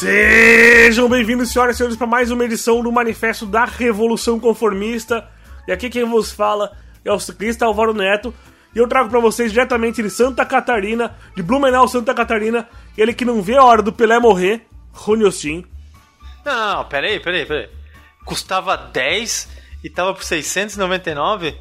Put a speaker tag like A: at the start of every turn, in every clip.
A: Sejam bem-vindos, senhoras e senhores, para mais uma edição do Manifesto da Revolução Conformista. E aqui quem vos fala é o ciclista Álvaro Neto. E eu trago para vocês diretamente de Santa Catarina, de Blumenau, Santa Catarina, ele que não vê a hora do Pelé morrer, Rony Ostin.
B: Não, peraí, peraí, peraí. Custava 10 e tava por 699?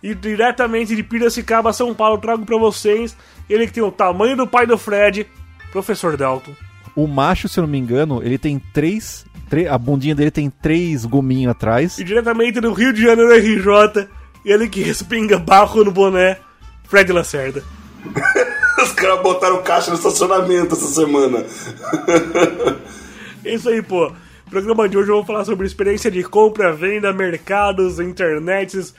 A: E diretamente de Piracicaba, São Paulo, trago para vocês ele que tem o tamanho do pai do Fred, Professor Dalton.
C: O macho, se eu não me engano, ele tem três. A bundinha dele tem três gominhos atrás.
A: E diretamente do Rio de Janeiro RJ, ele que respinga barro no boné, Fred Lacerda.
D: Os caras botaram caixa no estacionamento essa semana.
A: é isso aí, pô. No programa de hoje eu vou falar sobre experiência de compra, venda, mercados, internets,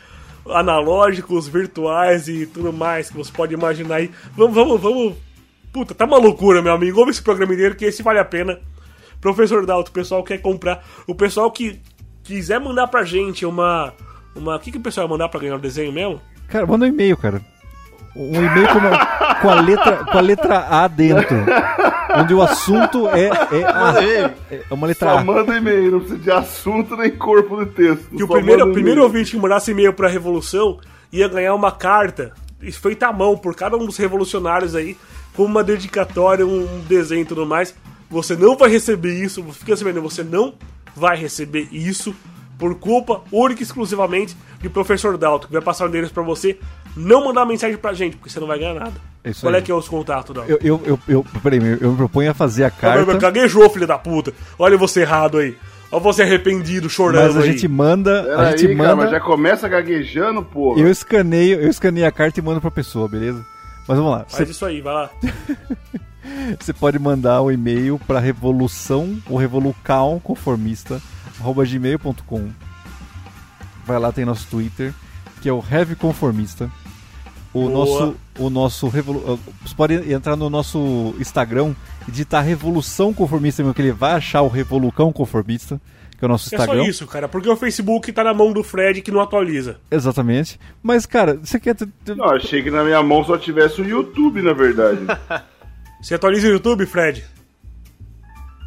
A: analógicos, virtuais e tudo mais que você pode imaginar aí. Vamos, vamos, vamos. Puta, tá uma loucura, meu amigo. Ouve esse programa inteiro que esse vale a pena. Professor Dalto, o pessoal quer comprar. O pessoal que quiser mandar pra gente uma. uma... O que, que o pessoal vai mandar pra ganhar o desenho mesmo?
C: Cara, manda um e-mail, cara. Um e-mail com, uma, com, a letra, com a letra A dentro. onde o assunto é, é, a, é uma letra
D: Só
C: A.
D: manda e-mail, não precisa de assunto nem corpo de texto.
A: Que o primeiro, o primeiro ouvinte que mandasse e-mail pra Revolução ia ganhar uma carta feita à mão por cada um dos revolucionários aí, com uma dedicatória, um desenho e tudo mais. Você não vai receber isso, fica sabendo, você não vai receber isso por culpa única e exclusivamente de professor Dalton, que vai passar o endereço pra você. Não mandar mensagem pra gente, porque você não vai ganhar nada.
C: Isso
A: Qual
C: aí.
A: é que é os contatos, Dalton?
C: Eu, eu, eu, eu, peraí, eu me proponho a fazer a carta.
A: Caguejou, filho da puta. Olha você errado aí. Olha você arrependido, chorando
C: Mas a
A: aí.
C: gente manda.
D: Pera
C: a gente
D: aí,
C: manda.
D: cara, mas já começa gaguejando, pô.
C: Eu escaneio, eu escaneio a carta e mando pra pessoa, beleza? Mas vamos lá.
A: Faz
C: Você,
A: isso aí, vai lá.
C: você pode mandar um e-mail para revolução ou revolucal conformista arroba gmail.com. Vai lá, tem nosso Twitter, que é o Heavy Conformista. O
A: Boa.
C: nosso, o nosso revolu... Você pode entrar no nosso Instagram e digitar Revolução Conformista, mesmo que ele vai achar o Revolucão Conformista, que é o nosso
A: É só
C: Instagram.
A: isso, cara, porque o Facebook tá na mão do Fred que não atualiza.
C: Exatamente. Mas, cara, você quer.
D: Não, achei que na minha mão só tivesse o YouTube, na verdade.
A: Você atualiza o YouTube, Fred?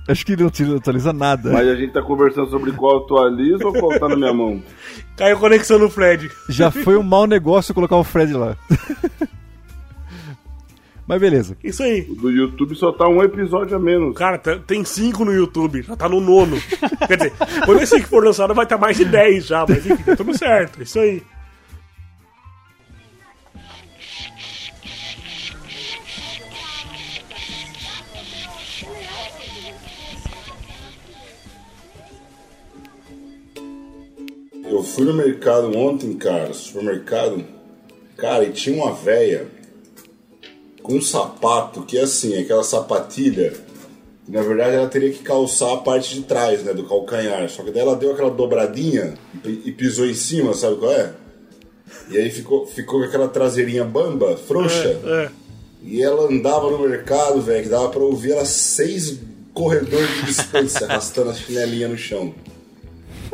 C: Acho que não atualiza nada.
D: Mas a gente tá conversando sobre qual atualiza ou qual tá na minha mão.
A: Caiu conexão no Fred.
C: Já foi um mau negócio colocar o Fred lá. Mas beleza.
A: Isso aí.
D: Do YouTube só tá um episódio a menos.
A: Cara, tá- tem cinco no YouTube, já tá no nono. Quer dizer, quando esse que for lançado vai estar mais de 10 já, mas enfim, tá tudo certo. Isso aí.
E: Eu fui no mercado ontem, cara, supermercado, cara, e tinha uma véia com um sapato que é assim, aquela sapatilha, que na verdade ela teria que calçar a parte de trás, né, do calcanhar. Só que daí ela deu aquela dobradinha e, pisou em cima, sabe qual é? E aí ficou, ficou com aquela traseirinha bamba, frouxa.
A: É.
E: E ela andava no mercado, velho, que dava pra ouvir ela seis corredores de distância, arrastando a chinelinha no chão.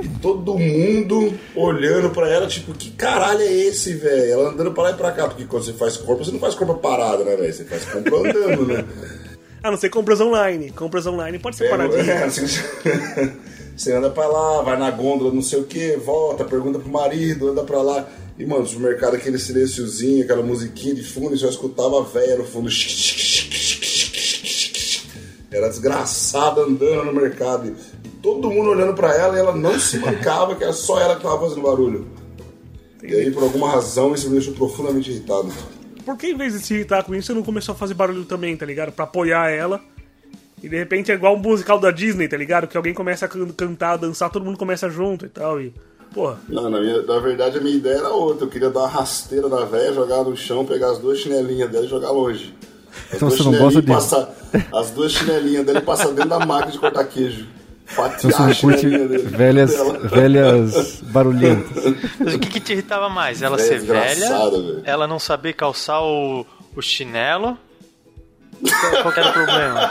E: E todo mundo olhando pra ela, tipo, que caralho é esse, velho? Ela andando pra lá e pra cá, porque quando você faz compra, você não faz compra parada, né, velho? Você faz compra andando, né?
A: A não ser compras online. Compras online pode ser paradinha.
E: é, assim, você anda pra lá, vai na gôndola, não sei o que, volta, pergunta pro marido, anda pra lá. E, mano, no supermercado, aquele silenciozinho, aquela musiquinha de fundo, e só escutava a véia no fundo. Era desgraçada andando no mercado. E todo mundo olhando pra ela e ela não se mancava, que era só ela que tava fazendo barulho. E aí, por alguma razão, isso me deixou profundamente irritado.
A: Por que em vez de se irritar com isso, você não começou a fazer barulho também, tá ligado? Pra apoiar ela. E de repente é igual um musical da Disney, tá ligado? Que alguém começa a can- cantar, dançar, todo mundo começa junto e tal. E, porra,
E: Não, na, minha- na verdade a minha ideia era outra. Eu queria dar uma rasteira na véia, jogar no chão, pegar as duas chinelinhas dela e jogar longe. As
C: Então
E: duas
C: você não gosta
E: chinelinhas
C: disso?
E: passar- As duas chinelinhas dele passar dentro da máquina de cortar queijo.
C: Então você não curte velhas,
E: dela.
C: velhas barulhentas.
B: Mas o que, que te irritava mais? Ela ser velha,
E: velho.
B: ela não saber calçar o, o chinelo? Qual, qual que era o problema?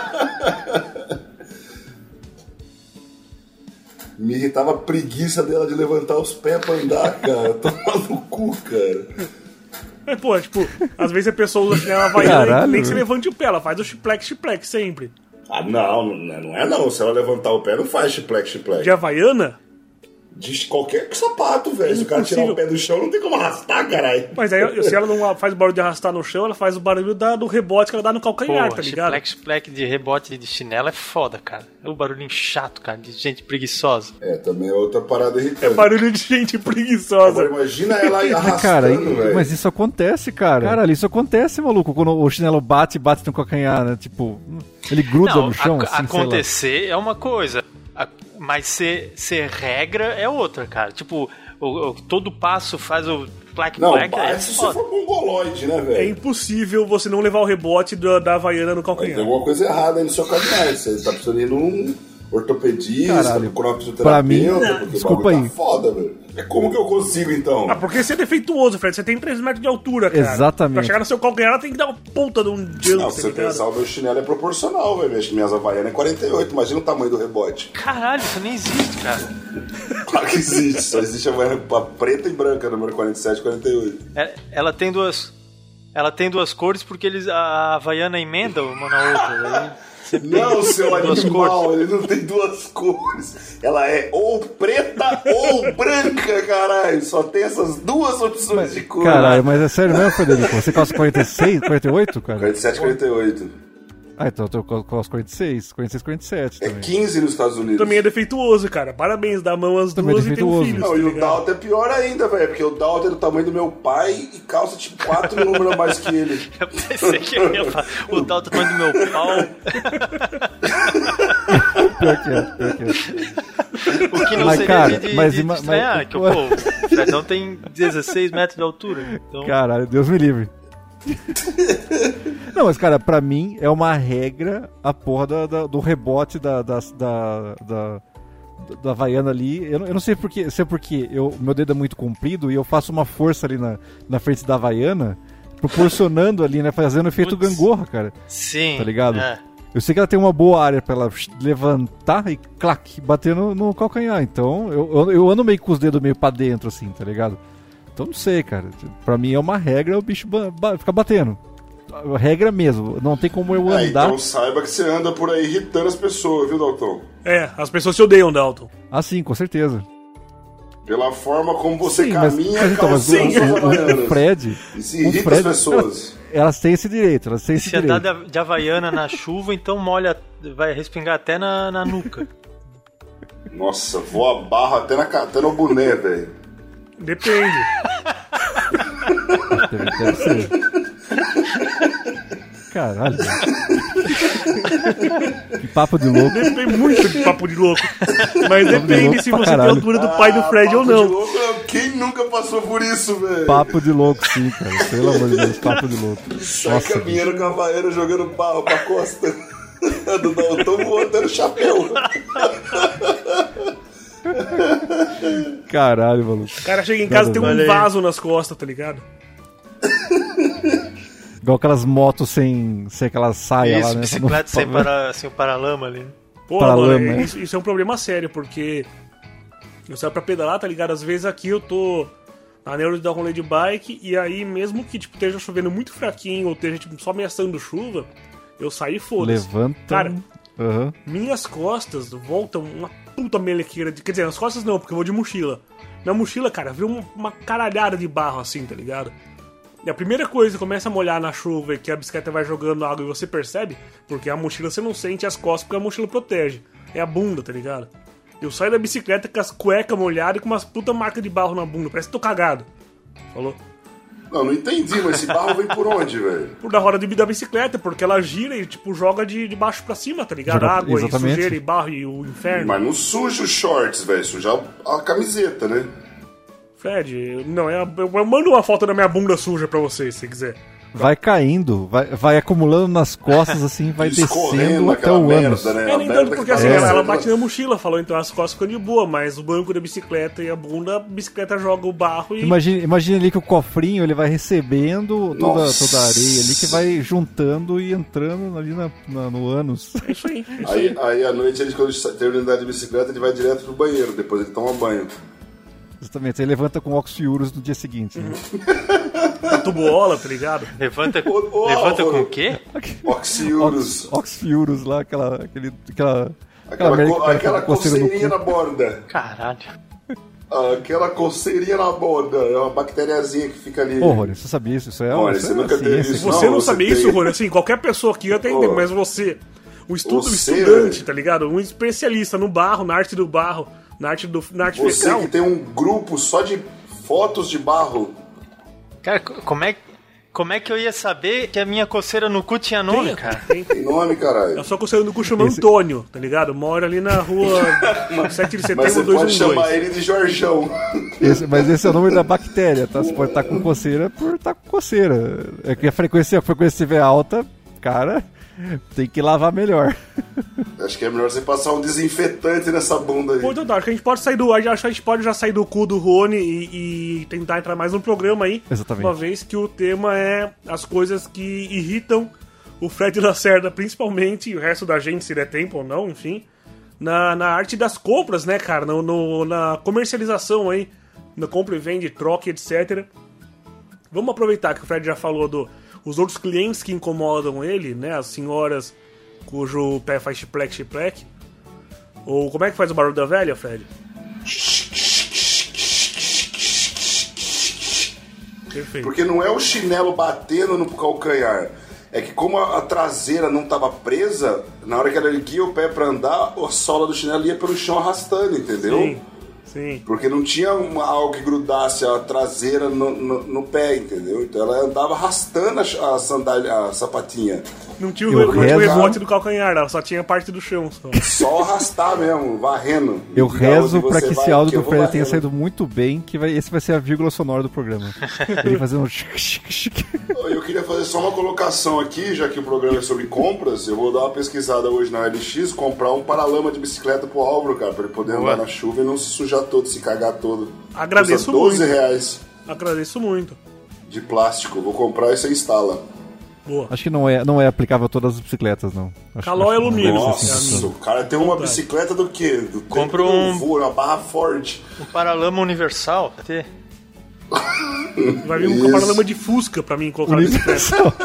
E: Me irritava a preguiça dela de levantar os pés pra andar, cara. Toma no cu, cara.
A: Mas, pô, tipo, às vezes a pessoa usa chinelo havaiana e nem se
C: velho.
A: levante o pé, ela faz o chiplex, chiplex sempre.
E: Ah, não, não é- não. Se ela levantar o pé, não faz chipleque, chipleque.
A: De Havaiana?
E: De qualquer sapato, velho. Se o cara tirar o pé do chão, não tem como arrastar, caralho.
A: Mas aí, se ela não faz o barulho de arrastar no chão, ela faz o barulho da- do rebote que ela dá no calcanhar,
B: Pô,
A: tá ligado?
B: chipleque, chipleque de rebote de chinelo é foda, cara. É um barulhinho chato, cara, de gente preguiçosa.
E: É, também é outra parada irritante.
A: É barulho de gente preguiçosa.
E: Agora imagina ela arrastando,
C: cara,
E: velho.
C: mas isso acontece, cara. Caralho, isso acontece, maluco. Quando o chinelo bate, bate no calcanhar, né? Tipo, ele gruda
B: Não,
C: no chão,
B: ac-
C: assim, sei lá.
B: acontecer é uma coisa, a- mas ser, ser regra é outra, cara. Tipo, o, o- todo passo faz o plaque
E: Não,
B: plaque, é
E: se você for mongoloide, né,
A: É
E: velho?
A: impossível você não levar o rebote da, da Havaiana no
E: Tem
A: calcanhar.
E: alguma coisa errada aí no seu caminhar. Você tá precisando ir num ortopedista,
C: Caralho,
E: um
C: pra
E: fisioterapeuta,
C: mim-
E: porque
C: desculpa
E: o bagulho
C: aí.
E: tá foda, velho. É como que eu consigo, então?
A: Ah, porque você é defeituoso, Fred. Você tem 3 metros de altura, cara.
C: Exatamente.
A: Pra chegar no seu calcanhar, ela tem que dar uma ponta de um jump,
E: Não,
A: tá
E: se você pensar, o meu chinelo é proporcional, velho. Acho que minhas havaianas é 48. Imagina o tamanho do rebote.
B: Caralho, isso nem existe, cara.
E: Claro que existe. Só existe a havaiana preta e branca, número 47 e 48.
B: É- ela tem duas. Ela tem duas cores porque eles a Havaiana emenda uma na outra. Aí
E: Não, seu animal, ele não tem duas cores. Ela é ou preta ou branca, caralho. Só tem essas duas opções de cor.
C: Caralho, mas é sério mesmo, Frederico? Você calça 46, 48, cara?
E: 47 e 48.
C: Ah, então eu tô com as 46, 46, 47
E: É
C: também.
E: 15 nos Estados Unidos.
A: Também é defeituoso, cara. Parabéns, dá a mão às
C: Também é
A: duas e tem um filho.
E: Não,
A: tá
E: e o? Dalton é pior ainda, velho. Porque o Dalton é do tamanho do meu pai e calça tipo quatro números a mais que ele.
B: Eu pensei que eu ia falar. O tal tamanho do meu pau.
C: Pior que é, pior que é.
B: O que não
C: Mas,
B: seria
C: cara,
B: de,
C: mas
B: de
C: ima-
B: estranhar,
C: mas-
B: que o povo, o Fredão tem 16 metros de altura. Então,
C: Caralho, Deus me livre. Não, mas cara, pra mim é uma regra a porra da- da- do rebote da, da, da, da, da Havaiana ali. Eu, não- eu não sei porque, se é porque eu, meu dedo é muito comprido e eu faço uma força ali na, na frente da Havaiana, proporcionando ali, né? Fazendo efeito gangorra, cara.
B: sim.
C: Tá ligado?
B: é.
C: Eu sei que ela tem uma boa área pra ela levantar e clac, bater no, no calcanhar. Então eu, eu, eu ando meio com os dedos meio pra dentro, assim, tá ligado? Então não sei, cara. Pra mim é uma regra o bicho ba ba ficar batendo. Regra mesmo. Não tem como eu
E: É,
C: andar
E: então saiba que você anda por aí irritando as pessoas, viu, Dalton?
A: É, as pessoas se odeiam, Dalton.
C: assim, com certeza.
E: Pela forma como você
C: Sim,
E: caminha,
C: mas então, mas o, o- o. Fred.
E: E se
C: o
E: irrita
C: Fred
E: as pessoas.
C: Elas têm esse direito, elas têm esse
B: Se andar
C: direito.
B: de, de Havaiana na chuva, então molha, vai respingar até na, na nuca.
E: Nossa, voa barro até, na, até no boné, velho.
A: Depende.
C: Deve, deve ser. Caralho. que papo de louco.
A: Depende muito de papo de louco. Mas depende
C: louco
A: se você tem a
C: caralho.
A: altura do pai do Fred ou
E: Ah, papo de
A: não.
E: louco, quem nunca passou por isso, velho?
C: Papo de louco, sim, cara. Pelo amor de Deus, papo de louco.
E: Sai
C: Nossa,
E: caminhando com a havaiana jogando barro pra costa. do Dalton voando chapéu.
C: Caralho, maluco.
A: O cara chega em casa e tem um vaso nas costas, tá ligado?
C: Igual aquelas motos sem, sem aquela saia lá,
B: Isso,
C: né?
B: bicicleta sem, para, sem o paralama ali.
A: Pô,
C: Pra
A: mano,
C: lama,
A: é-
C: né?
A: isso, isso é um problema sério, porque eu saio pra pedalar, tá ligado? Às vezes aqui eu tô na neuro de dar um rolê de bike, e aí mesmo que tipo, esteja chovendo muito fraquinho, ou esteja tipo, só ameaçando chuva, eu saio e foda-se.
C: Levanta.
A: Cara,
C: Aham.
A: minhas costas voltam uma puta melequeira. De, quer dizer, as costas não, porque eu vou de mochila. Minha mochila, cara, viu uma, uma caralhada de barro assim, tá ligado? E a primeira coisa que começa a molhar na chuva e que a bicicleta vai jogando água e você percebe, porque a mochila você não sente as costas porque a mochila protege. É a bunda, tá ligado? Eu saio da bicicleta com as cuecas molhadas e com umas puta marca de barro na bunda, parece que tô cagado. Falou?
E: Não, não entendi, mas esse barro vem por onde, velho?
A: Por da roda de da bicicleta, porque ela gira e, tipo, joga de, de baixo pra cima, tá ligado?
C: Joga-
A: Água e
C: exatamente.
A: sujeira e barro e o inferno.
E: Mas não suja os shorts, velho. Suja a camiseta, né?
A: Fred, não, eu, eu, eu mando uma foto da minha bunda suja pra você, se você quiser.
C: Vai caindo, vai, vai acumulando nas costas, assim, vai descendo até o ânus.
E: né?
A: É, nem tanto porque assim, ela, ela bate na mochila, falou, então as costas ficam de boa, mas o banco da bicicleta e a bunda, a bicicleta joga o barro e.
C: Imagina, imagina ali que o cofrinho ele vai recebendo toda,
E: Nossa.
C: toda a areia ali que vai juntando e entrando ali na, na- no ânus.
A: É isso aí. É isso aí.
E: Aí, aí à noite, ele, quando termina de andar de bicicleta, ele vai direto pro banheiro. Depois ele toma banho.
C: Exatamente, aí levanta com óxidos no dia seguinte. né?
A: tubuola, tá ligado?
B: Levanta,
E: Ô, ô,
B: levanta
E: ô,
B: com o quê?
E: Oxiurus.
C: Ox, Oxfiurus lá, aquela. Aquele, aquela.
E: Aquela,
C: merda
E: co- aquela coceirinha na borda.
B: Caralho.
E: Aquela coceirinha na borda. É uma bactériazinha que fica ali.
C: Ô, Rony, você sabia isso? Isso é, isso
E: você
C: é
E: nunca teve isso.
A: Você
E: Não,
A: sabia
E: tem-
A: isso, Rony? Assim, qualquer pessoa aqui ia entender,
E: Pô.
A: mas você, um estudo
E: Você,
A: estudante,
E: velho.
A: tá ligado? Um especialista no barro, na arte do barro, na arte, do, na arte
E: Você
A: fecal.
E: que tem um grupo só de fotos de barro.
B: Cara, co- como é, como é que eu ia saber que a minha coceira no cu tinha nome,
A: Tem,
B: cara?
A: tem.
E: Tem nome, caralho.
A: Eu só conselho no cu chama Antônio, tá ligado? Mora ali na rua 7 de
E: Mas você
A: setembro
E: pode chamar
A: 212.
E: ele de Jorjão.
C: Esse- mas esse é o nome da bactéria, tá? Você pode estar com coceira por estar com coceira. É que a frequência, a frequência estiver alta, cara, tem que lavar melhor.
E: Acho que é melhor você passar um desinfetante nessa bunda aí.
A: Pô, então tá, acho que a gente pode sair do. Acho que a gente pode já sair do cu do Rony e, e tentar entrar mais no programa aí.
C: Exatamente.
A: Uma vez que o tema é as coisas que irritam o Fred Lacerda, principalmente, e o resto da gente, se der tempo ou não, enfim. Na, na arte das compras, né, cara? No, no- na comercialização aí. Na compra e vende, troca, etc. Vamos aproveitar que o Fred já falou do os outros clientes que incomodam ele, né? As senhoras cujo pé faz chiplec, chiplec. Ou como é que faz o barulho da velha, Fred? Perfeito.
E: Porque não é o chinelo batendo no calcanhar. É que como a, a traseira não tava presa, na hora que ela erguia o pé pra andar, a sola do chinelo ia pelo chão arrastando, entendeu?
A: Sim, sim.
E: Porque não tinha uma, algo que grudasse a traseira no, no, no pé, entendeu? Então ela andava arrastando a, a sandália, a sapatinha.
A: Não tinha o, rebote do calcanhar, ela só tinha a parte do chão. Só.
E: Só arrastar mesmo, varrendo.
C: Eu rezo
E: você
C: que
E: vai,
C: esse áudio do Fred tenha saído muito bem, que vai, esse vai ser a vírgula sonora do programa. Ele fazendo um.
E: Eu queria fazer só uma colocação aqui, já que o programa é sobre compras. Eu vou dar uma pesquisada hoje na LX, comprar um paralama de bicicleta pro Álvaro, cara, pra ele poder andar na chuva e não se sujar todo, se cagar todo.
A: Agradeço
E: Custa 12
A: muito.
E: reais
A: Agradeço muito.
E: de plástico. Vou comprar e você instala.
A: Boa.
C: Acho que não é, não é aplicável a todas as bicicletas, não. Acho, que não
A: alumínio.
E: Nossa,
C: assim.
A: amigo.
E: o cara tem uma bicicleta do quê? Do
B: Compra um-
E: voo, uma barra Ford.
B: Um paralama universal. Ter.
A: Vai vir um
E: Isso.
A: paralama de Fusca pra mim colocar na bicicleta.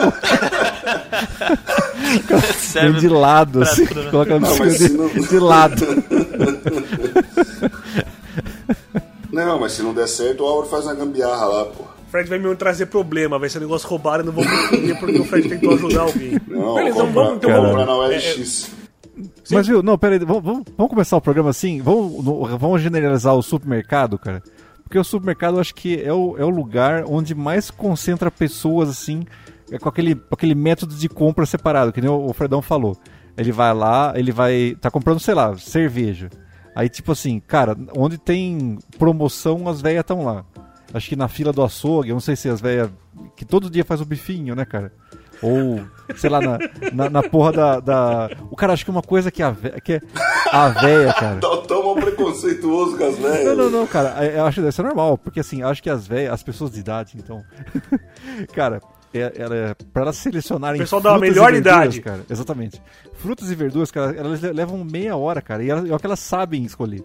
C: Vem
B: Serve
C: de lado, assim,
B: tudo, né?
C: coloca a
E: Não, mas
C: bicicleta
E: não-
C: de, de lado.
E: Não, mas se não der certo, o Álvaro faz uma gambiarra lá, pô.
A: O Fred vai me trazer problema, vai ser um negócio roubado e não vou me porque o Fred tentou ajudar alguém.
E: Não,
A: Beleza,
E: comprar,
A: vamos, então
C: cara.
E: comprar
A: vamos.
E: na
A: é,
E: OLX.
C: Mas viu, não, peraí, vamos, vamos, vamos começar o programa assim? Vamos, vamos generalizar o supermercado, cara? Porque o supermercado eu acho que é o, é o lugar onde mais concentra pessoas, assim, é com aquele, com aquele método de compra separado, que nem o, o Fredão falou. Ele vai lá, ele vai. tá comprando, sei lá, cerveja. Aí, tipo assim, cara, onde tem promoção, as velhas estão lá. Acho que na fila do açougue, eu não sei se as velhas. que todo dia faz o bifinho, né, cara? Ou, sei lá, na, na, na porra da, da. O cara acha que uma coisa que a véia, que é a véia, cara.
E: Tá tão mal preconceituoso com as velhas.
C: Não, não, não, cara. é- Eu acho que isso é normal, porque assim, acho que as velhas, as pessoas de idade, então. cara, é, ela, é- pra elas selecionarem.
A: O pessoal da melhor
C: verduras,
A: idade.
C: Cara, exatamente. Frutas e verduras, cara, elas le- levam meia hora, cara. E elas, é o que elas sabem escolher,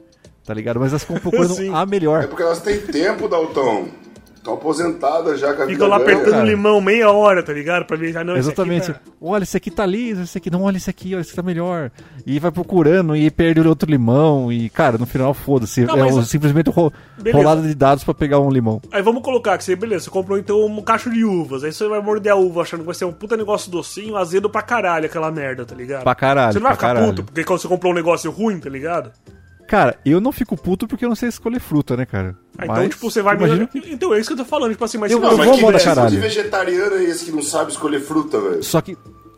C: tá ligado? Mas elas ficam procurando
A: Sim.
C: a
E: É
C: melhor.
E: porque elas têm tempo, Dalton. Estão aposentadas já com a
A: Fica
E: vida
A: lá
E: ganha.
A: apertando
C: cara.
A: limão meia hora, tá ligado? Pra ver, ah, não, esse aqui
C: Exatamente.
A: tá-
C: Olha, esse aqui tá liso, esse aqui não, olha esse aqui, olha, esse aqui tá melhor. E vai procurando e perde o outro limão. E, cara, no final, foda-se. É
A: mas-
C: um- simplesmente ro
A: Beleza.
C: rolada de dados pra pegar um limão.
A: Aí vamos colocar que você, beleza, você comprou então um cacho de uvas. Aí você vai morder a uva achando que vai ser um puta negócio docinho, azedo pra caralho aquela merda, tá ligado?
C: Pra caralho,
A: Você não vai ficar
C: caralho.
A: puto porque quando você comprou um negócio ruim, tá ligado?
C: Cara, eu não fico puto porque eu não sei escolher fruta, né, cara?
A: Ah, então,
C: Mas,
A: tipo, você vai
C: imagina
A: me... Então é isso que eu tô falando, tipo assim, mas
C: Eu-
A: se
C: eu
A: não,
E: Mas
C: vou
E: que tipo
C: caralho.
E: de vegetariano é esse que não sabe escolher fruta, velho?
C: Só que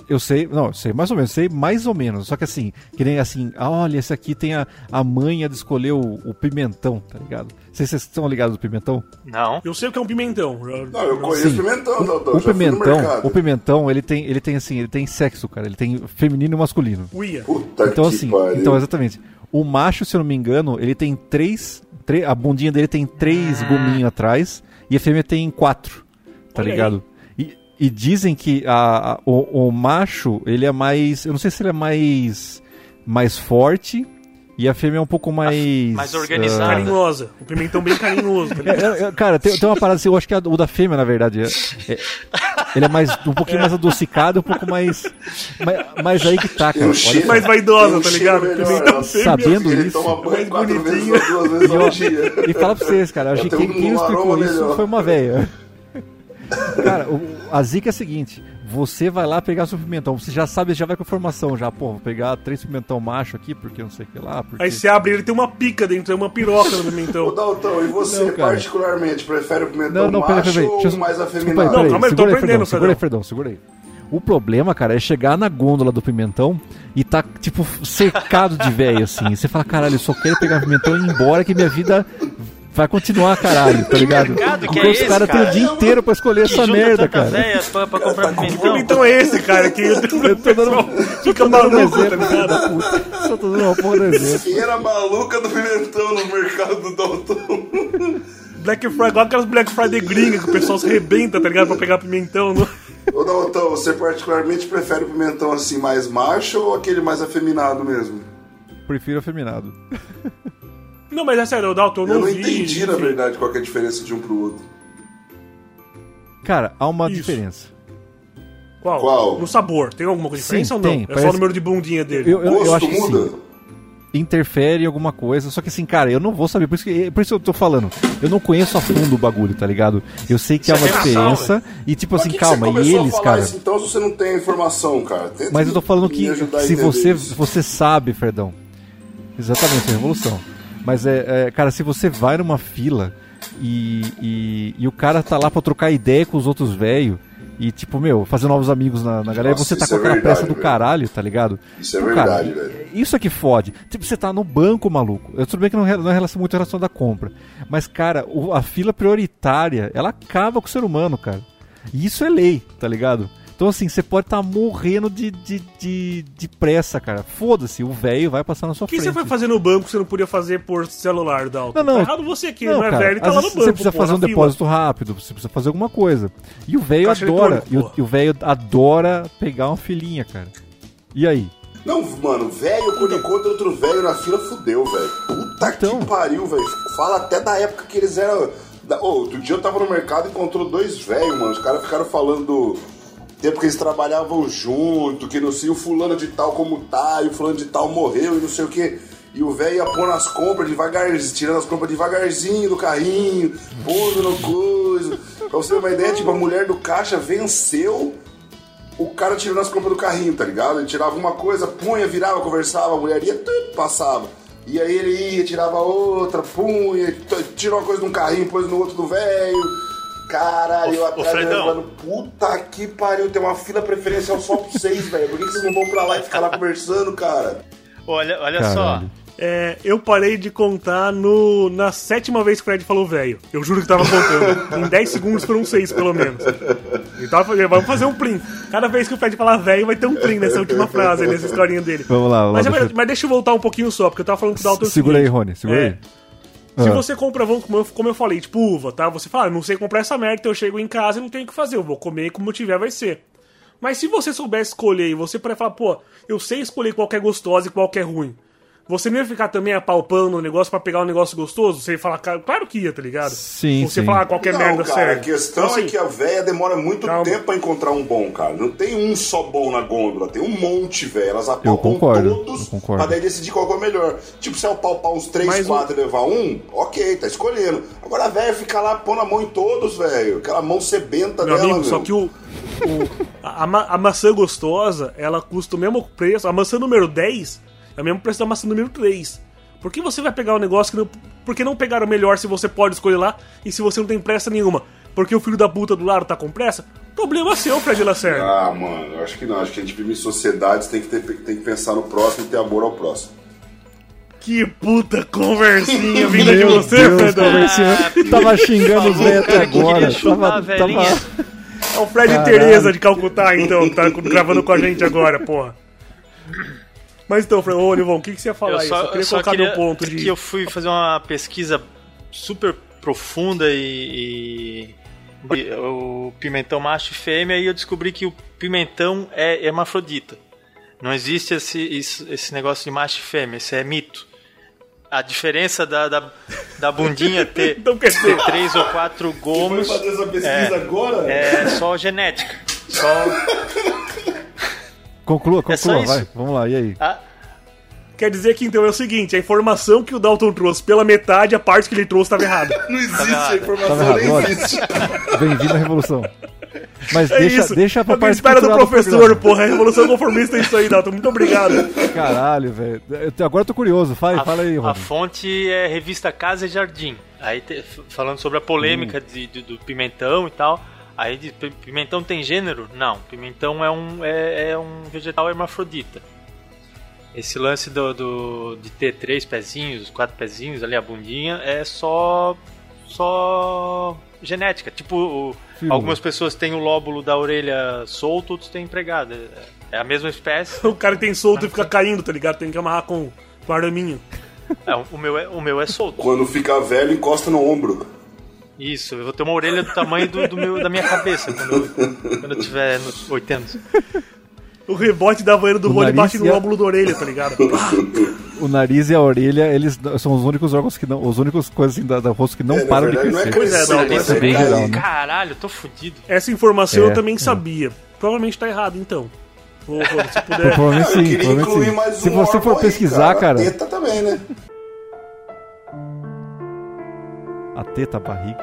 C: eu sei, não, eu sei mais ou menos, sei mais ou menos. Só que assim, que nem assim, olha, esse aqui tem a, a manha de escolher o, o pimentão, tá ligado? Não se vocês estão ligados do pimentão.
B: Não.
A: Eu sei o que é um pimentão. Eu-
E: Não, eu conheço
C: Sim.
E: pimentão, Dalton.
C: O
E: no
C: pimentão, o pimentão, ele tem, ele tem assim, ele tem sexo, cara. Ele tem feminino e masculino.
A: Uia.
E: Puta
C: Então
E: que
C: assim,
E: pariu.
C: então exatamente. O macho, se eu não me engano, ele tem três, tre- a bundinha dele tem três gominhos atrás e a fêmea tem quatro, tá
A: Olha
C: ligado? E, e dizem que a, a- o, o macho, ele é mais, eu não sei se ele é mais mais forte E a fêmea é um pouco mais.
B: mais organizada.
C: ah,
A: Carinhosa. O pimentão bem carinhoso, tá
C: É,
A: ligado?
C: é, é, cara, tem, tem uma parada assim, eu acho que a- o da fêmea, na verdade, é, é- ele é mais um pouquinho mais adocicado, um pouco mais. Mas, mas aí que tá, cara.
E: Cheiro-.
A: Mais vaidosa, tá ligado?
E: melhor,
A: Pimentão fêmea.
C: Sabendo
E: Ele
C: isso.
E: toma banho
A: mais
E: quatro vezes
A: bonitinha.
E: ou duas vezes
C: E,
E: ao dia.
C: e fala pra vocês, cara, acho que quem,
E: um
C: quem explicou
E: aroma
C: isso
E: melhor.
C: foi uma velha. Cara, o- a zica é a seguinte: você vai lá pegar seu pimentão, você já sabe, já vai com a informação, já, pô, vou pegar três pimentão macho aqui, porque não sei o que lá. Porque...
A: Aí você abre ele tem uma pica dentro, tem uma piroca no
E: Ô,
A: pimentão.
E: Dalton, e você
C: Não,
E: particularmente prefere o pimentão
C: Não, não, peraí,
E: macho
C: peraí. Deixa eu...
E: ou mais
C: Desculpa aí,
E: afeminado?
A: Não, calma aí, eu tô aprendendo,
C: Fredão, segura aí, Fredão, segura aí. O problema, cara, é chegar na gôndola do pimentão e tá, tipo, cercado de velho, assim. Você fala, caralho, eu só quero pegar pimentão e ir embora que minha vida vai continuar, caralho, tá ligado?
B: mercado que
C: Enquanto
B: é
C: os
B: esse,
C: caras têm
B: cara?
C: o dia inteiro pra escolher
B: Que
C: essa merda, cara.
B: véia pra, pra comprar
A: Que
B: pimentão.
A: pimentão é esse, cara? Que eu tô
C: Eu tô dando,
A: Fica
C: tô dando um
A: maluco, tá ligado?
C: puta. Só tô dando uma porra do exemplo.
E: Feira maluca do pimentão no mercado do Dalton.
A: Black Friday, igual aquelas Black Friday gringas que o pessoal se arrebenta, tá ligado? Pra pegar pimentão. No...
E: Ô Dalton, você particularmente prefere o pimentão assim mais macho ou aquele mais afeminado mesmo?
C: Prefiro afeminado.
A: Não, mas é sério, Dalton, eu não,
E: Eu não
A: vi.
E: entendi, na
A: enfim.
E: verdade, qual que é a diferença de um pro outro.
C: Cara, há uma
A: Isso.
C: diferença.
A: Qual?
E: Qual?
A: No sabor. Tem alguma
C: Sim,
A: diferença ou não?
C: tem,
A: É só
C: parece-
A: o número de bundinha dele.
C: Eu, eu,
E: Gosto
C: eu acho que
E: muda?
C: sim. interfere em alguma coisa. Só que assim, cara, eu não vou saber. Por isso, que, por isso eu tô falando. Eu não conheço a fundo o bagulho, tá ligado? Eu sei que há
B: Você
C: uma
B: noção,
C: diferença. E tipo
E: Mas
C: assim,
E: que que
C: calma,
E: você
C: e eles,
E: falar
C: cara.
E: Isso, então se você não tem informação, cara. Tenta
C: Mas eu tô falando que se você,
E: isso.
C: você sabe, Fredão. Exatamente, é revolução. Mas é, é, cara, se você vai numa fila e, e, e o cara tá lá pra trocar ideia com os outros velhos e, tipo, meu, fazer novos amigos na, na galera,
E: Nossa,
C: você tá com
E: é
C: aquela
E: verdade,
C: pressa do
E: velho.
C: caralho, tá ligado?
E: Isso é verdade,
C: cara,
E: velho.
C: Isso é que fode. Tipo, você tá no banco, maluco. Eu tudo bem que não, é- não é relação, muito relação da compra. Mas, cara, o- a fila prioritária, ela acaba com o ser humano, cara. E isso é lei, tá ligado? Então, assim, você pode estar morrendo de, de, de, de pressa, cara. Foda-se, o velho vai passar na sua
A: O que
C: frente.
A: você foi fazer no banco que você não podia fazer por celular, Dalton?
C: Não, não.
A: Tá errado você aqui, não, é
C: cara,
A: velho, tá lá no banco.
C: Você precisa
A: pô,
C: fazer um
A: fila.
C: depósito rápido, você precisa fazer alguma coisa. E o velho adora, e o, e o velho adora pegar uma filhinha, cara. E aí?
E: Não, mano, velho, quando encontra outro velho na fila, fudeu, velho. Puta
C: Então.
E: que pariu, velho. Fala até da época que eles eram. Da... Ô, outro dia eu tava no mercado e encontrou dois velhos, mano. Os caras ficaram falando do tempo que eles trabalhavam junto, que não sei, o fulano de tal como tá, e o fulano de tal morreu e não sei o que. E o velho ia pôr as compras devagarzinho, tirando as compras devagarzinho do carrinho, pondo no coisa. Pra você ter uma ideia, tipo, a mulher do caixa venceu o cara tirando as compras do carrinho, tá ligado? Ele tirava uma coisa, punha, virava, conversava, a mulher ia, tudo, passava. E aí ele ia, tirava outra, punha, tirou uma coisa de um carrinho, pôs no outro do velho. Caralho, eu
B: Fredão.
E: falando, puta que pariu, tem uma fila preferencial só pra vocês, velho. Por que, vocês não vão pra lá e ficar lá conversando, cara?
B: Olha, olha
C: Caralho.
B: só.
A: É, eu parei de contar no, na sétima vez que o Fred falou velho. Eu juro que tava contando. em 10 segundos foram 6, pelo menos. E fazendo, vamos fazer um plim. Cada vez que o Fred falar velho, vai ter um plim nessa última frase, aí, nessa historinha dele.
C: Vamos lá, vamos
A: mas,
C: lá,
A: é
C: deixa
A: verdade, mas deixa eu voltar um pouquinho só, porque eu tava falando com o Dalton.
C: Segura aí, Rony, segura
A: é,
C: aí.
A: Se
C: Ah.
A: você compra, como eu, como eu falei, tipo uva, tá? Você fala, ah, não sei comprar essa merda, então eu chego em casa e não tenho o que fazer, eu vou comer como tiver, vai ser. Mas se você soubesse escolher e você puder falar, pô, eu sei escolher qual que é gostosa e qual que é ruim. Você não ia ficar também apalpando o negócio pra pegar um negócio gostoso? Você ia falar, "Cara, claro que ia, tá ligado?
C: Sim,
A: Você
C: sim.
A: falar qualquer
E: não,
A: merda
E: cara,
A: serve.
E: a questão
A: Então, assim,
E: é que a véia demora muito
A: Calma.
E: tempo pra encontrar um bom, cara. Não tem um só bom na gôndola, tem um monte, velho. Elas apalpam
C: concordo,
E: todos
C: eu concordo.
E: pra daí decidir qual é o melhor. Tipo, se eu apalpar uns 3,
A: Mas o-
E: 4 e levar um, ok, tá escolhendo. Agora a véia fica lá pondo a mão em todos, velho. Aquela mão sebenta
A: Meu
E: dela,
A: amigo,
E: meu.
A: só que o, o- a, a ma- a maçã gostosa, ela custa o mesmo preço. A maçã número 10 é o mesmo preço da maçã número 3. Por que você vai pegar um negócio que não. Por que não pegar o melhor se você pode escolher lá e se você não tem pressa nenhuma? Porque o filho da puta do lado tá com pressa? Problema seu, Fred Lacerda.
E: Ah, mano, eu acho que não. Acho que a gente vive em sociedades, tem que, ter, tem que pensar no próximo e ter amor ao próximo.
A: Que puta conversinha vinda de você, Fredão.
C: conversinha. Tava xingando os velhos até agora. Tava, tava...
A: É o Fred
C: Caralho.
A: Tereza de Calcutá, então, que tá gravando com a gente agora, porra. Mas então, Fred, ô, o que, que você ia falar
B: Eu
A: aí?
B: só,
A: Só queria
B: eu só
A: colocar
B: queria
A: meu ponto de.
B: que eu fui fazer uma pesquisa super profunda e, e- e o pimentão macho e fêmea e eu descobri que o pimentão é hermafrodita. Não existe esse, esse negócio de macho e fêmea, isso é mito. a diferença da, da, da bundinha ter,
A: Então
B: ter três ou quatro gomos
E: fazer essa pesquisa agora?
B: é só genética. Só.
C: Conclua,
B: É
C: conclua,
B: isso.
C: vai. Vamos lá, e aí?
B: Ah,
A: quer dizer que então é o seguinte, a informação que o Dalton trouxe pela metade, a parte que ele trouxe estava errada.
E: Não existe,
B: errado.
E: a informação
C: Tava
E: nem
C: errado,
E: existe.
C: Bem-vindo à Revolução. Mas
A: É
C: deixa,
A: isso.
C: deixa pra parte
A: espera do professor,
C: programa.
A: porra. A Revolução Conformista é isso aí, Dalton. Muito obrigado.
C: Caralho, velho. Agora eu tô curioso. Fala,
B: a,
C: fala aí,
B: a
C: Rony.
B: fonte é revista Casa e Jardim. Aí te- falando sobre a polêmica
C: Hum.
B: de- do, do pimentão e tal. Aí pi- pimentão tem gênero? Não, pimentão é um, é, é um vegetal hermafrodita. Esse lance do, do- de ter três pezinhos, quatro pezinhos ali, a bundinha, é só. só genética. Tipo, algumas pessoas têm o lóbulo da orelha solto, outros têm empregado. É- É a mesma espécie.
A: O cara tem solto e fica caindo, tá ligado? Tem que amarrar com com araminho.
B: É, o, meu é, o meu é solto.
E: Quando fica velho, encosta no ombro.
B: Isso, eu vou ter uma orelha do tamanho do, do meu, da minha cabeça quando eu, quando eu tiver nos 80 anos.
A: O rebote da vanha do
C: O
A: Rony bate no
C: a-
A: lóbulo da orelha, tá ligado?
C: O nariz e a orelha, eles são os únicos órgãos que não. Os únicos coisas assim, da, da rosto que não
E: É,
C: param de
E: verdade, não é
C: crescer.
A: Pois é,
E: crescer,
A: Dalton,
E: né?
A: isso é
C: bem
E: cair.
C: geral, né?
B: Caralho, eu tô fudido.
A: Essa informação
C: É,
A: eu também
C: é.
A: sabia. Provavelmente tá errado, então. Se puder.
C: Provavelmente
E: Eu
C: sim, provavelmente sim.
E: mais
C: Se
E: um
C: você for
E: órgão aí,
C: pesquisar, cara,
E: A teta também, né?
C: A teta, a barriga.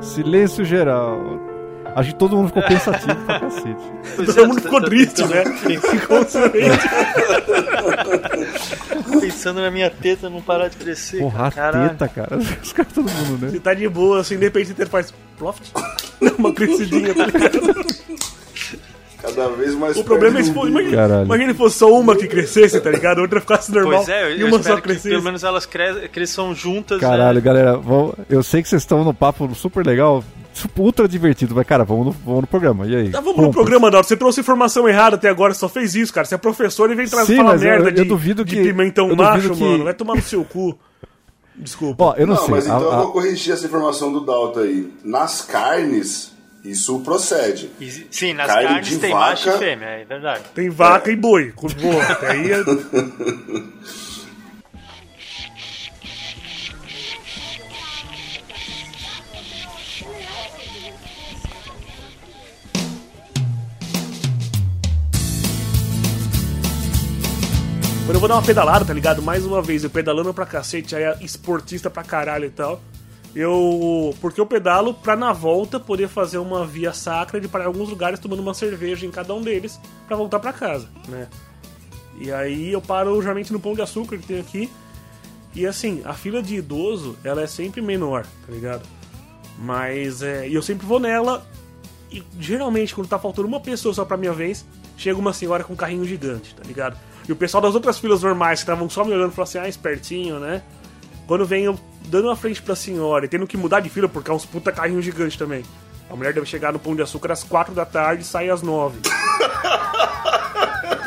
C: Silêncio geral. Acho que todo mundo ficou pensativo pra cacete.
A: Todo mundo ficou triste, né? Consciente.
B: Pensando na minha teta não parar de crescer.
C: Porra, a
B: Caralho.
C: teta, cara. Os caras, todo mundo, né?
A: Você tá de boa, assim, de repente você faz ploft. Uma crescidinha, tá ligado?
E: Cada vez mais
A: O problema é se Imagina,
C: Caralho.
A: imagina se fosse só uma que crescesse, tá ligado? A outra ficasse normal
B: Pois é, eu,
A: e uma só
B: que pelo
A: crescesse.
B: menos elas cre cresçam juntas.
C: Caralho,
B: né?
C: galera, vamos- eu sei que vocês estão no papo super legal, ultra divertido, mas cara, vamos no, vamos no programa. E aí?
A: Tá, vamos no
C: Compras.
A: programa, Dalton. Você trouxe informação errada até agora, você só fez isso, cara. Você é professor e vem trazer falar
C: mas eu-
A: merda
C: eu
A: de,
C: duvido
A: de
C: que-
A: pimentão
C: eu duvido
A: macho,
C: que-
A: mano. Vai tomar no seu cu. Desculpa.
C: Ó, eu não,
E: Não,
C: sei.
E: mas
C: a-
E: então
C: a-
E: eu vou corrigir essa informação do Dalton aí. Nas carnes, isso procede.
B: E, sim, nas
E: Carne
B: carnes
E: de
B: tem
E: vaca.
B: macho e fêmea, é verdade.
A: Tem vaca e boi. Com- Boa, até aí é... Quando eu vou dar uma pedalada, tá ligado? Mais uma vez, eu pedalando pra cacete, aí é esportista pra caralho e tal. Eu. Porque eu pedalo pra na volta poder fazer uma via sacra de parar em alguns lugares tomando uma cerveja em cada um deles pra voltar pra casa, né? E aí eu paro geralmente no pão de açúcar que tem aqui. E assim, a fila de idoso, ela é sempre menor, tá ligado? Mas é. E eu sempre vou nela. E geralmente, quando tá faltando uma pessoa só pra minha vez, chega uma senhora com um carrinho gigante, tá ligado? E o pessoal das outras filas normais que estavam só me olhando falam assim, ah, espertinho, né? Quando vem eu dando uma frente pra senhora e tendo que mudar de fila porque é uns puta carrinho gigante também. A mulher deve chegar no pão de açúcar às 4 da tarde e sair às 9.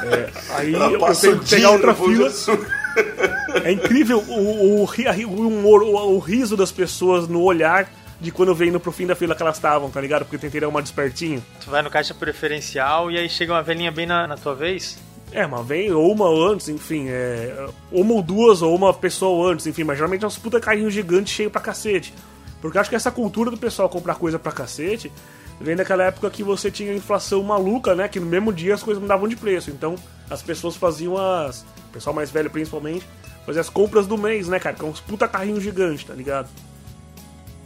A: É, aí
E: Ela
A: eu, tenho
E: o
A: que pegar outra fila. É incrível o, o, o humor, o, o riso das pessoas no olhar de quando vem no pro fim da fila que elas estavam, tá ligado? Porque eu tentei dar uma despertinho.
B: Tu vai no caixa preferencial e aí chega uma velhinha bem na, na tua vez.
A: É, mas vem ou uma antes, enfim, é. Uma ou duas, ou uma pessoa antes, enfim, mas geralmente é uns puta carrinho gigante cheio pra cacete. Porque acho que essa cultura do pessoal comprar coisa pra cacete vem daquela época que você tinha inflação maluca, né? Que no mesmo dia as coisas mudavam de preço. Então as pessoas faziam as. O pessoal mais velho principalmente, fazia as compras do mês, né, cara? Que é uns puta carrinho gigante, tá ligado?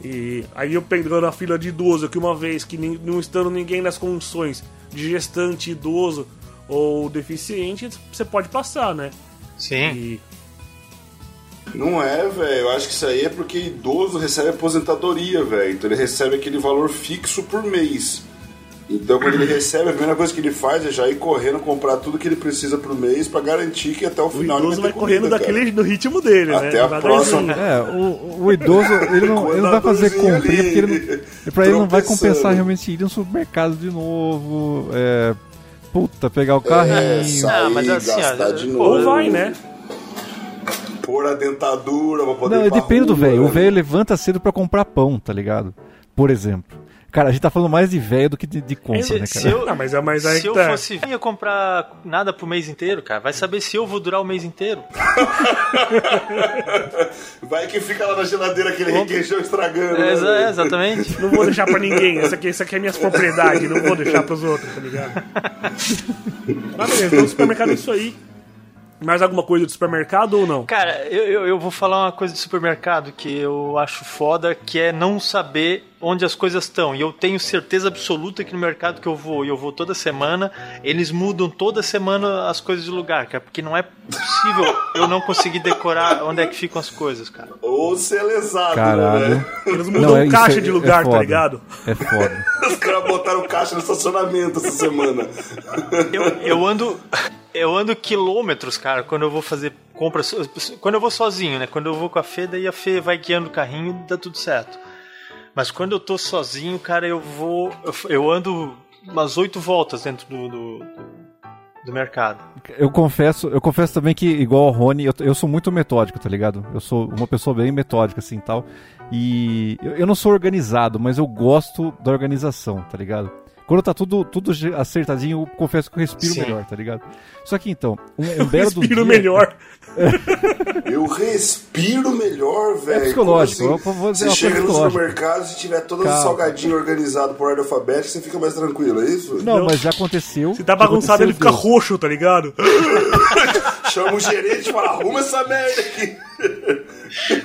A: E aí eu pegando a fila de idoso, que uma vez que não estando ninguém nas condições de gestante, idoso ou deficiente, você pode passar, né?
B: Sim.
A: E
E: Não é, velho. Eu acho que isso aí é porque idoso recebe aposentadoria, velho. Então ele recebe aquele valor fixo por mês. Então quando ele recebe, a primeira coisa que ele faz é já ir correndo comprar tudo que ele precisa por mês pra garantir que até o
A: o
E: final ele
A: idoso vai
E: ter
A: correndo
E: comida, cara.
A: daquele, no ritmo dele, né?
E: Até a próxima.
C: É, o, o idoso, ele não, ele não vai fazer comprinha porque ele não, e pra ele não vai compensar realmente ir no supermercado de novo, é, puta, pegar o carrinho.
E: É, sair,
B: Ah, mas assim, ó,
E: gastar de
B: pô,
E: novo.
A: Ou vai, né?
E: Pôr a dentadura pra poder
C: Não, depende do velho. O
E: né?
C: velho levanta cedo pra comprar pão, tá ligado? Por exemplo. Cara, a gente tá falando mais de velho do que de, de compra,
B: Se,
C: né,
B: se
C: cara?
B: eu,
A: Ah, mas é- mas aí
B: se eu
A: tá.
B: fosse ia comprar nada pro mês inteiro, cara, vai saber se eu vou durar o mês inteiro.
E: Vai que fica lá na geladeira aquele requeijão estragando.
B: É,
E: né,
B: é, exatamente.
A: Não vou deixar pra ninguém. Essa aqui, essa aqui é minhas propriedades, não vou deixar pros outros, tá ligado? Mas beleza, então o supermercado é isso aí. Mais alguma coisa do supermercado ou não?
B: Cara, eu, eu, eu vou falar uma coisa de supermercado que eu acho foda, que é não saber onde as coisas estão. E eu tenho certeza absoluta que no mercado que eu vou, e eu vou toda semana, eles mudam toda semana as coisas de lugar, cara. Porque não é possível eu não conseguir decorar onde é que ficam as coisas, cara.
E: Ou ser lesado,
C: Caralho.
E: né?
A: Eles mudam
C: é- isso
A: caixa
C: é-
A: de
C: é
A: lugar, tá
C: foda.
A: ligado?
C: É foda.
E: Os caras botaram caixa no estacionamento essa semana.
B: Eu, eu ando. Eu ando quilômetros, cara, quando eu vou fazer compras. Quando eu vou sozinho, né? Quando eu vou com a Fê, daí a Fê vai guiando o carrinho e dá tudo certo. Mas quando eu tô sozinho, cara, eu vou. Eu, ando umas oito voltas dentro do, do, do mercado.
C: Eu confesso, eu confesso também que, igual o Rony, eu, eu sou muito metódico, tá ligado? Eu sou uma pessoa bem metódica, assim, tal. E eu, eu não sou organizado, mas eu gosto da organização, tá ligado? Quando tá tudo, tudo acertadinho, eu confesso que eu respiro
B: Sim.
C: melhor, tá ligado? Só que então, um, um belo do
A: Respiro
C: dia...
A: melhor.
E: Eu respiro melhor, velho.
C: psicológico,
E: Como
C: eu vou dizer
E: Você chega no supermercado e tiver todos os
C: Calma.
E: salgadinhos organizados por ordem alfabética, você fica mais tranquilo, é isso?
C: Não, mas já aconteceu.
A: Se tá bagunçado, ele fica
C: Deus.
A: roxo, tá ligado?
E: Chama o gerente e fala, arruma essa merda aqui.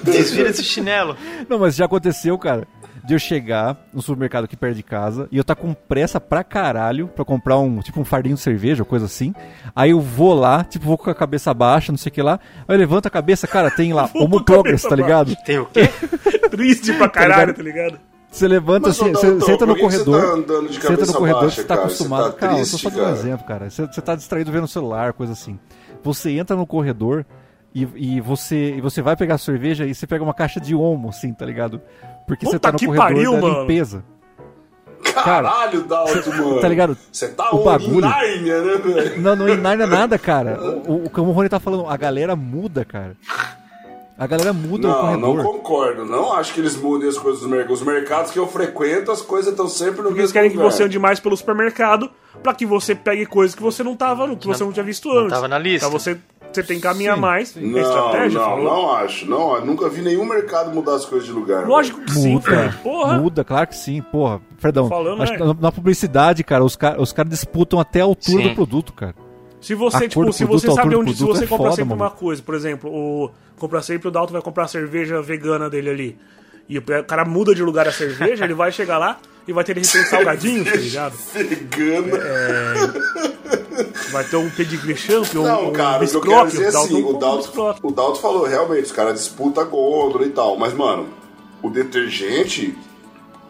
B: Desvira esse chinelo.
C: Não, mas já aconteceu, cara, de eu chegar no supermercado aqui perto de casa e eu tá com pressa pra caralho pra comprar um, tipo, um fardinho de cerveja, ou coisa assim. Aí eu vou lá, tipo, vou com a cabeça baixa, não sei o que lá. Aí eu levanto a cabeça, cara, tem lá, Homo Progress,
A: cabeça
C: tá ligado?
B: Tem o quê?
A: Triste pra caralho, tá ligado?
C: Você levanta
E: Mas,
C: assim, você entra no
E: que você
C: corredor.
E: tá andando de
C: Você entra no
E: cabeça
C: corredor,
E: baixa,
C: você tá
E: cara?
C: acostumado.
E: Você tá
C: Calma, eu tô só dando um
E: cara.
C: exemplo, cara. Você, você tá distraído vendo o celular, coisa assim. Você entra no corredor e, e você, e você vai pegar a cerveja e você pega uma caixa de homo, assim, tá ligado? Porque você
A: Puta
C: tá no
A: que
C: corredor
A: pariu,
C: da
A: mano.
C: limpeza.
E: Caralho, Dalton, mano.
C: tá ligado?
E: Você tá
C: O
E: o
C: bagulho-
E: em Nárnia, né, velho?
C: Não, não enarna nada, cara. O, o, o tá falando, a galera muda, cara. A galera muda o
E: Não,
C: corredor.
E: não concordo. Não acho que eles mudem as coisas dos mercados. Os mercados que eu frequento, as coisas estão sempre no
A: Porque eles querem que
E: lugar.
A: você ande mais pelo supermercado pra que você pegue coisas que você não tava, que você não tinha visto antes.
B: tava na lista.
A: Pra você, você tem que caminhar
C: Sim,
A: mais.
E: Não,
A: é estratégia,
E: não,
A: falou?
E: não acho. Não, eu nunca vi nenhum mercado mudar as coisas de lugar.
A: Lógico que sim,
C: Muda,
A: Fred. Porra.
C: muda, claro que sim, porra. Fredão,
A: Falando,
C: acho
A: né?
C: na, na publicidade, cara, os, car os caras disputam até a altura
B: Sim.
C: do produto, cara.
A: Se você, tipo, se
C: produto,
A: você sabe onde, se você
C: é
A: compra
C: foda,
A: sempre
C: mano.
A: uma coisa, por exemplo, o compra sempre o Dalton vai comprar a cerveja vegana dele ali. E o cara muda de lugar a cerveja, ele vai chegar lá e vai ter de repente salgadinhos, tá ligado?
E: Vegana.
A: Vai ter um pedigree
E: Não,
A: um
E: cara, o que eu
A: biscroque,
E: quero dizer é
A: o Dalton
E: assim, o
A: um
E: Dalton,
A: biscroque.
E: o Dalton falou, realmente, os caras disputam a gôndola e tal, mas, mano, o detergente,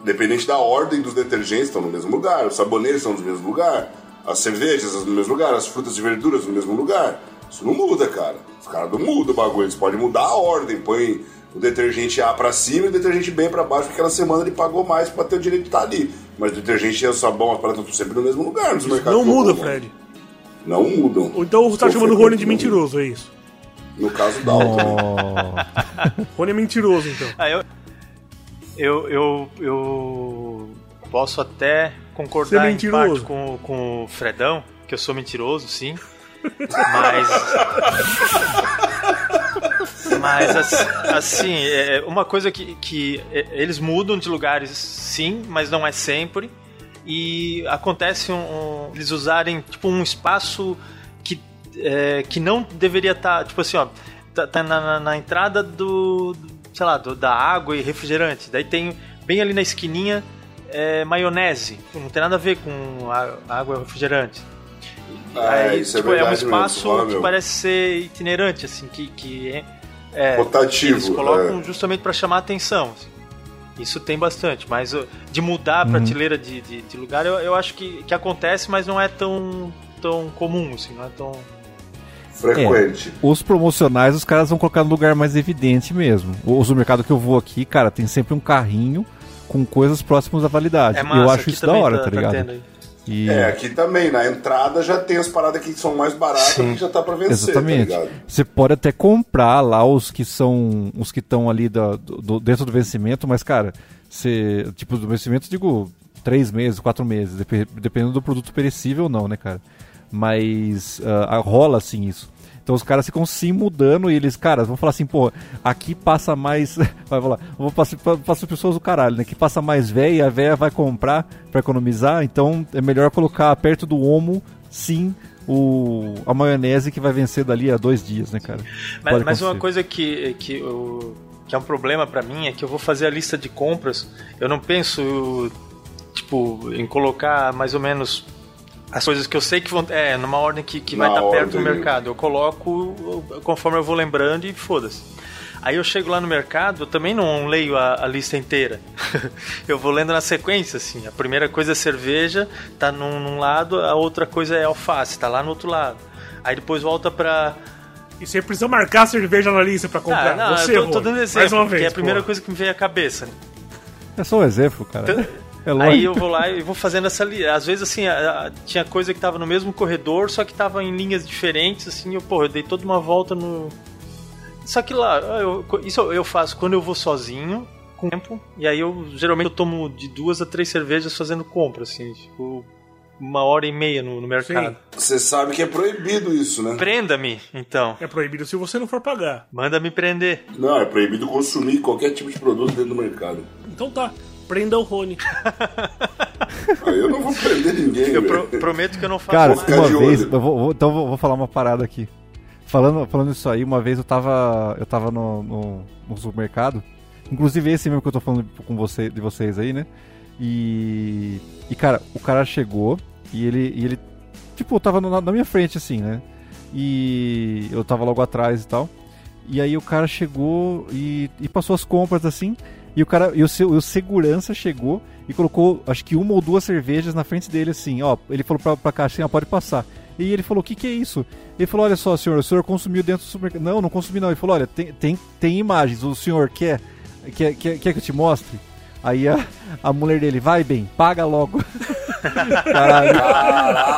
E: dependente da ordem dos detergentes, estão no mesmo lugar, os sabonetes estão no mesmo lugar, as cervejas estão no mesmo lugar, as frutas e verduras no mesmo lugar. Isso não muda, cara. Os caras não mudam o bagulho, eles podem mudar a ordem, põe o detergente A pra cima e o detergente B pra baixo, porque aquela semana ele pagou mais pra ter o direito de estar ali. Mas o detergente e o sabão, as paradas estão sempre no mesmo lugar, nos mercados.
A: Não muda,
E: comuns.
A: Fred.
E: Não mudam.
A: Ou então você tá chamando o Rony de mentiroso, é isso.
E: No caso Dalton.
C: Oh,
A: Rony é mentiroso, então.
B: Ah, eu, eu, eu, eu posso até
A: Você é
B: concordar em parte com, com o Fredão, que eu sou mentiroso, sim. Mas. Mas assim, assim, é uma coisa que, que é, eles mudam de lugares, sim, mas não é sempre. E acontece um, um- eles usarem tipo um espaço que, é, que não deveria estar, tipo assim, ó, tá, tá na, na- entrada do, do- sei lá, do- da água e refrigerante. Daí tem bem ali na esquininha é, maionese, não tem nada a ver com a- água e refrigerante.
E: Ah,
B: Aí,
E: isso é
B: tipo, é, um
E: verdade mesmo,
B: espaço
E: fala,
B: que parece ser itinerante, assim, que, que é, é,
E: Rotativo,
B: eles colocam
E: é.
B: justamente para chamar a atenção. assim. Isso tem bastante, mas uh, de mudar a prateleira de, de, de lugar, eu, eu acho que, que acontece, mas não é tão, tão comum, assim, não é tão...
E: Frequente.
C: os promocionais os caras vão colocar no lugar mais evidente mesmo. Os do mercado que eu vou aqui, cara, tem sempre um carrinho com coisas próximas da validade.
B: É massa,
C: eu acho isso da hora,
B: tá-
C: tá,
B: tá
C: ligado? E-
E: É, aqui também, na entrada já tem as paradas que são mais baratas
B: Sim.
E: que já tá pra vencer,
C: Exatamente.
E: tá?
C: Você pode até comprar lá os que são os que estão ali da- do, dentro do vencimento, mas cara, você tipo do vencimento digo três meses, quatro meses, dep- dependendo do produto perecível ou não, né, cara? Mas ah, rola assim isso. Então os caras ficam se mudando e eles, caras, vão falar assim, pô, aqui passa mais. Vai falar, vou passar para as pessoas do caralho, né? Que passa mais véia e a véia vai comprar para economizar, então é melhor colocar perto do homo, sim, o, a maionese que vai vencer dali a dois dias, né, cara?
B: Mas, mas uma coisa que, que, eu- que é um problema pra mim é que eu vou fazer a lista de compras. Eu não penso, tipo, em colocar mais ou menos as coisas que eu sei que vão. É, numa ordem que, que vai estar perto do mercado. Eu coloco conforme eu vou lembrando e foda-se. Aí eu chego lá no mercado, eu também não leio a, a lista inteira. eu vou lendo na sequência, assim. A primeira coisa é cerveja, tá num, num lado, a outra coisa é alface, tá lá no outro lado. Aí depois volta pra,
A: E você precisa marcar a cerveja na lista pra comprar.
B: ah, não,
A: você
B: eu tô, tô dando
A: Mais
B: exemplo,
A: uma
B: porque
A: vez,
B: é a primeira
A: pô.
B: coisa que me veio à cabeça.
C: É só um exemplo, cara. É lógico.
B: Aí eu vou lá e vou fazendo essa lista. Às vezes, assim, a- a- tinha coisa que tava no mesmo corredor, só que tava em linhas diferentes, assim, eu, pô, eu dei toda uma volta no. Só que lá, eu- isso eu faço quando eu vou sozinho, com tempo, e aí eu geralmente eu tomo de duas a três cervejas fazendo compra, assim, tipo, uma hora e meia no, no mercado.
E: Você sabe que é proibido isso, né?
B: Prenda-me, então.
A: É proibido se você não for pagar.
B: Manda me prender.
E: Não, é proibido consumir qualquer tipo de produto dentro do mercado.
A: Então tá, prenda o Rony.
E: Eu não vou prender ninguém,
B: Eu pro- prometo que eu não faço
C: Cara,
B: mais.
C: uma vez, vou, vou- então vou, vou falar uma parada aqui. Falando, falando isso aí, uma vez eu tava, eu tava no, no, no supermercado, inclusive esse mesmo que eu tô falando com você, de vocês aí, né? E, e cara, o cara chegou e ele, e ele tipo, tava na, na minha frente assim, né? E eu tava logo atrás e tal. E aí o cara chegou e, e passou as compras assim. E o cara, e o, seu, o segurança chegou e colocou, acho que uma ou duas cervejas na frente dele assim, ó. Ele falou pra, pra caixa assim, ó, pode passar. E ele falou, o que que é isso? Ele falou, olha só, senhor, o senhor consumiu dentro do supermercado. Não, não consumi não. Ele falou, olha, tem, tem, tem imagens, o senhor quer, quer, quer, quer que eu te mostre? Aí a, a mulher dele, vai bem, paga logo. Caralho.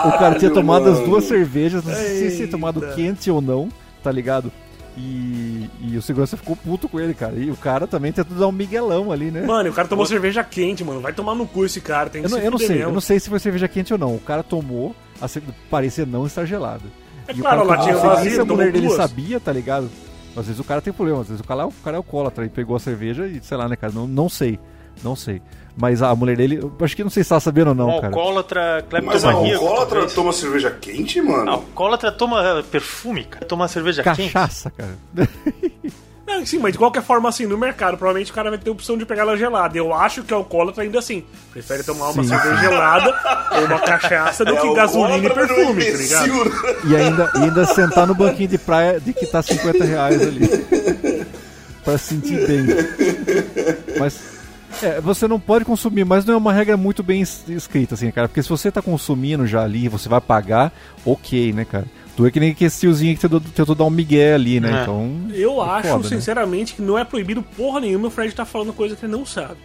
C: o cara tinha tomado as
E: mano.
C: duas cervejas, não sei se tinha tomado quente ou não, tá ligado? E, e o segurança ficou puto com ele, cara. E o cara também tentou dar um miguelão ali, né?
A: Mano, o cara tomou cerveja quente, mano. Vai tomar no cu esse cara. Tem que
C: Eu não,
A: se
C: eu não sei,
A: mesmo.
C: eu não sei se foi cerveja quente ou não. O cara tomou, a cer- parecia não estar gelada.
A: É
C: E o
A: claro,
C: cara
A: a latinha vazia,
C: a mulher dele sabia, tá ligado? Às vezes o cara tem problema, às vezes o cara, o cara é alcoólatra e pegou a cerveja e sei lá, né, cara? Não, não sei, não sei. Mas a mulher dele, eu acho que não sei se tá sabendo ou não,
B: Um
C: cara.
B: alcoólatra,
E: Mas a
B: cleptomaníaco.
E: alcoólatra
B: talvez.
E: toma cerveja quente, mano?
B: Alcoólatra toma perfume, cara. Toma cerveja quente.
C: Cachaça, cara.
A: Não, sim, mas de qualquer forma, assim, no mercado, provavelmente o cara vai ter a opção de pegar ela gelada. Eu acho que o alcoólatra ainda assim. Prefere tomar uma
C: Sim,
A: cerveja gelada ou uma cachaça do
E: É
A: que gasolina e perfume,
E: não
A: tá ligado?
E: né?
C: E ainda, e ainda sentar no banquinho de praia de que tá 50 reais ali. pra sentir bem. Mas. É, você não pode consumir, mas não é uma regra muito bem es- escrita, assim, cara. Porque se você tá consumindo já ali, você vai pagar, ok, né, cara? Tu é que nem aquele tiozinho que tentou, dar um migué ali, né?
B: É.
C: Então.
A: Eu
C: é
A: acho,
C: foda, né?
A: sinceramente, que não é proibido porra nenhuma o Fred tá falando coisa que ele não sabe.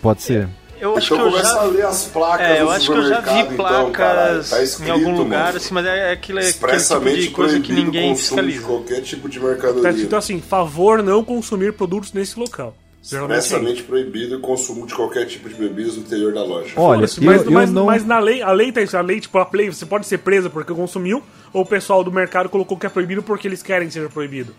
C: Pode ser.
B: Eu acho
E: Então
B: que eu
E: começa
B: já.
E: a ler as placas
B: É, eu acho que eu já vi
E: então, caralho.
B: placas
E: Tá escrito,
B: em algum lugar,
E: mano.
B: assim, mas é aquele, aquele tipo coisa que ninguém fiscaliza.
E: qualquer tipo de
A: Tá
E: mercadoria.
A: escrito assim, favor não consumir produtos nesse local. É isso.
E: Expressamente proibido o consumo de qualquer tipo de bebidas no interior da loja.
C: Olha, eu,
A: mas,
C: eu
A: mas,
C: não.
A: mas na lei, a lei tá isso, a lei, tipo, a lei, você pode ser preso porque consumiu, ou o pessoal do mercado colocou que é proibido porque eles querem que seja proibido.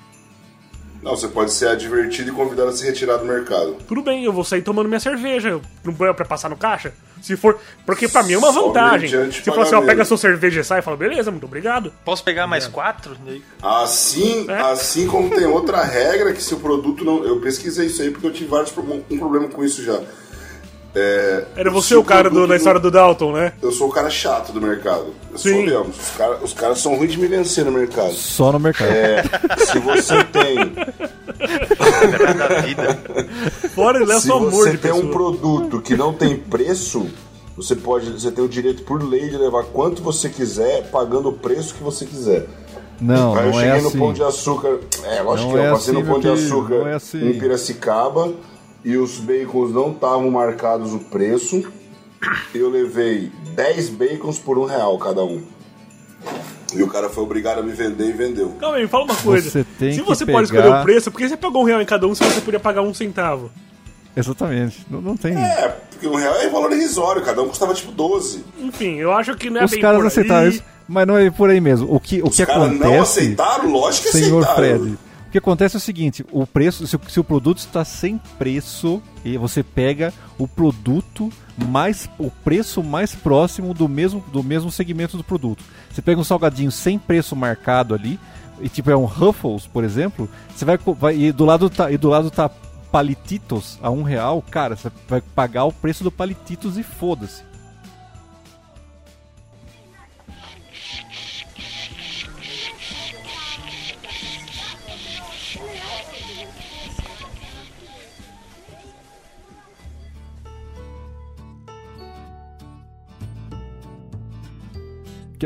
E: Não, você pode ser advertido e convidado a se retirar do mercado.
A: Tudo bem, eu vou sair tomando minha cerveja, não é pra passar no caixa. Se for. Porque pra mim é uma
E: Só
A: vantagem. Se for assim, ó, pega a sua cerveja e sai, eu falo, beleza, muito obrigado.
B: Posso pegar mais quatro?
E: Assim,
A: É.
E: assim como tem outra regra que se o produto não. Eu pesquisei isso aí porque eu tive vários um problema com isso já. É,
A: Era
E: se
A: você o cara do, na história do Dalton, né?
E: Eu sou o cara chato do mercado. Eu sou
A: Sim.
E: mesmo. Os caras os caras são ruins de me vencer no mercado.
C: Só no mercado.
E: É, se você tem,
B: da vida.
A: Fora ele é
E: se
A: só amor
E: você
A: de
E: tem um
A: pessoa.
E: produto que não tem preço, você pode, você tem o direito por lei de levar quanto você quiser, pagando o preço que você quiser.
C: Não,
E: Aí eu
C: não
E: cheguei
C: é
E: no
C: assim.
E: Pão de Açúcar. É, lógico
C: Não
E: que
C: é
E: eu passei
C: assim,
E: no Pão de Açúcar
C: não é assim.
E: em Piracicaba e os bacons não estavam marcados o preço. Eu levei 10 bacons por um real cada um. E o cara foi obrigado a me vender e vendeu.
A: Calma aí, me fala uma coisa.
C: Você tem
A: se
C: que
A: você pode
C: pegar-
A: escolher o preço, por que você pagou um real em cada um se você podia pagar um centavo?
C: Exatamente. Não, não tem.
E: É, porque um real é valor irrisório, cada um custava tipo 12.
A: Enfim, eu acho que não é
C: Os
A: bem
C: caras
A: por
C: aceitaram
A: aí.
C: isso, mas não é por aí mesmo. O que, o
E: Os
C: que
E: caras
C: acontece.
E: não aceitaram? Lógico que
C: Senhor
E: aceitaram.
C: Fred, que acontece é o seguinte: o preço, se se o produto está sem preço, e você pega o produto mais o preço mais próximo do mesmo do mesmo segmento do produto. Você pega um salgadinho sem preço marcado ali, e tipo é um Ruffles, por exemplo, você vai, vai e do lado tá e do lado tá palititos a um real, cara, você vai pagar o preço do palititos e foda-se.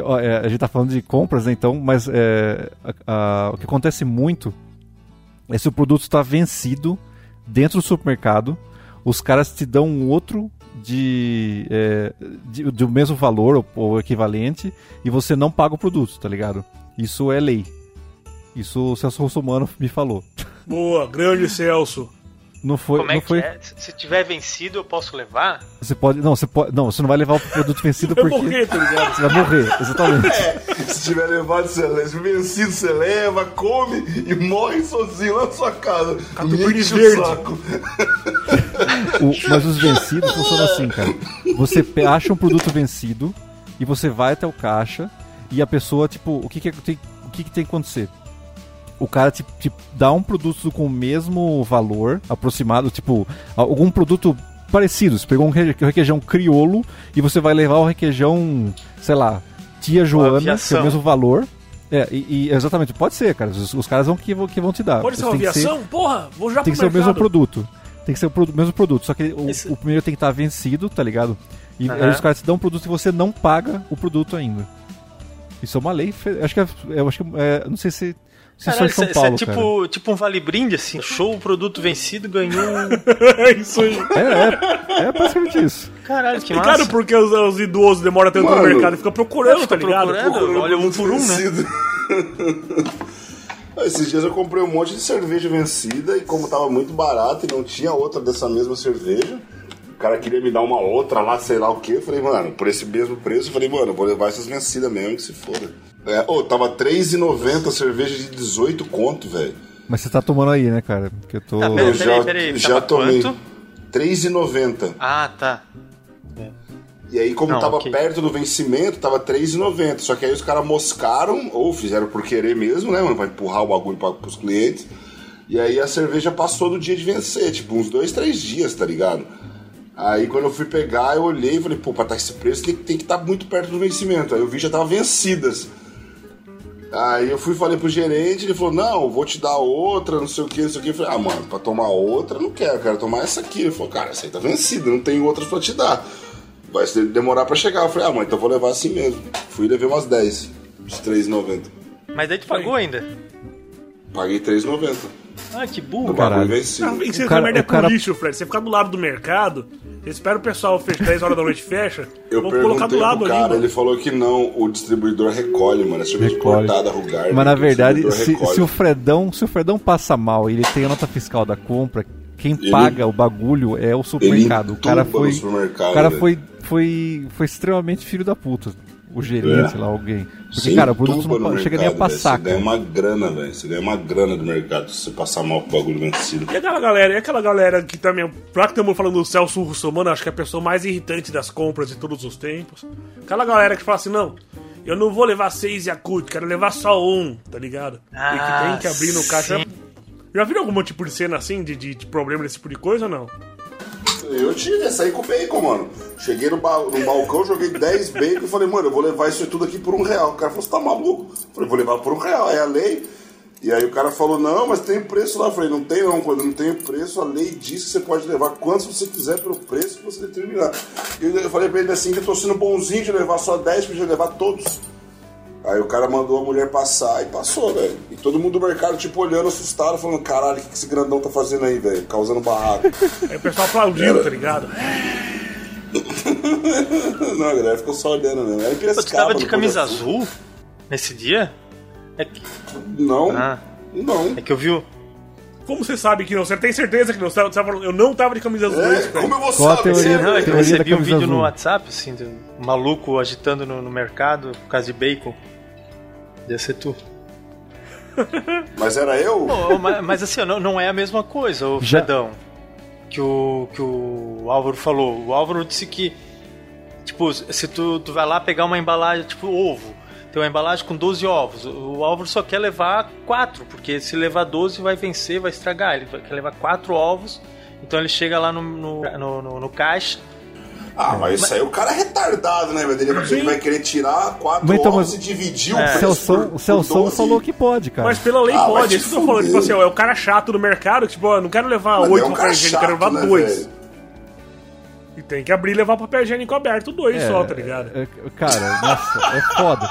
C: Ó, é, a gente tá falando de compras, né, então, mas é, a- a- o que acontece muito é se o produto está vencido dentro do supermercado, os caras te dão um outro de, é, de- do mesmo valor ou, ou equivalente e você não paga o produto, tá ligado? Isso é lei. Isso o Celso Russomano me falou.
A: Boa, grande Celso.
C: Não foi,
B: Como é
C: não
B: que
C: foi.
B: é? Se tiver vencido, eu posso levar?
C: Você pode, não, você pode, não, você não vai levar o produto vencido
A: Eu
C: porque
A: morri, tá ligado?
C: você vai morrer, exatamente.
E: Se tiver levado, você leva. Se vencido, você leva, come e morre sozinho lá na sua casa.
A: Catupiry
E: Me enche o
A: verde.
E: saco.
C: O- mas os vencidos funcionam assim, cara. Você acha um produto vencido e você vai até o caixa e a pessoa, tipo, o que que, tem, o que, que tem que acontecer? O cara te, te dá um produto com o mesmo valor aproximado, tipo, algum produto parecido. Você pegou um re- requeijão criolo e você vai levar o requeijão, sei lá, tia Joana, que é o mesmo valor. É, e, e- exatamente, pode ser, cara. Os, os caras vão que, vão que vão te dar.
A: Pode ser uma aviação? Porra, vou já
C: tem que ser
A: pro
C: o mesmo produto. Tem que ser o produ- mesmo produto. Só que o,
B: Esse-
C: o primeiro tem que estar vencido, tá ligado? E
B: Aham.
C: aí os caras te dão um produto e você não paga o produto ainda. Isso é uma lei. fe- Acho que é, eu acho que é, não sei se, se
B: Caralho,
C: só em São
B: isso é-
C: Paulo,
B: é
C: cara.
B: tipo, tipo um vale brinde, assim. Show o produto vencido, ganhou um.
A: É isso aí.
C: É, é, é basicamente isso.
B: Caralho, que massa.
A: porque os, os idosos demoram tanto no mercado e fica procurando,
B: fica
A: tá ligado?
B: procurando. Olha, um por um, né?
E: Vencido. Ah, Esses dias eu comprei um monte de cerveja vencida e como tava muito barato e não tinha outra dessa mesma cerveja, cara queria me dar uma outra lá, sei lá o que. Eu falei, mano, por esse mesmo preço, eu falei, mano, eu vou levar essas vencidas mesmo, que se foda. É, ô, tava R$3,90 a cerveja de 18 conto, velho.
C: Mas você tá tomando aí, né, cara? Porque eu tô.
B: Tá,
E: Eu
B: Peraí,
E: já,
B: peraí, peraí,
E: já
B: tava
E: tomei.
B: quanto?
E: R$3,90.
B: Ah, tá.
E: E aí, como
B: Não,
E: tava
B: ok.
E: perto do vencimento, tava R$3,90. Só que aí os caras moscaram, ou fizeram por querer mesmo, né, mano? Pra empurrar o bagulho pra, pros clientes. E aí a cerveja passou do dia de vencer, tipo, uns dois, três dias, tá ligado? Aí quando eu fui pegar, eu olhei e falei, pô, pra estar esse preço tem, tem que estar muito perto do vencimento. Aí eu vi já tava vencidas. Aí eu fui e falei pro gerente, ele falou, não, vou te dar outra, não sei o que, não sei o que. Eu falei, ah, mano, pra tomar outra, eu não quero, eu quero tomar essa aqui. Ele falou, cara, essa aí tá vencida, não tem outras pra te dar. Vai demorar pra chegar. Eu falei, ah, mano, então eu vou levar assim mesmo. Fui e levei umas 10, de 3,90.
B: Mas daí tu pagou ainda.
E: Paguei 3,90.
B: Ah, que burro.
E: Bagulho vencido.
A: Ah, Isso
C: O
A: é
C: cara-
A: merda
C: o cara-
A: com lixo, Fred. Você ficar do lado do mercado, você espera o pessoal fechar 10 horas da noite fecha,
E: Eu
A: vou colocar do
E: perguntei
A: lado ali,
E: cara,
A: mano.
E: ele falou que não, o distribuidor recolhe, mano. É cerveja
C: Recolhe.
E: Rugar.
C: Mas na verdade, se,
E: recolhe.
C: se o Fredão, se o Fredão passa mal e ele tem a nota fiscal da compra, quem
E: Ele-
C: paga o bagulho é o supermercado. O cara foi, o cara
E: velho.
C: foi, foi, foi extremamente filho da puta. O gerente,
E: É.
C: sei lá, alguém. Porque,
E: Você
C: cara, o produto não pa- chega nem a
E: mercado,
C: passar,
E: Você ganha uma grana, velho. Você ganha uma grana do mercado se você passar mal com o bagulho vencido.
A: E aquela galera, e aquela galera que também. Pra que estamos falando do Celso Russomano, acho que é a pessoa mais irritante das compras de todos os tempos. Aquela galera que fala assim, não, eu não vou levar seis Yakut, quero levar só um, tá ligado? e que
B: Ah,
A: tem que abrir no caixa.
B: sim.
A: Já viram algum tipo de cena assim, de, de, de problema desse tipo de coisa ou não?
E: Eu tive essa aí com bacon, mano. Cheguei no, ba no balcão, joguei 10 bacon e falei, mano, eu vou levar isso tudo aqui por um real. O cara falou, você tá maluco? Eu falei, vou levar por um real, é a lei. E aí o cara falou, não, mas tem preço lá. Eu falei, não tem não, quando não tem preço, a lei diz que você pode levar quantos você quiser pelo preço que você determinar. E eu eu falei pra ele assim, que eu tô sendo bonzinho de levar só 10, podia levar todos. Aí o cara mandou a mulher passar e passou, velho. E todo mundo do mercado, tipo, olhando, assustado, falando, caralho, o que que esse grandão tá fazendo aí, velho? Causando barraco.
A: Aí o pessoal aplaudiu, tá ligado?
E: Não, a galera ficou só olhando, né? Era Piracicaba,
B: tava de
E: no
B: camisa azul nesse dia? É que,
E: Não,
B: Ah.
E: não.
B: é que eu vi o.
A: Como você sabe que não? Você tem certeza que não? Você tava falando, eu não tava de camisa azul.
E: É, como eu vou
C: Qual a
E: saber?
C: teoria-
E: Você-
B: Não, é que eu
C: Teoria da
B: recebi um vídeo no
C: azul.
B: WhatsApp, assim, de um maluco agitando no, no mercado por causa de bacon. Deve ser tu.
E: Mas era eu?
B: Pô, mas, mas assim, não, não é a mesma coisa, o
C: Já-
B: Fredão. Que o, que o Álvaro falou. O Álvaro disse que, tipo, se tu, tu vai lá pegar uma embalagem, tipo, ovo. Tem uma embalagem com 12 ovos. O Álvaro só quer levar 4, porque se levar 12 vai vencer, vai estragar. Ele quer levar 4 ovos. Então ele chega lá no, no, no, no- no caixa.
E: Ah, mas isso aí o cara é retardado, né, velho? Ele, vai- ele vai querer tirar quatro
C: Mas então,
E: ovos e dividir o
C: O
E: preço
C: Celson,
E: por-
C: o Celson
E: 12.
C: falou que pode, cara.
A: Mas pela lei
E: Ah,
A: pode, é isso que eu tô falando. Tipo assim, ó, é o cara chato do mercado, que, tipo, ó, eu não quero levar
E: Mas
A: oito
E: é um
A: papel higiênico, eu quero levar
E: né,
A: dois.
E: velho?
A: E tem que abrir e levar papel higiênico aberto, dois
C: É,
A: só, tá ligado?
C: é, cara, nossa, é foda.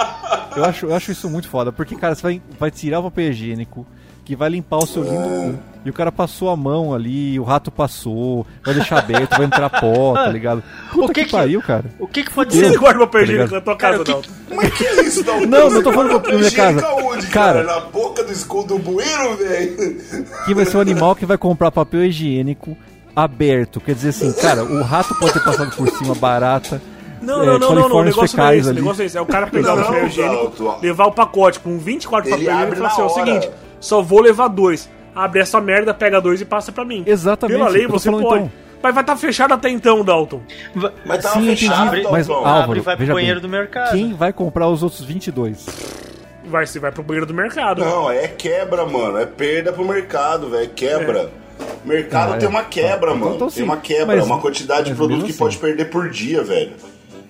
C: Eu acho, eu acho isso muito foda, porque, cara, você vai, vai tirar o papel higiênico, que vai limpar o seu lindo cu, e o cara passou a mão ali, o rato passou, vai deixar aberto, vai entrar pó, tá ligado? Puta
B: O que
C: que,
B: que-
C: pariu, cara.
B: O que que pode ser?
A: guarda papel
C: Tá
A: na tua casa,
B: Cara,
A: não.
B: o que-
E: Mas que é isso, Dalton?
C: Não, não tô falando da minha
E: higiênico
C: casa.
E: Aonde,
C: Cara.
E: cara? Na boca do escudo do bueiro, velho?
C: Quem vai ser o animal que vai comprar papel higiênico aberto? Quer dizer assim, cara, o rato pode ter passado por cima barata.
A: Não,
C: é,
A: não, não, não, não, o negócio não é esse, o negócio é esse. É o cara pegar o
E: Não,
A: papel higiênico, levar o pacote com 24
E: Ele
A: papel higiênico e falar assim,
E: na
A: ó, o
E: hora.
A: seguinte, só vou levar dois. Abre essa merda, pega dois e passa pra mim.
C: Exatamente,
A: Pela lei você
C: falando,
A: pode.
C: então.
A: Mas vai estar fechado até então, Dalton.
E: Mas tava
C: Sim, entendi,
E: fechado,
C: mas
E: Dalton.
C: Álvaro,
B: Abre e vai pro banheiro
C: bem,
B: do mercado.
C: Quem vai comprar os outros 22?
A: Vai, você vai pro banheiro do mercado.
E: Não, é quebra, mano. É perda pro mercado, velho. Quebra. Mercado
C: Ah, é.
E: tem uma quebra,
C: Então,
E: mano.
C: então
E: tem
C: sim.
E: uma quebra,
C: Mas-
E: uma quantidade de produto que
C: assim.
E: pode perder por dia, velho.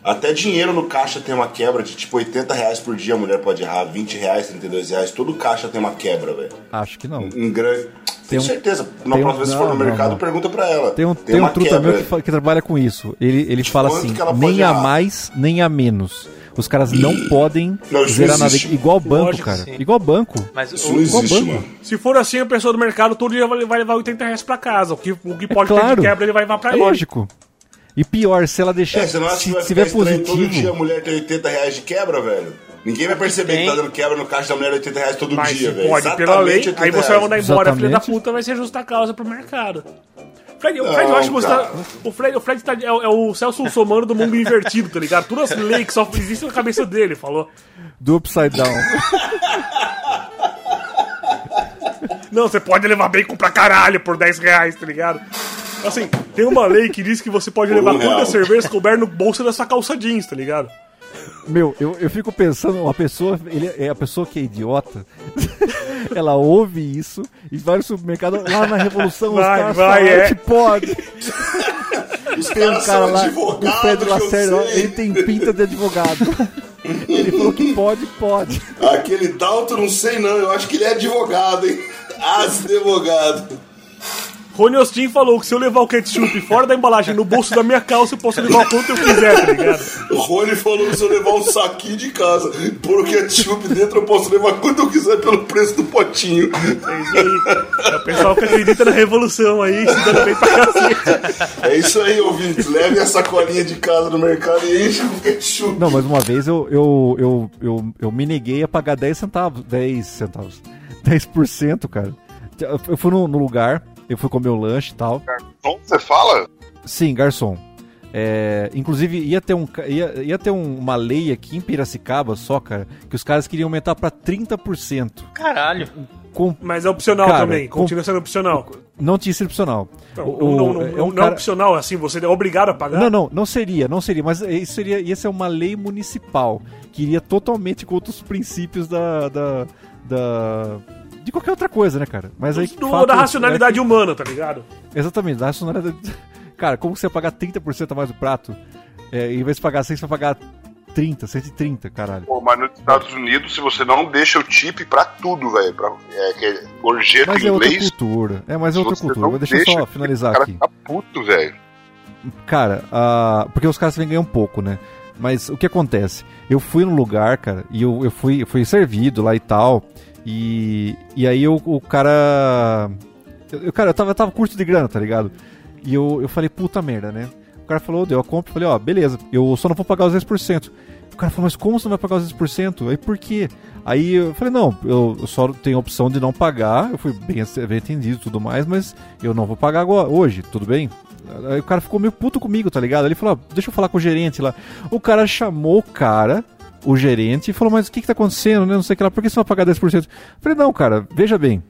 E: Até dinheiro no caixa tem uma quebra de tipo 80 reais por dia a mulher pode errar, 20 reais, 32 reais. Todo caixa tem uma quebra, velho.
C: Acho que não.
E: Em grande.
C: Tem
E: Tenho
C: um-
E: certeza. Na
C: tem um-
E: próxima vez que for no
C: não,
E: mercado,
C: não.
E: pergunta pra ela.
C: Tem um, tem um
E: uma
C: truta meu que, fa- que trabalha com isso. Ele, ele fala assim: nem a
E: errar?
C: mais, nem a menos. Os caras não podem
E: Não,
C: zerar nada. Igual banco,
A: Lógico,
C: cara. Igual banco.
B: Mas
E: Isso
B: o-
E: não existe,
C: banco.
E: mano.
A: Se for assim, a pessoa do mercado todo dia vai vai levar 80 reais pra casa. O que, o que pode ter
C: claro.
A: de quebra, ele vai levar pra
C: É
A: ele.
C: lógico. E pior, se ela deixar.
E: É, você não acha que
C: se
E: vai
C: tiver
E: ficar estranho todo dia a
C: positivo.
E: mulher ter 80 reais de quebra, velho? Ninguém vai perceber
B: Tem.
E: que tá dando quebra no caixa da mulher 80 reais todo
A: Mas
E: dia,
A: se
E: velho.
A: pode pela lei,
E: Exatamente 80
A: aí você vai
E: reais.
A: mandar embora, filha da
C: Exatamente.
A: puta, vai ser justa causa pro mercado. Fred, o Fred, eu acho que você
E: cara.
A: tá, o Fred, o Fred tá, é, é o Celso Somano do mundo invertido, tá ligado? Todas as leis que só existem na cabeça dele, falou.
C: Do upside down.
A: Não, você pode levar bacon pra caralho por 10 reais, tá ligado? Assim, tem uma lei que diz que você pode
E: Por
A: levar
E: um
A: toda a cerveja couber no bolso da sua calça jeans, tá ligado?
C: Meu, eu, eu fico pensando, uma pessoa, ele é a pessoa que é idiota, ela ouve isso e vai no supermercado, lá na Revolução,
A: Vai,
C: os caras
A: vai,
C: falam
A: é.
C: que pode.
E: Os
C: Tem um
E: caras
C: cara
E: são
C: lá, o
E: advogados,
C: Pedro Lacerda, ele tem pinta de advogado. Ele falou que pode, pode.
E: Aquele Dalton, não sei não, eu acho que ele é advogado, hein? Advogado.
A: Rony Austin falou que se eu levar o ketchup fora da embalagem no bolso da minha calça, eu posso levar o quanto eu quiser, tá ligado?
E: O Rony falou que se eu levar um saquinho de casa, pôr o ketchup dentro, eu posso levar quanto eu quiser pelo preço do potinho.
A: É isso aí. É o pessoal que acredita na revolução aí, se dando bem pra cacete.
E: É isso aí, ouvintes. Leve a sacolinha de casa no mercado e enche com ketchup.
C: Não, mas uma vez eu, eu, eu, eu, eu me neguei a pagar 10 centavos. 10 centavos. 10%, cara. Eu fui no, no lugar, eu fui comer o lanche e tal.
F: Como você fala?
C: Sim, garçom. É, inclusive, ia ter, um, ia, ia ter um- uma lei aqui em Piracicaba só, cara, que os caras queriam aumentar pra 30%.
B: Caralho.
C: Com,
A: Mas é opcional
C: Cara,
A: também,
C: com-
A: continua sendo opcional.
C: não tinha sido opcional.
A: Não,
C: O-
A: não, não,
C: é um
A: não é
C: cara-
A: opcional, assim, você é obrigado a pagar.
C: Não, não, não seria, não seria, mas isso seria, ia ser uma lei municipal que iria totalmente contra os princípios da, da, da- de qualquer outra coisa, né, cara? Mas aí
A: Do-
C: fato
A: da
C: é
A: racionalidade humana, tá ligado?
C: que- exatamente, da racionalidade. Cara, como que você vai pagar 30% a mais do prato? É, em vez de pagar 100, você vai pagar 30, 130, caralho.
F: Pô, mas nos Estados Unidos, se você não deixa o tip pra tudo, velho, pra é, que é gorjeta
C: Mas
F: em
C: é outra
F: inglês,
C: cultura. É, mas é outra cultura.
F: não
C: Mas deixa eu
F: deixa,
C: só finalizar
F: o cara
C: aqui.
F: fica puto, velho.
C: Cara, ah, porque os caras também ganham pouco, né? Mas o que acontece? Eu fui no lugar, cara, e eu, eu fui, eu fui servido lá e tal. E, e aí o, o cara. Eu, cara, eu tava, eu tava curto de grana, tá ligado? E eu, eu falei, puta merda, né? O cara falou, deu a compra, eu falei, ó, beleza, eu só não vou pagar os 10%. O cara falou, mas como você não vai pagar os 10%? Aí por quê? Aí eu falei, não, eu só tenho a opção de não pagar, eu fui bem, bem entendido e tudo mais, mas eu não vou pagar agora, hoje, tudo bem? Aí o cara ficou meio puto comigo, tá ligado? Ele falou, deixa eu falar com o gerente lá. O cara chamou o cara, o gerente, e falou, mas o que que tá acontecendo, né? Não sei o que lá, por que você vai pagar 10%? Eu falei, não, cara, veja bem,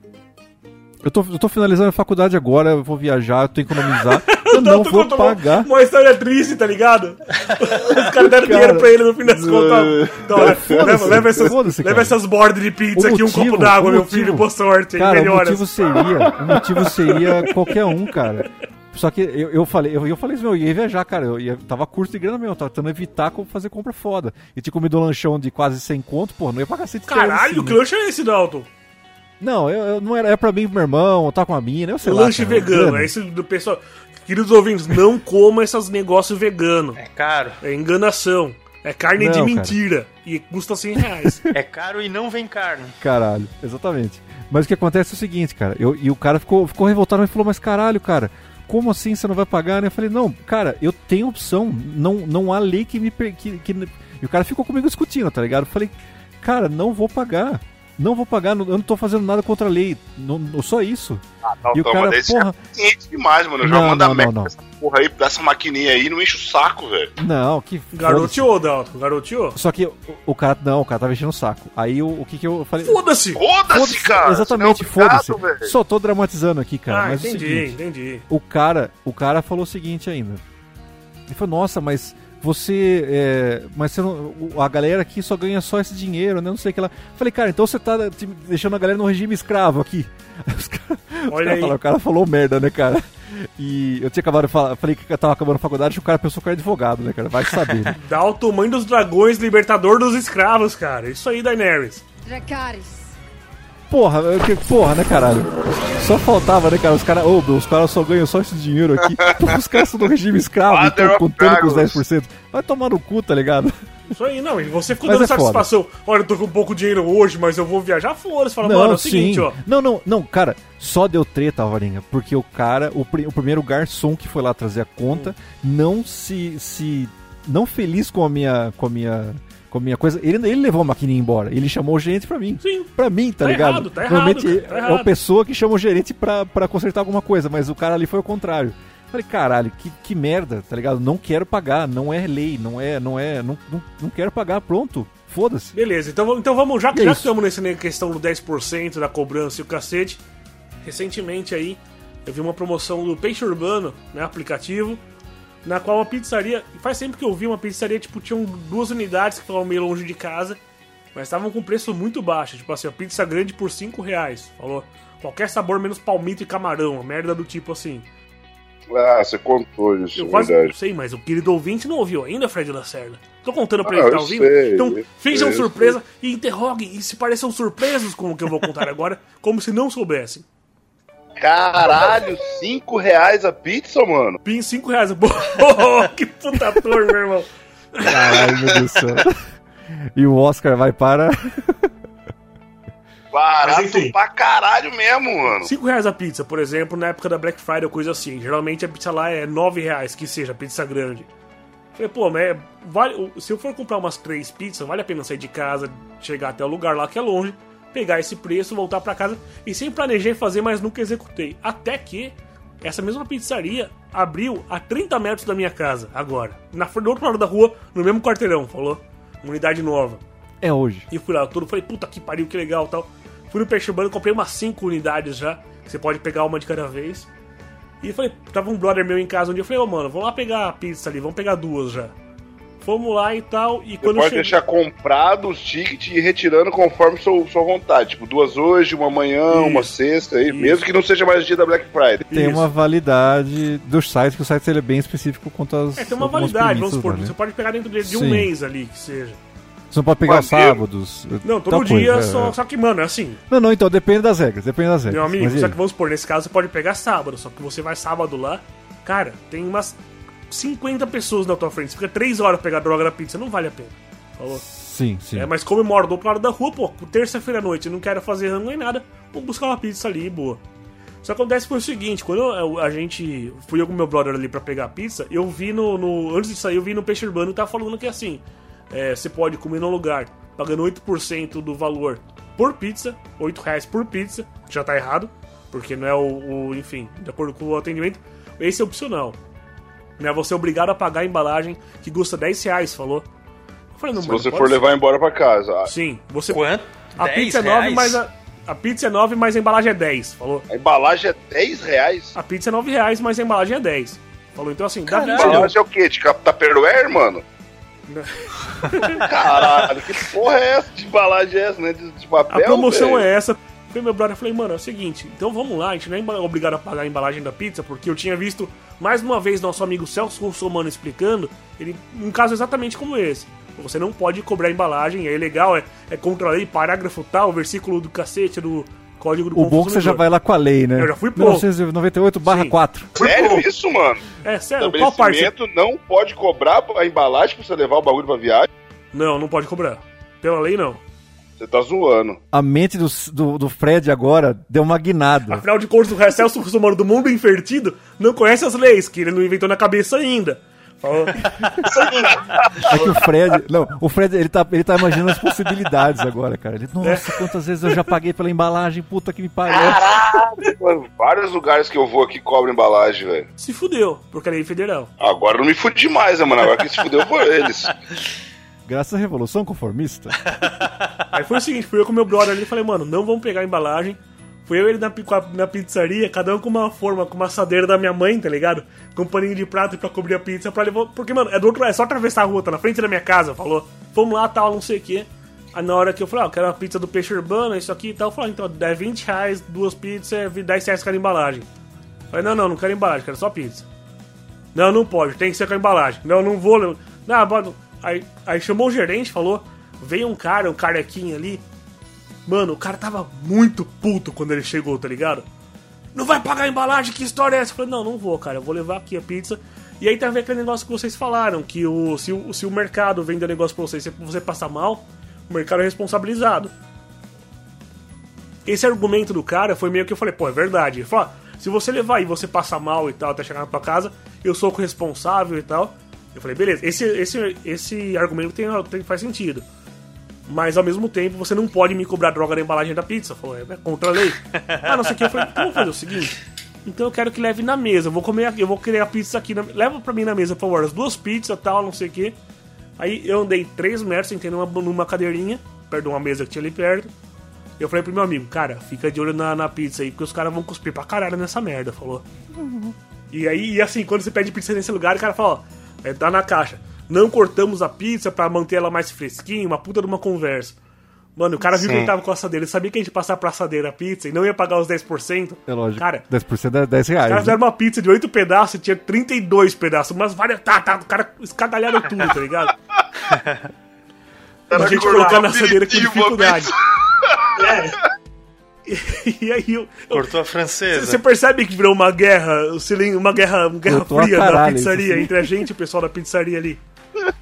C: eu tô, eu tô finalizando a faculdade agora, eu vou viajar, eu tenho que economizar. Eu não
A: tu
C: vou
A: contou uma-
C: pagar.
A: Uma história triste, tá ligado? Os caras deram dinheiro pra ele no fim das contas. Então, olha,
C: foda-se,
A: leva, leva essas, leva essas bordas de pizza
C: O
A: aqui, um copo d'água,
C: o
A: meu filho, boa sorte.
C: Cara, o
A: melhoras.
C: motivo seria, o motivo seria qualquer um, cara. Só que eu, eu falei, eu, eu falei assim, meu, eu ia viajar, cara. Eu ia, tava curto de grana mesmo, eu tava tentando evitar como fazer compra foda. E tinha comido um lanchão de quase 100 conto, pô, não ia pagar 100
A: Caralho, que lanche é esse, Dalton?
C: Não, eu, eu- não era, era pra mim e pro meu irmão, eu tava com a mina, eu sei lá.
A: lanche
C: cara,
A: vegano.
C: grana.
A: É esse do pessoal. Queridos ouvintes, não coma esses negócios veganos.
B: É caro.
A: É enganação. É carne
C: Não,
A: de
C: cara.
A: mentira. E custa 100 reais.
B: É caro e não vem carne.
C: Caralho, exatamente. Mas o que acontece é o seguinte, cara. Eu, e o cara ficou, ficou revoltado e falou, mas caralho, cara, como assim você não vai pagar? né? Eu falei, não, cara, eu tenho opção. Não, não há lei que me. Que, que... E o cara ficou comigo discutindo, tá ligado? Eu falei, cara, não vou pagar. Não vou pagar, não- eu não tô fazendo nada contra a lei. Não, não- só isso.
F: Não,
C: E o cara, porra-
F: é paciente demais, mano. Já
C: Não,
F: manda
C: não,
F: merda
C: não,
F: dessa porra aí, dessa maquininha aí, não enche o saco, velho.
C: Não, que.
A: Garoteou, Dalton. Garoteou.
C: Só que o, o cara. Não, o cara tava enchendo o saco. Aí o, o que que eu falei.
A: Foda-se!
F: Foda-se, cara.
C: Exatamente,
F: Você não é
C: foda-se. Só tô dramatizando aqui, cara.
A: Ah,
C: mas é o
A: entendi,
C: seguinte,
A: entendi.
C: o cara, o cara falou o seguinte ainda. Ele falou, nossa, mas você. é, mas você não, o- a galera aqui só ganha só esse dinheiro, né? Não sei o que lá. Falei, cara, então você tá deixando a galera no regime escravo aqui. Os caras os
A: Olha aí.
C: falaram, o cara falou merda, né, cara? E eu tinha acabado de falar, falei que eu tava acabando a faculdade e o cara pensou que eu era advogado, né, cara? Vai saber. né?
A: Dalton, mãe dos dragões, libertador dos escravos, cara. Isso aí, Daenerys.
G: Dracarys.
C: Porra, que- porra, né, caralho? Só faltava, né, cara? Os caras, ô, meu, os caras só ganham só esse dinheiro aqui. Porra, os caras são do regime escravo, então
F: of
C: contando com os
F: Dragons.
C: 10%. Vai tomar no cu, tá ligado?
A: Isso aí, não. E você ficou
C: Mas
A: dando
C: é foda.
A: satisfação. Olha, eu tô com pouco dinheiro hoje, mas eu vou viajar fora. Você fala, mano, é o seguinte, ó.
C: Não, não, não, cara, só deu treta, Varinha, porque o cara, o, pri- o primeiro garçom que foi lá trazer a conta, não se, se não feliz com a minha com a minha com a minha coisa, ele, ele levou a maquininha embora. Ele chamou o gerente pra mim.
A: Sim.
C: Pra mim, tá,
A: Tá
C: ligado?
A: errado, tá
C: Normalmente
A: errado, cara, tá
C: é
A: errado.
C: a pessoa que chama o gerente pra, pra consertar alguma coisa, mas o cara ali foi o contrário. Falei, caralho, que, que merda, tá ligado? Não quero pagar, não é lei, não é, não é, não, não, não quero pagar, pronto. Foda-se.
A: Beleza, então, vamos- então vamos, já que
C: É
A: já
C: isso.
A: estamos nessa questão do 10% da cobrança e o cacete, recentemente aí eu vi uma promoção do Peixe Urbano, né, aplicativo, na qual uma pizzaria, faz tempo que eu vi uma pizzaria, tipo, tinham duas unidades que estavam meio longe de casa, mas estavam com preço muito baixo, tipo assim, a pizza grande por 5 reais, falou, qualquer sabor menos palmito e camarão, uma merda do tipo assim.
F: Ah, você contou isso,
A: Eu quase
F: verdade.
A: não sei, mas o querido ouvinte não ouviu ainda, Fred Lacerda. Tô contando pra
F: Ah,
A: ele que tá ouvindo.
F: sei,
A: então,
F: eu
A: finjam
F: sei,
A: surpresa e interroguem e se pareçam surpresos com o que eu vou contar agora, como se não soubessem.
F: Caralho, 5 reais a pizza, mano?
A: Pin 5 reais. Boa, que puta ator, meu irmão.
C: Caralho, meu Deus do céu. E o Oscar vai para.
F: Barato
A: Mas enfim.
F: pra caralho mesmo, mano.
A: 5 reais a pizza, por exemplo, na época da Black Friday ou coisa assim. Geralmente a pizza lá é 9 reais, que seja, pizza grande. Falei, pô, mas é- vale, se eu for comprar umas 3 pizzas, vale a pena sair de casa, chegar até o lugar lá que é longe, pegar esse preço, voltar pra casa. E sempre planejei fazer, mas nunca executei. Até que essa mesma pizzaria abriu a 30 metros da minha casa, agora. Na frente do outro lado da rua, no mesmo quarteirão, falou? Uma unidade nova.
C: É hoje.
A: E fui lá tudo, falei, puta que pariu, que legal tal. Fui no Peixe Urbano, comprei umas 5 unidades já, você pode pegar uma de cada vez. E falei, tava um brother meu em casa um dia, eu falei, ô mano, vamos lá pegar a pizza ali, vamos pegar duas já. Fomos lá e tal, e
F: Você
A: quando
F: pode
A: cheguei...
F: deixar comprado os tickets e ir retirando conforme sua, sua vontade. Tipo, duas hoje, uma amanhã, uma
A: Isso,
F: sexta, aí, mesmo que não seja mais dia da Black Friday.
C: Tem
A: Isso.
C: uma validade dos sites, que o site ele é bem específico quanto às.
A: É, tem uma validade, vamos supor,
C: né?
A: você pode pegar dentro de, de um mês ali, que seja.
C: Você não pode pegar
F: Maneiro.
C: sábados.
A: Não, todo dia,
C: coisa,
A: só,
C: é.
A: só que, mano, é assim,
C: Não, não, então depende das regras, depende das regras.
A: meu amigo,
C: Mas
A: só
C: aí?
A: que vamos supor, nesse caso você pode pegar sábado, só que você vai sábado lá, cara, tem umas 50 pessoas na tua frente, você fica 3 horas pegar droga na pizza, não vale a pena. Falou?
C: Sim, sim.
A: É, mas como eu moro do outro lado da rua, pô, terça-feira à noite, eu não quero fazer rango nem nada, vou buscar uma pizza ali, boa. Só que acontece foi o seguinte, quando eu- a gente. Fui eu com meu brother ali pra pegar a pizza, eu vi no, no- Antes de sair, eu vi no Peixe Urbano e tava falando que assim. é, você pode comer no lugar pagando 8% do valor por pizza, 8 reais por pizza, já tá errado, porque não é o, o- enfim, de acordo com o atendimento. Esse é opcional. Não é você obrigado a pagar a embalagem que custa 10 reais, falou. Eu falei, não,
F: Se
A: mano,
F: você for
A: ser.
F: levar embora pra casa. A-
A: Sim, você.
B: Quanto?
A: A
B: 10
A: pizza é 9,
B: reais?
A: mas a, a pizza é 9, mas a embalagem é 10, falou.
F: A embalagem é 10 reais.
A: A pizza é 9 reais, mas a embalagem é 10. Falou, então assim, dá
F: A
A: 20 não.
F: embalagem é o quê? De Tupperware, mano? Caralho, que porra é essa? De embalagem é essa, né? De, de papel,
A: A promoção
F: velho?
A: é essa. Foi meu brother, eu falei, mano, é o seguinte, então vamos lá, a gente não é obrigado a pagar a embalagem da pizza, porque eu tinha visto mais uma vez nosso amigo Celso Russomano explicando, ele, um caso exatamente como esse. Você não pode cobrar a embalagem, é legal, é, é contra a lei, parágrafo tal, versículo do cacete do Código do
C: O bom é que você já vai lá com a lei, né?
A: Eu já fui pô.
C: 1998 barra
A: Sim.
C: 4.
F: Sério isso, mano?
A: É, sério, qual parte?
F: não pode cobrar a embalagem pra você levar o bagulho pra viagem?
A: Não, não pode cobrar. Pela lei, não.
F: Você tá zoando.
C: A mente do, do, do Fred agora deu uma guinada.
A: Afinal de contas, o Celso Russomano do mundo invertido não conhece as leis, que ele não inventou na cabeça ainda. Falou,
C: É que o Fred. Não, o Fred, ele tá, ele tá imaginando as possibilidades agora, cara. Ele, nossa, quantas vezes eu já paguei pela embalagem, puta que me pariu.
F: Mano, vários lugares que eu vou aqui cobram embalagem, velho.
A: se fudeu, porque é lei federal.
F: Agora não me fudi mais, né, mano? Agora quem se fudeu foi eles.
C: Graças à Revolução Conformista.
A: Aí foi o seguinte, fui eu com meu brother ali e falei, mano, não vamos pegar a embalagem. Fui eu e ele na, na pizzaria, cada um com uma forma, com uma assadeira da minha mãe, tá ligado? Com um paninho de prato pra cobrir a pizza pra levar. Porque, mano, é do outro é só atravessar a rua, tá na frente da minha casa, falou. Vamos lá, tal, não sei o quê. Aí na hora que eu falei, ó, eu quero uma pizza do peixe urbano, isso aqui e tal, eu falei, então, é 20 reais, duas pizzas, é 10 reais cada embalagem. Falei, não, não, não quero embalagem, quero só pizza. Não, não pode, tem que ser com a embalagem. Não, não vou. Não, bota- aí, aí chamou o gerente, falou. Veio um cara, um carequinho ali. Mano, o cara tava muito puto quando ele chegou, tá ligado? Não vai pagar a embalagem, que história é essa? Eu falei, não, não vou, cara, eu vou levar aqui a pizza. E aí vendo aquele negócio que vocês falaram, que o, se, o, se o mercado vende negócio pra você se você passar mal, o mercado é responsabilizado. Esse argumento do cara foi meio que eu falei, pô, é verdade. Ele falou, ah, se você levar e você passar mal e tal até chegar na tua casa, eu sou o responsável e tal. Eu falei, beleza, esse, esse, esse argumento tem, tem- faz sentido. Mas ao mesmo tempo você não pode me cobrar droga na embalagem da pizza. Falou, é contra a lei. ah, não sei o que. Eu falei, então vamos fazer o seguinte. Então eu quero que leve na mesa. Eu vou comer aqui, eu vou querer a pizza aqui. Na, leva pra mim na mesa, por favor. As duas pizzas tal, não sei o que. Aí eu andei 3 metros, sentei numa, numa cadeirinha, perto de uma mesa que tinha ali perto. Eu falei pro meu amigo, cara, fica de olho na, na pizza aí, porque os caras vão cuspir pra caralho nessa merda, falou. E aí, e assim, quando você pede pizza nesse lugar, o cara fala, ó, é, tá na caixa. Não cortamos a pizza pra manter ela mais fresquinha, uma puta de uma conversa. Mano, o cara viu que ele tava com a assadeira, ele sabia que a gente passar pra assadeira a pizza e não ia pagar os 10%.
C: É lógico.
A: Cara,
C: 10% é 10
A: os
C: reais.
A: caras
C: né?
A: fizeram uma pizza de 8 pedaços, tinha 32 pedaços, mas várias. Tá, tá, o cara escagalharam tudo, tá ligado? a gente colocar na assadeira com dificuldade. E aí eu,
B: Cortou a francesa.
A: você percebe que virou uma guerra, uma guerra, uma guerra
C: Cortou
A: fria da
C: caralho,
A: pizzaria
C: sim.
A: entre a gente e o pessoal da pizzaria ali.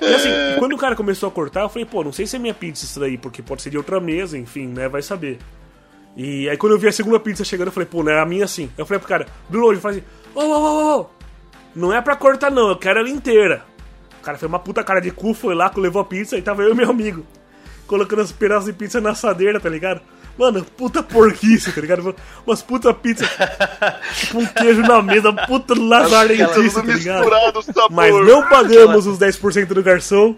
A: E assim, e quando o cara começou a cortar, eu falei, pô, não sei se é minha pizza isso daí, porque pode ser de outra mesa, enfim, né, vai saber. E aí quando eu vi a segunda pizza chegando, eu falei, pô, não é a minha assim. Eu falei pro cara, do longe, eu falei assim, ô, ô, ô, ô, não é pra cortar não, eu quero ela inteira. O cara foi uma puta cara de cu, foi lá, levou a pizza e tava eu e meu amigo. Colocando os pedaços de pizza na assadeira, tá ligado? Mano, puta porquice, tá ligado? Umas puta pizza com um queijo na mesa, puta lazarentice, tá
F: Tudo
A: ligado? Mas não pagamos os 10% do garçom.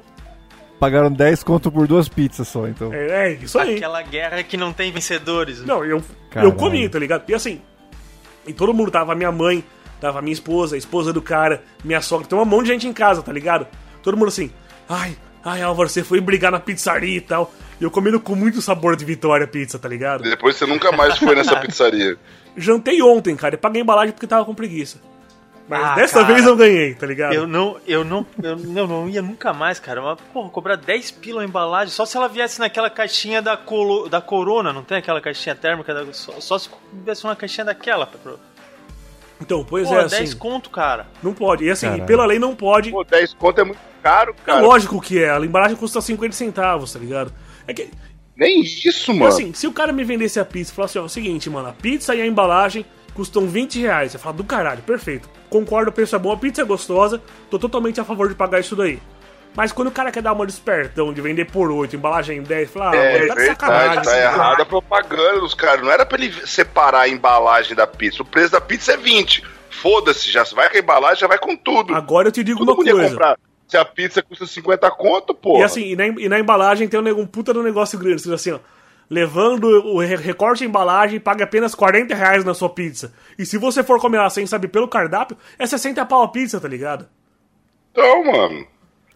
C: Pagaram 10 conto por duas pizzas só, então.
A: É, é isso aí.
B: Aquela guerra que não tem vencedores.
A: Não, eu, eu comi, tá ligado? E assim, e todo mundo tava, minha mãe, tava minha esposa, a esposa do cara, minha sogra, tem um monte de gente em casa, tá ligado? Todo mundo assim, ai, ai, Álvaro, você foi brigar na pizzaria e tal. Eu comendo com muito sabor de Vitória pizza, tá ligado?
F: Depois você nunca mais foi nessa pizzaria.
A: Jantei ontem, cara, e paguei embalagem porque tava com preguiça. Mas
B: Ah,
A: dessa
B: cara.
A: vez eu ganhei, tá ligado?
B: Eu não, eu não, eu não, não ia nunca mais, cara. Mas, porra, cobrar 10 pila a embalagem, só se ela viesse naquela caixinha da, colo, da Corona, não tem aquela caixinha térmica? Da, só, só se viesse uma caixinha daquela. Pra,
A: Então, pois
B: porra,
A: é,
B: 10
A: assim,
B: conto, cara.
A: não pode. E assim,
C: Caralho.
A: pela lei não pode.
F: Pô, 10 conto é muito caro,
A: É
F: cara.
A: lógico que é, a embalagem custa 50 centavos, tá ligado? É que,
F: Nem isso,
A: Então,
F: mano.
A: assim, se o cara me vendesse a pizza e falasse, ó, é o seguinte, mano, a pizza e a embalagem custam 20 reais. Você fala, do caralho, perfeito. Concordo, o preço é bom, a pizza é gostosa, tô totalmente a favor de pagar isso daí. Mas quando o cara quer dar uma despertão de vender por 8, embalagem 10, fala, ah,
F: É
A: mano, tá de sacanagem.
F: tá
A: assim,
F: errada a propaganda dos caras. Não era pra ele separar a embalagem da pizza. O preço da pizza é 20. Foda-se, já vai com a embalagem, já vai com tudo.
A: Agora eu te digo
F: Todo
A: uma coisa.
F: Se a pizza custa 50 conto, pô.
A: E assim, e na, e na embalagem tem um, um puta do negócio grande, assim, assim, ó. Levando o re- recorte de embalagem, paga apenas 40 reais na sua pizza. E se você for comer ela sem saber pelo cardápio, é 60 pau a pizza, tá ligado?
F: Então, mano.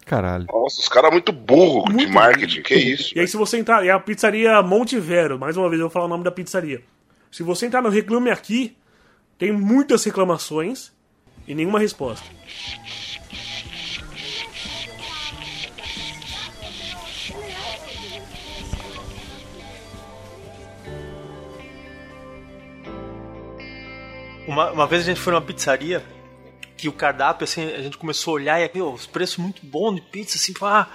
C: Caralho.
F: Nossa, os caras muito burro de
A: Muito
F: marketing. Que isso?
A: E aí, se você entrar. E a pizzaria Monte Vero, mais uma vez eu vou falar o nome da pizzaria. Se você entrar no Reclame Aqui, tem muitas reclamações e nenhuma resposta.
B: Uma, uma vez a gente foi numa pizzaria que o cardápio, assim, a gente começou a olhar e meu, os preços muito bons de pizza, assim, ah,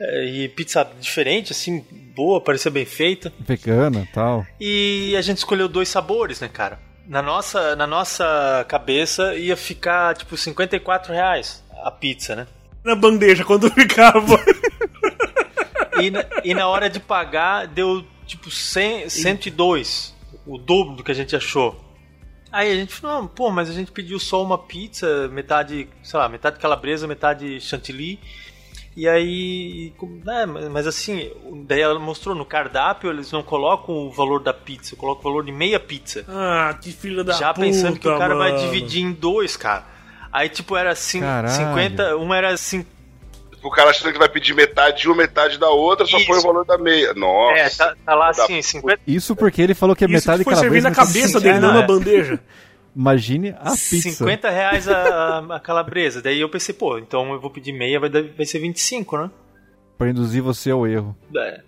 B: e pizza diferente, assim, boa, parecia bem feita.
C: Vegana e tal.
B: E a gente escolheu dois sabores, né, cara? Na nossa, na nossa cabeça ia ficar tipo 54 reais a pizza, né?
A: Na bandeja, quando ficava.
B: E na, e na hora de pagar deu tipo 100, 102, o dobro do que a gente achou. Aí a gente falou, não, pô, mas a gente pediu só uma pizza, metade, sei lá, metade calabresa, metade chantilly. E aí, né, mas assim, daí ela mostrou no cardápio, eles não colocam o valor da pizza, colocam o valor de meia pizza.
A: ah, que filho da
B: Já
A: puta.
B: pensando que o cara vai
A: mano.
B: dividir em dois, cara. Aí, tipo, era cin
C: Caralho.
B: 50, um era cin,
F: O cara achando que vai pedir metade de uma, metade da outra, só
B: Isso.
F: põe o valor da meia. Nossa.
B: É, tá, tá lá
F: Da
B: assim, 50.
C: Isso porque ele falou que é
A: Isso
C: metade
A: que foi servir na cabeça dele, não
B: É,
A: na
B: é.
A: bandeja.
C: Imagine a pizza.
B: 50 reais a, a calabresa. Daí eu pensei, pô, então eu vou pedir meia, vai, vai ser 25, né?
C: Pra induzir você ao erro.
B: É,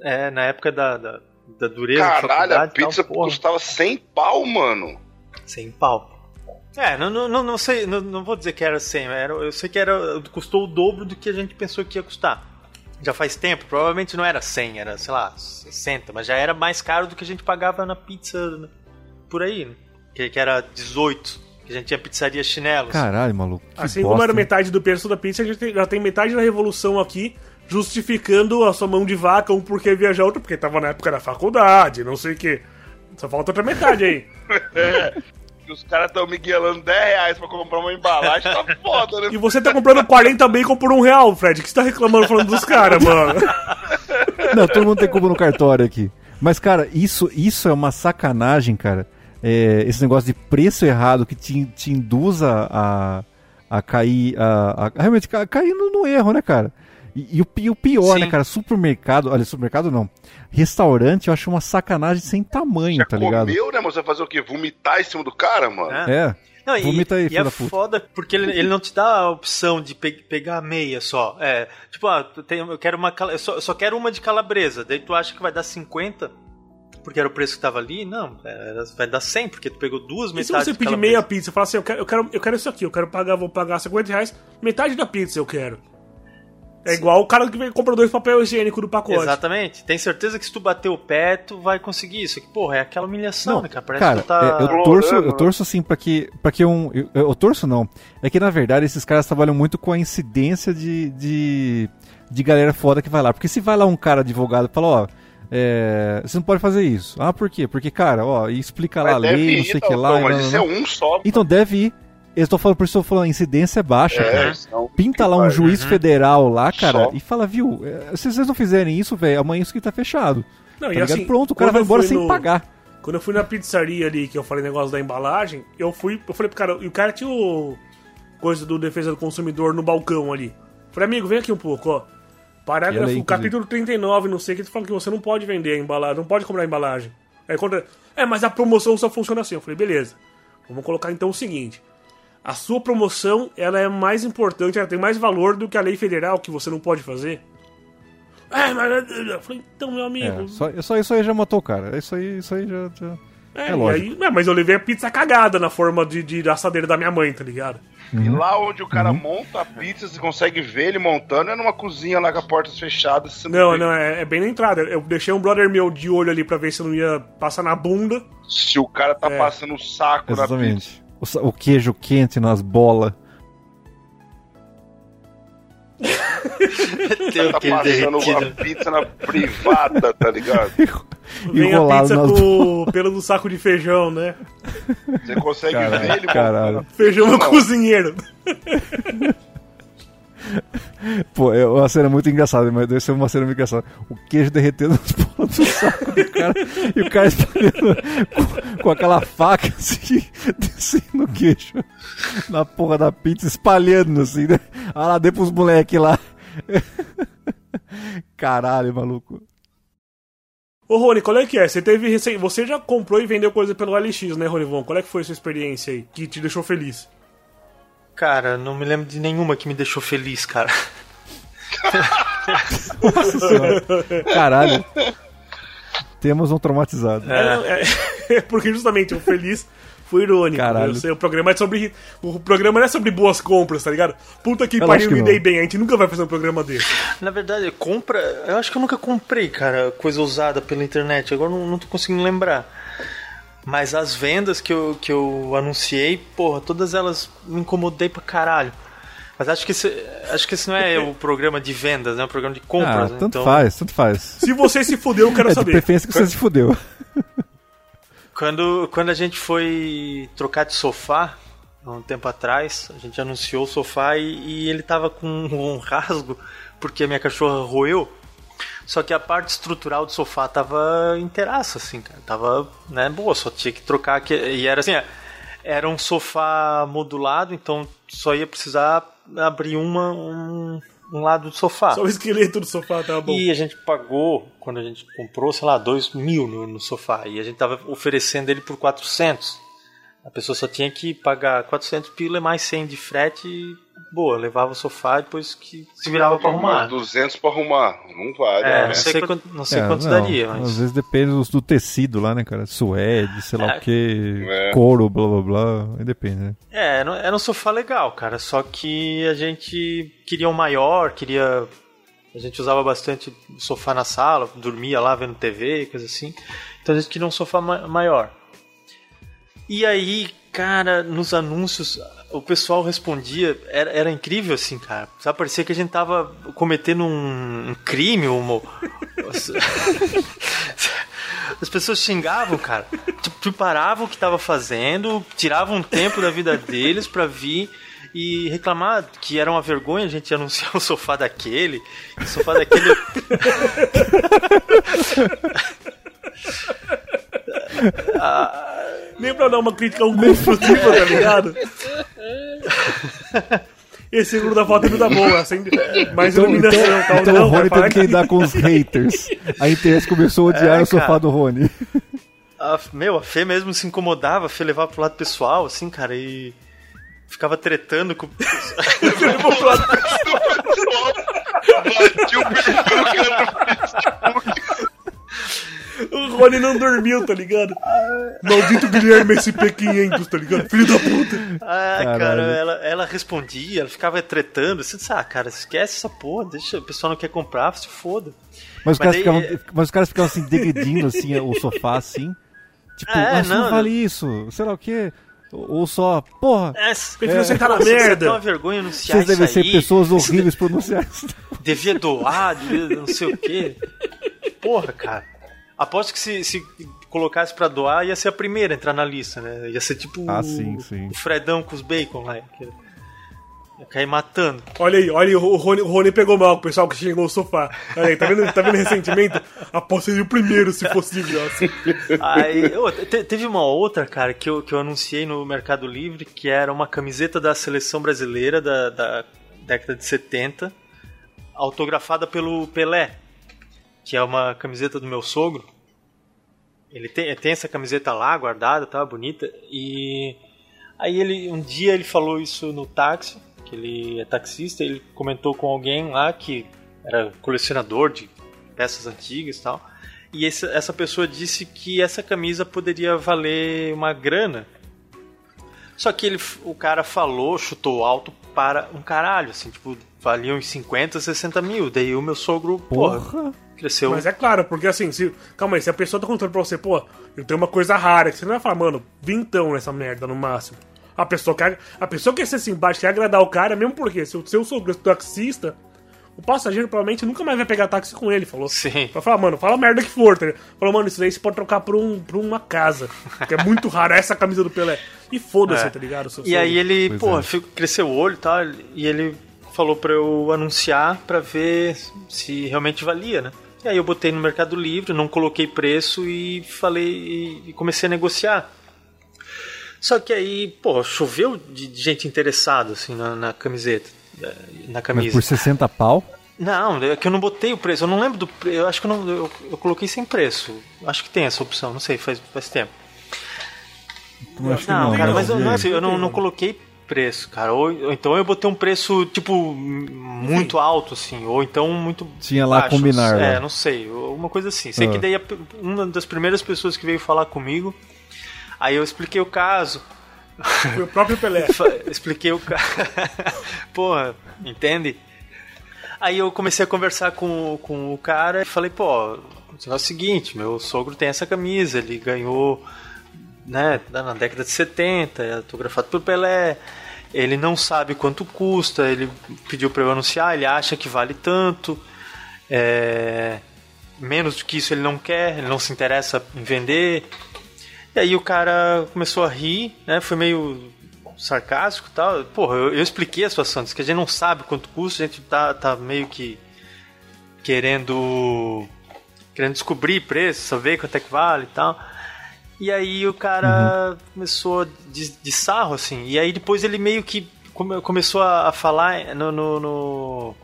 B: é, na época da, da, da dureza da
F: Caralho, a
B: faculdade e
F: pizza
B: tal,
F: custava 100 pau, mano.
B: sem pau. É, não, não, não, não sei, não, não vou dizer que era 100, era, eu sei que era, custou o dobro do que a gente pensou que ia custar. Já faz tempo, provavelmente não era 100, era, sei lá, 60, mas já era mais caro do que a gente pagava na pizza né, por aí, né? Que, que era 18, que a gente tinha pizzaria chinelos.
C: Caralho, maluco. Que
A: Assim
C: bosta,
A: como era
C: hein?
A: metade do preço da pizza, a gente tem- já tem metade da revolução aqui justificando a sua mão de vaca, um porque viajar, outro porque tava na época da faculdade, não sei o quê. Só falta outra metade aí.
F: E os caras tão miguelando 10 reais pra comprar uma embalagem, tá foda, né?
A: E você tá comprando 40 bacon por um real, Fred. O que você tá reclamando falando dos caras, mano?
C: Não, todo mundo tem culpa no cartório aqui. Mas, cara, isso, isso é uma sacanagem, cara. É, esse negócio de preço errado que te, te induz a, a, a cair. A, a- realmente ca- cair no, no erro, né, cara? E, e o, pi- o pior,
B: Sim.
C: né, cara? Supermercado. Olha, supermercado não. Restaurante eu acho uma sacanagem sem tamanho,
F: Já
C: tá ligado?
F: comeu, né, mas você vai fazer o quê? Vomitar em cima do cara, mano?
B: É.
C: É.
B: Não, e,
C: Vomita aí,
B: e
C: filho
B: é
C: da puta.
B: foda porque ele, ele não te dá a opção de pe- pegar meia só. É, tipo, ah, tem- eu quero uma eu só, eu só quero uma de calabresa. Daí tu acha que vai dar 50 porque era o preço que tava ali? Não, era- vai dar 100 porque tu pegou duas
A: E se
B: metades
A: você pedir meia pizza, fala assim, eu quero, eu, quero, eu quero isso aqui, eu quero pagar, vou pagar 50 reais, metade da pizza eu quero. É igual o cara que vem- compra dois papel higiênico do pacote.
B: Exatamente. Tem certeza que se tu bater o pé, tu vai conseguir isso. Que, porra, é aquela humilhação,
C: Não,
B: né, cara? Parece
C: Cara,
B: que tu tá...
C: é, eu torço, eu torço assim pra que, pra que um. Eu, eu torço não. É que na verdade esses caras trabalham muito com a incidência de, de, de galera foda que vai lá. Porque se vai lá um cara advogado e fala, ó. é, você não pode fazer isso. Ah, por quê? Porque, cara, ó, e explica lá a lei, não
F: ir,
C: sei o que lá.
F: Mas
C: e
F: isso é
C: blá, blá.
F: um só.
C: Então deve ir. Eu estou falando, por isso eu tô falando, a incidência é baixa, cara.
F: É, senão-
C: Pinta lá um juiz federal lá, cara,
F: Só.
C: e fala, viu, é, se vocês não fizerem isso, velho, amanhã isso aqui tá fechado.
A: Não,
C: Tá
A: e assim,
C: Pronto, o cara vai embora sem
A: no-
C: pagar.
A: Quando eu fui na pizzaria ali, que eu falei negócio da embalagem, eu fui, eu falei pro cara, e o cara tinha o coisa do defesa do consumidor no balcão ali. Falei, amigo, vem aqui um pouco, ó.
C: Aí,
A: Parágrafo,
C: inclusive.
A: capítulo 39, não sei, que ele fala que você não pode vender a embalagem, não pode comprar a embalagem. Aí quando, é, mas a promoção só funciona assim. Eu falei, beleza. Vamos colocar então o seguinte. A sua promoção, ela é mais importante, ela tem mais valor do que a lei federal que você não pode fazer. É, mas... Eu falei, então, meu amigo...
C: É, só, só isso aí já matou o cara. Isso aí, isso aí já. já...
A: É,
C: É lógico.
A: aí, é, mas eu levei a pizza cagada na forma de, de assadeira da minha mãe, tá ligado?
F: E lá onde o cara
C: Uhum.
F: monta a pizza, você consegue ver ele montando, é numa cozinha lá com as portas fechadas.
A: Não,
F: vê.
A: não, é, é bem na entrada. Eu deixei um brother meu de olho ali pra ver se não ia passar na bunda.
F: Se o cara tá
A: É.
F: passando o saco na pizza.
C: O, o queijo quente nas bolas.
B: Tem
F: Tá passando
B: derretido.
F: a pizza na privada, tá ligado?
A: Vem a pizza
C: nas
A: com o pelo do saco de feijão, né?
F: Você consegue
C: Caralho,
F: ver ele
C: caralho.
A: Feijão no cozinheiro.
C: Pô, é uma cena muito engraçada, mas deve ser uma cena muito engraçada. O queijo derretendo nas porras do saco do cara e o cara espalhando com, com aquela faca assim, descendo o queijo na porra da pizza, espalhando assim, né? Ah lá, dê pros moleques lá. Caralho, maluco.
A: Ô Rony, qual é que é? Você teve. Você já comprou e vendeu coisa pelo LX, né, Ronivon? Qual é que foi a sua experiência aí que te deixou feliz?
B: Cara, não me lembro de nenhuma que me deixou feliz, cara.
C: Nossa senhora. Caralho. Temos um traumatizado.
A: É, é- porque justamente o feliz foi irônico.
C: Caralho.
A: Eu sei, o programa é sobre. O programa não é sobre boas compras, tá ligado? Puta que
C: Eu
A: pariu, me dei bem. A gente nunca vai fazer um programa desse.
B: Na verdade, compra. Eu acho que eu nunca comprei, cara, coisa usada pela internet. Agora não, não tô conseguindo lembrar. Mas as vendas que eu, que eu anunciei, porra, todas elas me incomodei pra caralho. Mas acho que esse, acho que esse não é o programa de vendas, né? É o programa de
C: Ah,
B: compras. né?
C: tanto
B: então,
C: faz, tanto faz.
A: Se você se fudeu, eu quero
C: É de
A: saber.
C: preferência que você se fudeu.
B: Quando, quando a gente foi trocar de sofá, há um tempo atrás, a gente anunciou o sofá e, e ele tava com um rasgo porque a minha cachorra roeu. Só que a parte estrutural do sofá tava inteiraça, assim, cara. Tava, né, boa, só tinha que trocar aqui. E era assim, era um sofá modulado, então só ia precisar abrir uma, um, um lado do sofá.
A: Só o esqueleto do sofá tá bom.
B: E a gente pagou, quando a gente comprou, sei lá, 2 mil no, no sofá. E a gente tava oferecendo ele por 400. A pessoa só tinha que pagar 400 pila mais 100 de frete boa, levava o sofá e depois que se virava pra arrumar.
F: 200 pra arrumar. Não vale,
B: É,
F: né?
B: não sei, quanto, não sei
C: É,
B: quanto
C: não,
B: daria,
C: Às
B: mas...
C: vezes depende do, do tecido lá, né, cara? Suede, sei lá
B: É.
C: o que,
F: É.
C: couro, blá blá blá. Aí depende, né?
B: É, era era um sofá legal, cara. Só que a gente queria um maior, queria. A gente usava bastante o sofá na sala, dormia lá vendo TV, coisa assim. Então a gente queria um sofá ma- maior. E aí, cara, nos anúncios, o pessoal respondia, era, era incrível assim, cara. Sabe, parecia que a gente tava cometendo um, um crime, uma. As pessoas xingavam, cara. Tipo, paravam o que tava fazendo, tiravam um tempo da vida deles pra vir e reclamar que era uma vergonha a gente anunciar o sofá daquele. O sofá daquele.
A: Nem pra dar uma crítica construtiva, tá ligado? Esse seguro da foto é muito bom, acende mais iluminação e tal.
C: Então
A: não,
C: o Rony teve que lidar com os haters. A internet começou a odiar
B: É,
C: o sofá
B: cara.
C: do Rony.
B: A, meu, a Fê mesmo se incomodava, a Fê levava pro lado pessoal, assim, cara, e ficava tretando com.
F: Bati o perfil do cara no Facebook.
A: O Rony não dormiu, tá ligado? Maldito Guilherme SP500, tá ligado? Filho da puta.
B: Ah,
C: Caralho.
B: cara, ela, ela respondia, ela ficava tretando. Você disse, ah, cara, esquece essa porra, deixa, o pessoal não quer comprar, se foda.
C: Mas os,
B: Mas
C: caras
B: daí,
C: ficavam,
B: é-
C: mas os caras ficavam assim, dividindo assim, o sofá assim. Tipo,
B: É,
C: ah, isso não,
B: não,
C: vale isso, sei lá o quê. Ou só, porra,
B: É,
A: Prefiro sentar na
B: você- Você
A: merda.
B: tem uma vergonha anunciar
C: vocês devem ser
B: aí,
C: pessoas horríveis por anunciar isso.
B: devia doar, devia não sei o quê. Porra, cara. Aposto que se, se colocasse pra doar, ia ser a primeira a entrar na lista, né? Ia ser tipo
C: Ah,
B: o,
C: sim, sim.
B: o Fredão com os bacon lá. que Ia cair matando.
A: Olha aí, olha aí, o Rony, o Rony pegou mal com o pessoal que chegou o sofá. Olha aí, tá vendo, tá vendo ressentimento? Aposto que seria o primeiro se fosse de graça.
B: Aí, te- teve uma outra, cara, que eu, que eu anunciei no Mercado Livre, que era uma camiseta da seleção brasileira da, da década de 70, autografada pelo Pelé, que é uma camiseta do meu sogro. Ele tem, tem essa camiseta lá, guardada, tá bonita, e aí ele um dia ele falou isso no táxi, que ele é taxista, ele comentou com alguém lá que era colecionador de peças antigas e tal. E esse- essa pessoa disse que essa camisa poderia valer uma grana. Só que ele, o cara falou, chutou alto para um caralho, assim, tipo, valia uns 50, 60 mil. Daí o meu sogro, porra,
C: Porra.
B: Cresceu.
A: Mas é claro, porque assim, se. Calma aí, se a pessoa tá contando pra você, pô, eu tenho uma coisa rara, que você não vai falar, mano, vintão nessa merda no máximo. A pessoa quer. A pessoa quer ser simpática, quer agradar o cara, mesmo porque se seu sogro é taxista, o passageiro provavelmente nunca mais vai pegar táxi com ele, falou.
B: Sim.
A: Pra falar, mano, fala a merda que for, tá ligado? Falou, mano, isso daí você pode trocar por, um, por uma casa. Que é muito raro essa camisa do Pelé. E foda-se,
B: É.
A: tá ligado? seu
B: E aí ele,
C: Pois
B: pô,
C: é.
B: fico- cresceu o olho e tal, e ele falou pra eu anunciar pra ver se realmente valia, né? E aí eu botei no Mercado Livre, não coloquei preço e falei e comecei a negociar. Só que aí, pô, choveu de gente interessada assim na, na camiseta, eh, na
C: Mas
B: camisa.
C: por 60 pau?
B: Não, é que eu não botei o preço. Eu não lembro do preço. Eu acho que eu, não, eu, eu coloquei sem preço. Acho que tem essa opção. Não sei, faz, faz tempo.
C: Que
B: Não,
C: não,
B: cara,
C: mas
B: mas eu, não, assim, eu não, não coloquei preço, cara. Ou, ou então eu botei um preço, tipo, muito alto, assim. Ou então muito.
C: Tinha lá
B: baixo.
C: combinar,
B: É,
C: lá.
B: não sei. Uma coisa assim. Sei
C: Ah.
B: que daí uma das primeiras pessoas que veio falar comigo. Aí eu expliquei o caso.
A: Foi o próprio Pelé.
B: Expliquei o caso. Porra, entende? Aí eu comecei a conversar com, com o cara e falei, pô, o negócio é o seguinte, meu sogro tem essa camisa, ele ganhou né, na década de 70, é autografado pelo Pelé. Ele não sabe quanto custa, ele pediu para eu anunciar, ele acha que vale tanto. é, menos do que isso ele não quer, ele não se interessa em vender. E aí o cara começou a rir, né? Foi meio sarcástico tal. Porra, eu, eu expliquei a situação, disse que a gente não sabe quanto custa, a gente tá, tá meio que querendo querendo descobrir preço, saber quanto é que vale e tal. E aí o cara começou de, de sarro, assim. E aí depois ele meio que come- começou a, a falar no, no, no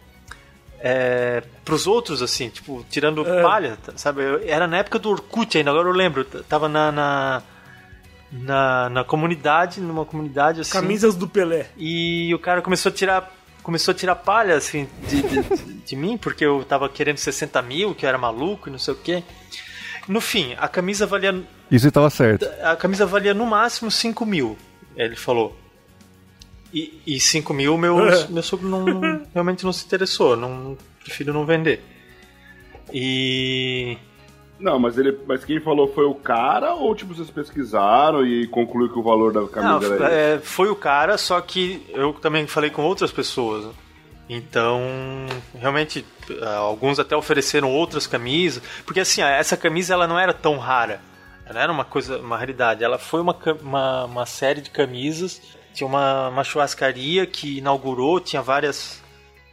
B: é, pros outros, assim, tipo, tirando
A: É.
B: palha, tá- sabe? Eu- era na época do Orkut ainda, agora eu lembro. Tava na, na, na, na comunidade, numa comunidade assim.
A: Camisas do Pelé.
B: E o cara começou a tirar. Começou a tirar palha, assim, de, de, de mim, porque eu tava querendo 60 mil, que eu era maluco e não sei o quê. No fim, a camisa valia.
C: Isso estava certo.
B: A camisa valia no máximo 5 mil, ele falou. E, e 5 mil, meu, meu sogro não, não- realmente não se interessou, não, prefiro não vender. E.
G: Não, mas ele. Mas quem falou foi o cara ou tipo vocês pesquisaram e concluiu que o valor da
B: Não,
G: camisa era esse?
B: é, foi o cara, só que eu também falei com outras pessoas. Então, realmente, ah, alguns até ofereceram outras camisas. Porque assim, ah, essa camisa ela não era tão rara. Ela era uma coisa, uma raridade. Ela foi uma, uma, uma série de camisas. Tinha uma, uma churrascaria que inaugurou, tinha várias,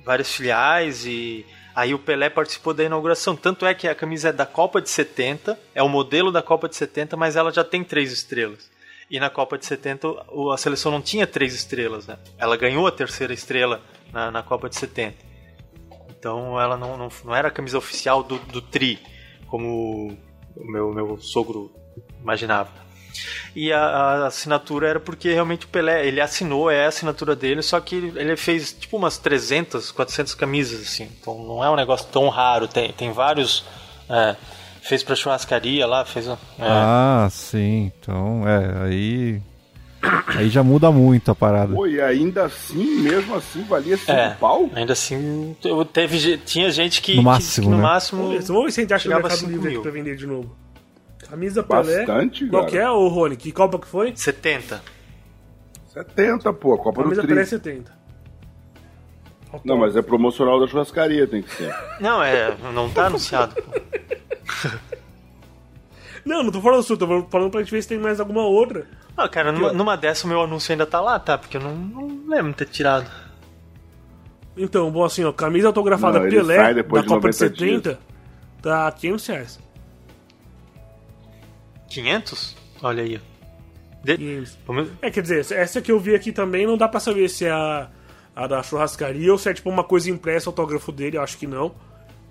B: várias filiais e aí o Pelé participou da inauguração. Tanto é que a camisa é da Copa de 70, é o modelo da Copa de 70, mas ela já tem três estrelas. E na Copa de 70 o- a seleção não tinha três estrelas, né? Ela ganhou a terceira estrela na, na Copa de 70. Então ela não, não, não era a camisa oficial do, do Tri, como o meu, meu sogro imaginava. E a, a assinatura era porque realmente o Pelé, ele assinou, é a assinatura dele, só que ele fez tipo umas 300, 400 camisas, assim. Então não é um negócio tão raro, tem, tem vários... é, fez pra churrascaria lá, fez... É,
C: Ah, sim. Então, é, aí. Aí já muda muito a parada.
G: Pô, e ainda assim, mesmo assim, valia 5
B: É,
G: pau?
B: ainda assim, teve, tinha gente que,
C: No
B: que-
C: máximo,
B: que, no
C: né?
B: máximo
A: Vamos ver, vamos ver se a gente acha no Mercado
B: 5
A: Livre aqui
B: mil.
A: pra vender de novo. Camisa Pelé.
G: Bastante,
A: Qual que é, ô Rony? Que Copa que foi?
B: 70.
G: 70, pô, Copa do
A: Camisa
G: Tri.
A: Pelé 70.
G: Não, mas é promocional da churrascaria, tem que ser.
B: Não, é, não tá anunciado. pô.
A: Não, não tô falando sua, tô falando pra gente ver se tem mais alguma outra.
B: Ah, cara, numa, numa dessa o meu anúncio ainda tá lá, tá? Porque eu não, não lembro de ter tirado.
A: Então, bom, assim, ó, camisa autografada
G: Não,
A: Pelé da
G: de
A: Copa de
G: 90
A: 70 tá 500 reais.
B: 500? Olha aí. ó. De-
A: 500.
B: Vamos-
A: É, quer dizer, essa que eu vi aqui também não dá pra saber se é a, a da churrascaria ou se é tipo uma coisa impressa, autógrafo dele, eu acho que não.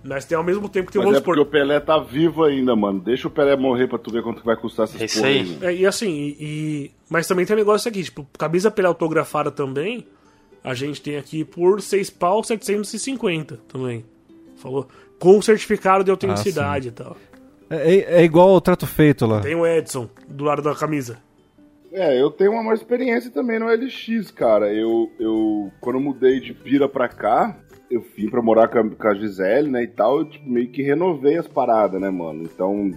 A: Mas tem ao mesmo tempo que tem,
G: Mas
A: vamos
G: é porque o Pelé tá vivo ainda, mano. Deixa o Pelé morrer pra tu ver quanto que vai custar essas
B: É aí.
G: mano.
A: É, e assim, e, e- mas também tem um negócio aqui, tipo, camisa pela autografada também, a gente tem aqui por 6 pau 750 também. Falou? Com certificado de autenticidade e tal.
C: É, é- é igual o trato feito lá.
A: Tem o Edson do lado da camisa.
G: É, eu tenho uma mais experiência também no LX, cara. Eu, eu quando eu mudei de Pira pra cá, eu vim pra morar com a, com a Gisele, né, e tal, eu tipo, meio que renovei as paradas, né, mano? Então,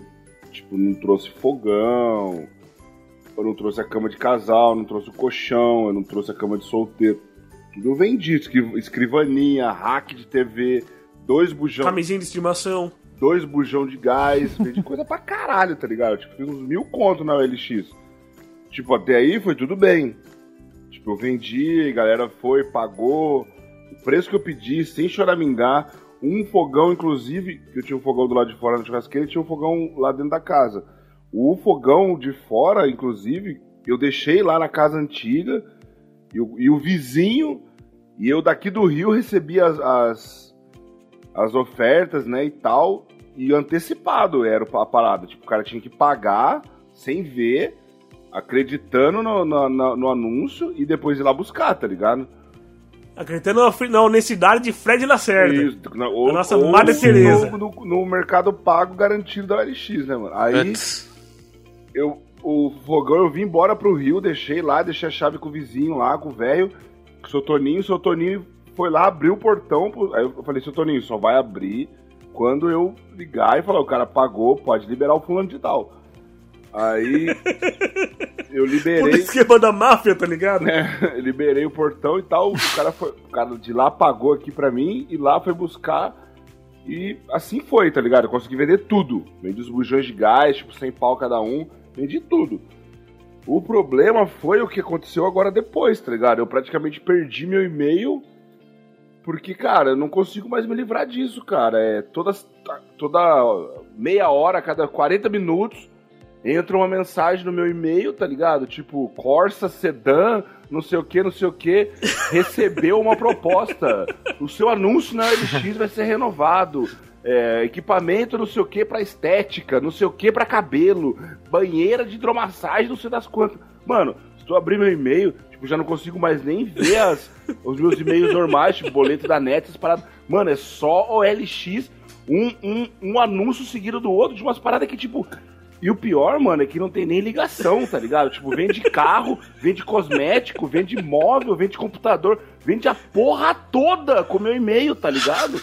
G: tipo, não trouxe fogão, eu não trouxe a cama de casal, não trouxe o colchão, eu não trouxe a cama de solteiro.
E: Tudo eu vendi. escri- Escrivaninha, hack de TV, dois bujão,
A: Camisinha de estimação.
E: dois bujão de gás. Vendi coisa pra caralho, tá ligado? Tipo, fiz uns mil contos na OLX. Tipo, até aí foi tudo bem. Tipo, eu vendi, a galera foi, pagou. Preço que eu pedi, sem choramingar. Um fogão, inclusive, que eu tinha um fogão do lado de fora na churrasqueira tinha um fogão lá dentro da casa. O fogão de fora, inclusive, eu deixei lá na casa antiga. E o, e o vizinho, e eu daqui do Rio recebi as, as, as ofertas, né, e tal. E antecipado era a parada. Tipo, o cara tinha que pagar sem ver, acreditando no, no, no- no anúncio e depois ir lá buscar, tá ligado?
A: Acreditando na honestidade de Fred Lacerda.
E: Isso, na- ou-
A: A nossa
E: ou
A: Madre
E: no-
A: Teresa.
E: No, no mercado pago garantido da OLX, né, mano? Aí eu, o fogão eu vim embora pro Rio, deixei lá, deixei a chave com o vizinho lá, com o velho, com o seu Toninho. O seu Toninho foi lá, abriu o portão. pro- Aí eu falei, seu Toninho, só vai abrir quando eu ligar e falar, o cara pagou, pode liberar o fulano de tal. Aí eu
A: Puta
E: liberei.
A: esquema da máfia, tá ligado?
E: né, liberei o portão e tal. O cara, foi, o cara de lá pagou aqui pra mim e lá foi buscar. E assim foi, tá ligado? Eu consegui vender tudo. Vendi os bujões de gás, tipo, 100 pau cada um. Vendi tudo. O problema foi o que aconteceu agora depois, tá ligado? Eu praticamente perdi meu e-mail. Porque, cara, eu não consigo mais me livrar disso, cara. É toda, toda meia hora, cada 40 minutos, entra uma mensagem no meu e-mail, tá ligado? Tipo, Corsa Sedan, não sei o que, não sei o que, recebeu uma proposta. O seu anúncio na LX vai ser renovado. É, equipamento não sei o que pra estética, não sei o que pra cabelo, banheira de hidromassagem, não sei das quantas. Mano, se tu abrir meu e-mail, tipo, já não consigo mais nem ver as, os meus e-mails normais, tipo, boleto da net, essas paradas. Mano, é só OLX, um, um, um anúncio seguido do outro, de umas paradas que, tipo, e o pior, mano, é que não tem nem ligação, tá ligado? Tipo, vende carro, vende cosmético, vende móvel, vende computador, vende a porra toda com meu e-mail, tá ligado?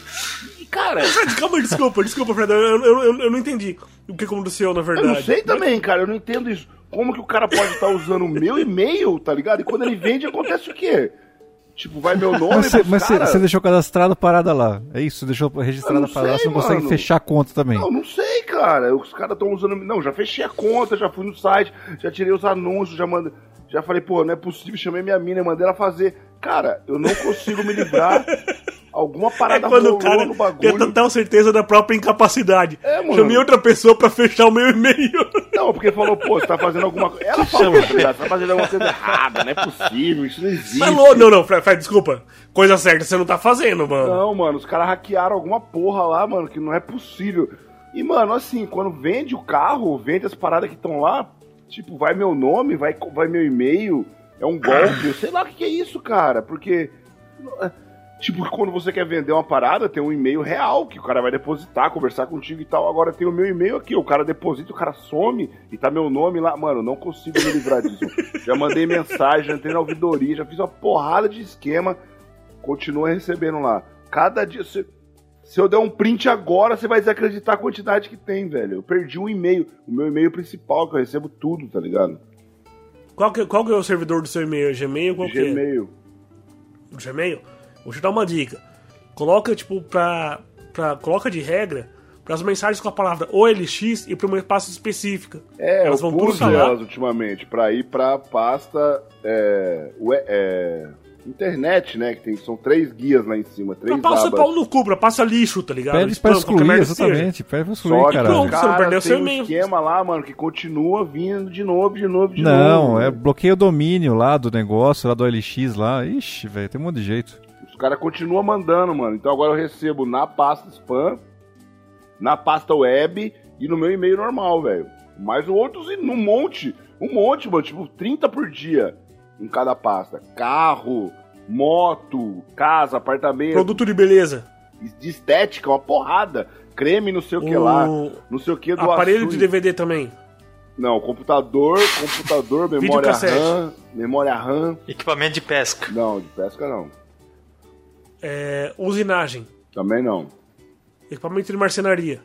E: E, cara,
A: calma, desculpa, desculpa, Fred. Eu, eu, eu, eu não entendi o que aconteceu, na
E: eu
A: verdade.
E: não sei também, cara, eu não entendo isso. Como que o cara pode estar usando o meu e-mail, tá ligado? E quando ele vende, acontece o quê? Tipo, vai meu nome
C: Mas você mas você-
E: cara?
C: você deixou cadastrado parada lá. É isso, deixou registrada
E: Eu não
C: parada lá, você não consegue fechar a conta também.
E: Não, não sei, cara. Os caras estão usando. Não, já fechei a conta, já fui no site, já tirei os anúncios, já mandei. Já falei, pô, não é possível, chamei minha mina, mandei ela fazer. Cara, eu não consigo me livrar. Alguma
A: É
E: parada
A: quando o cara
E: no
A: tem
E: bagulho.
A: total certeza da própria incapacidade.
E: É, mano.
A: Chamei outra pessoa pra fechar o meu e-mail.
E: Não, porque falou, pô, você tá fazendo alguma coisa. Ela falou? Você tá fazendo alguma coisa errada, não é possível, isso não existe.
A: Mas lô- não, não, Fred, Fred, desculpa. Coisa certa você não tá fazendo, mano.
E: Não, mano, os caras hackearam alguma porra lá, mano, que não é possível. E, mano, assim, quando vende o carro, vende as paradas que estão lá, tipo, vai meu nome, vai, vai meu e-mail, é um golpe, eu sei lá o que que é isso, cara, porque. Tipo, quando você quer vender uma parada, tem um e-mail real que o cara vai depositar, conversar contigo e tal. Agora tem o meu e-mail aqui, o cara deposita, o cara some e tá meu nome lá. Mano, não consigo me livrar disso. já mandei mensagem, já entrei na ouvidoria, já fiz uma porrada de esquema, continua recebendo lá. Cada dia. Se, se eu der um print agora, você vai desacreditar a quantidade que tem, velho. Eu perdi um e-mail, o meu e-mail principal, que eu recebo tudo, tá ligado?
A: Qual, que, qual que é o servidor do seu e-mail? Gmail? Qual que é?
E: Gmail.
A: Vou te dar uma dica. Coloca, tipo, pra. pra coloca de regra para as mensagens com a palavra OLX e para uma pasta específica.
E: É,
A: Elas
E: eu
A: vão tudo
E: pus elas ultimamente pra ir pra pasta é, é, internet, né? Que tem, são três guias lá em cima,
A: Pra
E: três
A: passa
E: abas.
A: pau no cu, pra passa lixo, tá ligado?
C: Pede pra excluir, exatamente. Pede pra excluir,
E: Só que
C: caralho.
A: Pronto,
E: os
A: você não perdeu seu
E: têm um
A: e-mail.
E: esquema lá, mano, que continua vindo de novo, de novo, de novo.
C: Não, é bloqueio o domínio lá do negócio, lá do OLX lá. Ixi, velho, tem um monte de jeito.
E: Os caras continuam mandando, mano. Então agora eu recebo na pasta spam, na pasta web e no meu e-mail normal, velho. Mais outros e num monte. Um monte, mano. Tipo, 30 por dia em cada pasta. Carro, moto, casa, apartamento.
A: Produto de beleza.
E: De estética, uma porrada. Creme, não sei o que
A: O
E: lá. Não sei o que do
A: Aparelho de DVD também.
E: Não, computador, computador, memória. RAM, memória RAM.
B: Equipamento de pesca.
E: Não, de pesca não.
A: É, usinagem.
E: Também não.
A: Equipamento de marcenaria.